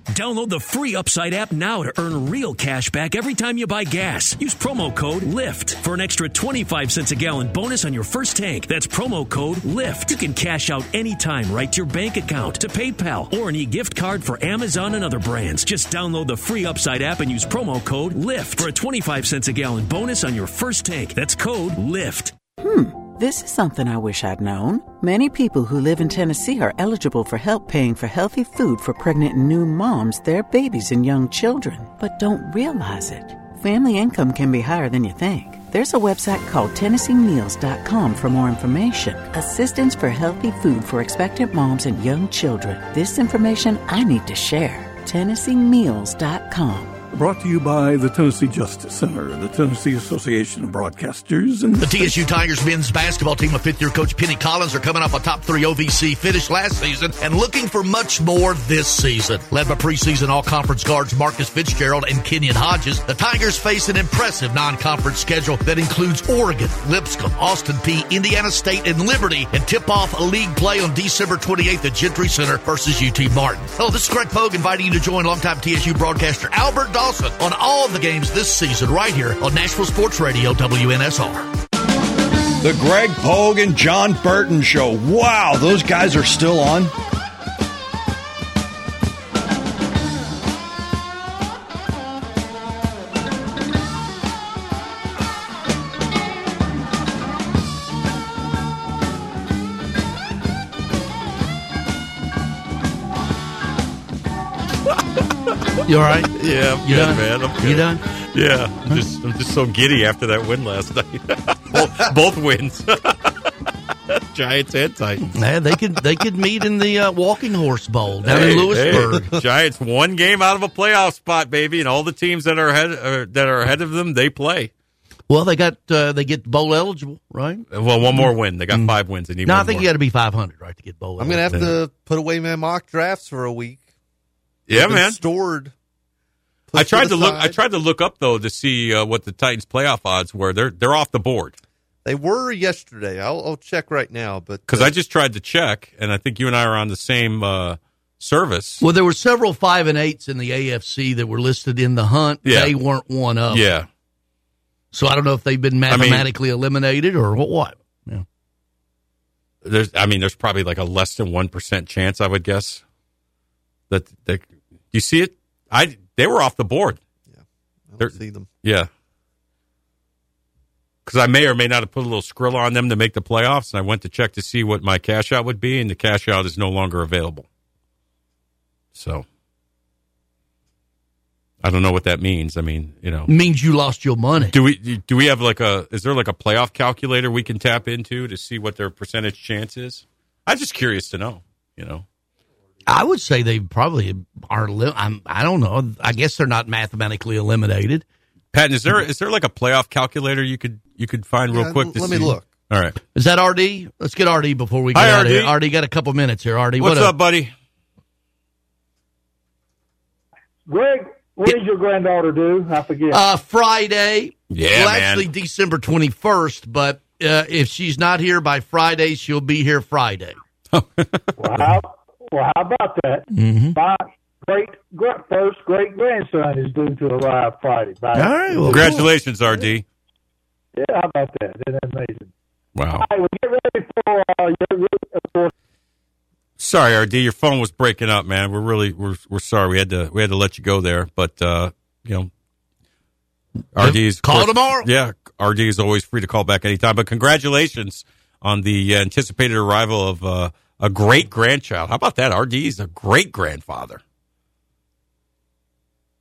Speaker 41: Download the free Upside app now to earn real cash back every time you buy gas. Use promo code LIFT for an extra 25 cents a gallon bonus on your first tank. That's promo code LIFT. You can cash out anytime right to your bank account, to PayPal, or an e gift card for Amazon and other brands. Just download the free Upside app and use promo code LIFT for a 25 cents a gallon bonus on your first tank. That's code LIFT.
Speaker 42: Hmm, this is something I wish I'd known. Many people who live in Tennessee are eligible for help paying for healthy food for pregnant and new moms, their babies, and young children, but don't realize it. Family income can be higher than you think. There's a website called TennesseeMeals.com for more information. Assistance for healthy food for expectant moms and young children. This information I need to share. TennesseeMeals.com.
Speaker 43: Brought to you by the Tennessee Justice Center, the Tennessee Association of Broadcasters, and
Speaker 4: The TSU Tigers men's basketball team of fifth year coach Penny Collins are coming off a top three OVC finish last season and looking for much more this season. Led by preseason all conference guards Marcus Fitzgerald and Kenyon Hodges, the Tigers face an impressive non conference schedule that includes Oregon, Lipscomb, Austin Peay, Indiana State, and Liberty, and tip off a league play on December 28th at Gentry Center versus UT Martin. Hello, this is Greg Pogue inviting you to join longtime TSU broadcaster Albert Dawson on all the games this season right here on Nashville Sports Radio WNSR.
Speaker 19: The Greg Pogue and Jon Burton Show. Wow, those guys are still on.
Speaker 4: You all right?
Speaker 5: Yeah, I'm
Speaker 4: You
Speaker 5: good,
Speaker 4: done?
Speaker 5: man. I'm good.
Speaker 4: You done?
Speaker 5: Yeah, I'm just I'm just so giddy after that win last night. both, both wins, Giants and Titans.
Speaker 4: Yeah, they could they could meet in the uh, Walking Horse Bowl down
Speaker 5: Hey,
Speaker 4: in Lewisburg.
Speaker 5: hey, Giants one game out of a playoff spot, baby, and all the teams that are ahead uh, that are ahead of them they play.
Speaker 4: Well, they got uh, they get bowl eligible, right?
Speaker 5: Well, one more win. They got five wins. They need
Speaker 4: No, I think
Speaker 5: more.
Speaker 4: you got to be five hundred, right, to get bowl.
Speaker 35: I'm gonna have to put away my mock drafts for a week.
Speaker 5: Yeah, man.
Speaker 35: Stored.
Speaker 5: I tried
Speaker 35: to
Speaker 5: to look. I tried to look up though to see uh, what the Titans' playoff odds were. They're they're off the board
Speaker 35: They were yesterday. I'll, I'll check right now, but
Speaker 5: because
Speaker 35: uh,
Speaker 5: I just tried to check, and I think you and I are on the same uh, service.
Speaker 4: Well, there were several five and eights in the AFC that were listed in the hunt.
Speaker 5: Yeah.
Speaker 4: They weren't one of.
Speaker 5: Yeah,
Speaker 4: So I don't know if they've been
Speaker 5: mean-
Speaker 4: mathematically eliminated or what. What? Yeah.
Speaker 5: there's. I mean, there's probably like a less than one percent chance, I would guess. That that you see it. I they were off the board.
Speaker 35: Yeah,
Speaker 5: I
Speaker 35: don't see them.
Speaker 5: Yeah. Because I may or may not have put a little skrill on them to make the playoffs, and I went to check to see what my cash out would be, and the cash out is no longer available. So I don't know what that means. I mean, you know,
Speaker 4: Means you lost your money.
Speaker 5: do we do we have like a is there like a playoff calculator we can tap into to see what their percentage chance is? I'm just curious to know. You know,
Speaker 4: I would say they probably are. Li- I'm, I don't know. I guess they're not mathematically eliminated.
Speaker 5: Patton, is there is there like a playoff calculator you could you could find real
Speaker 35: Yeah,
Speaker 5: quick? To
Speaker 35: let me look.
Speaker 5: All right.
Speaker 4: Is that RD? Let's get RD before we get
Speaker 5: Hi,
Speaker 4: out of
Speaker 5: RD.
Speaker 4: RD got a couple minutes here. RD,
Speaker 5: What's
Speaker 4: what
Speaker 5: up, buddy?
Speaker 44: Greg, when is your granddaughter do? I forget.
Speaker 4: Uh, Friday.
Speaker 5: Yeah,
Speaker 4: well,
Speaker 5: man.
Speaker 4: actually December twenty first. But uh, if she's not here by Friday, she'll be here Friday.
Speaker 44: well, how, well, how about that?
Speaker 4: Mm-hmm.
Speaker 44: My great, great first great grandson is due to arrive Friday. By,
Speaker 4: All right, well,
Speaker 5: Congratulations, RD.
Speaker 44: Yeah, how about that? Isn't that amazing?
Speaker 5: Wow.
Speaker 44: All right, well, get ready for uh, your, your,
Speaker 5: Sorry, RD, your phone was breaking up, man. We're really we're we're sorry. We had to we had to let you go there, but uh, you know, RD's of
Speaker 4: Call
Speaker 5: course-
Speaker 4: tomorrow.
Speaker 5: Yeah, RD is always free to call back anytime. But congratulations on the uh, anticipated arrival of uh, a great grandchild. How about that? RD is a great grandfather.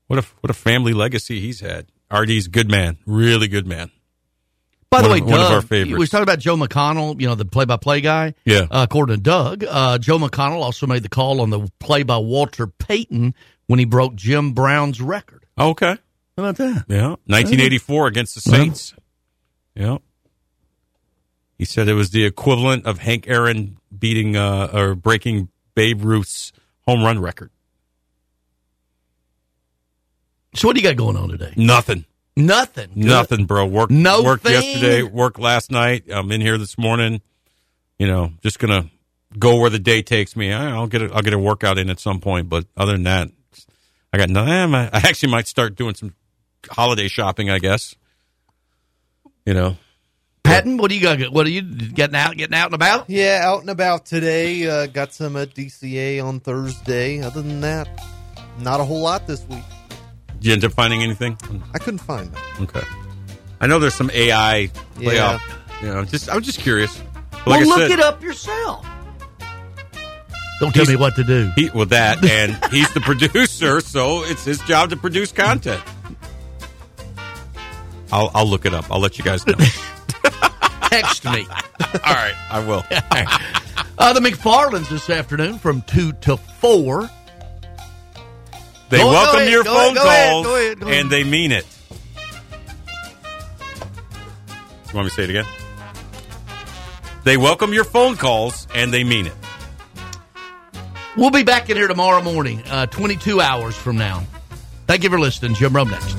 Speaker 5: What a what a family legacy he's had. RD's a good man, really good man.
Speaker 4: By the
Speaker 5: One
Speaker 4: way,
Speaker 5: of- one of our favorites.
Speaker 4: We was talking about Joe McConnell, you know, the play-by-play guy.
Speaker 5: Yeah.
Speaker 4: Uh, according to Doug, uh, Joe McConnell also made the call on the play by Walter Payton when he broke Jim Brown's record.
Speaker 5: Okay.
Speaker 4: How about that?
Speaker 5: Yeah, 1984 against the Saints. Yeah. He said it was the equivalent of Hank Aaron beating uh, or breaking Babe Ruth's home run record.
Speaker 4: So what do you got going on today?
Speaker 5: Nothing.
Speaker 4: Nothing. Good.
Speaker 5: Nothing, bro. Work
Speaker 4: No
Speaker 5: worked
Speaker 4: thing?
Speaker 5: yesterday, worked last night. I'm in here this morning. You know, just gonna go where the day takes me. I'll get a, I'll get a workout in at some point, but other than that, I got nothing. I actually might start doing some holiday shopping. I guess. You know,
Speaker 4: Patton, what do you got? What are you getting out? Getting out and about?
Speaker 35: Yeah, out and about today. Uh, got some at DCA on Thursday. Other than that, not a whole lot this week.
Speaker 5: did you end up finding anything?
Speaker 35: I couldn't find them.
Speaker 5: Okay. I know there's some AI
Speaker 35: Yeah.
Speaker 5: playoff. You know, just I'm just curious. But
Speaker 4: well,
Speaker 5: I
Speaker 4: look
Speaker 5: said,
Speaker 4: it up yourself. Don't tell me what to do.
Speaker 5: He, well, that and he's the producer, so it's his job to produce content. I'll I'll look it up. I'll let you guys know.
Speaker 4: Text me.
Speaker 5: All right, I will.
Speaker 4: Uh, the McFarlands this afternoon from 2 to 4.
Speaker 5: They
Speaker 4: Go- go
Speaker 5: welcome
Speaker 4: ahead,
Speaker 5: your phone
Speaker 4: ahead,
Speaker 5: calls
Speaker 4: ahead, go
Speaker 5: and they mean it. You want me to say it again? They welcome your phone calls and they mean it.
Speaker 4: We'll be back in here tomorrow morning, uh, 22 hours from now. Thank you for listening. Jim Rome next.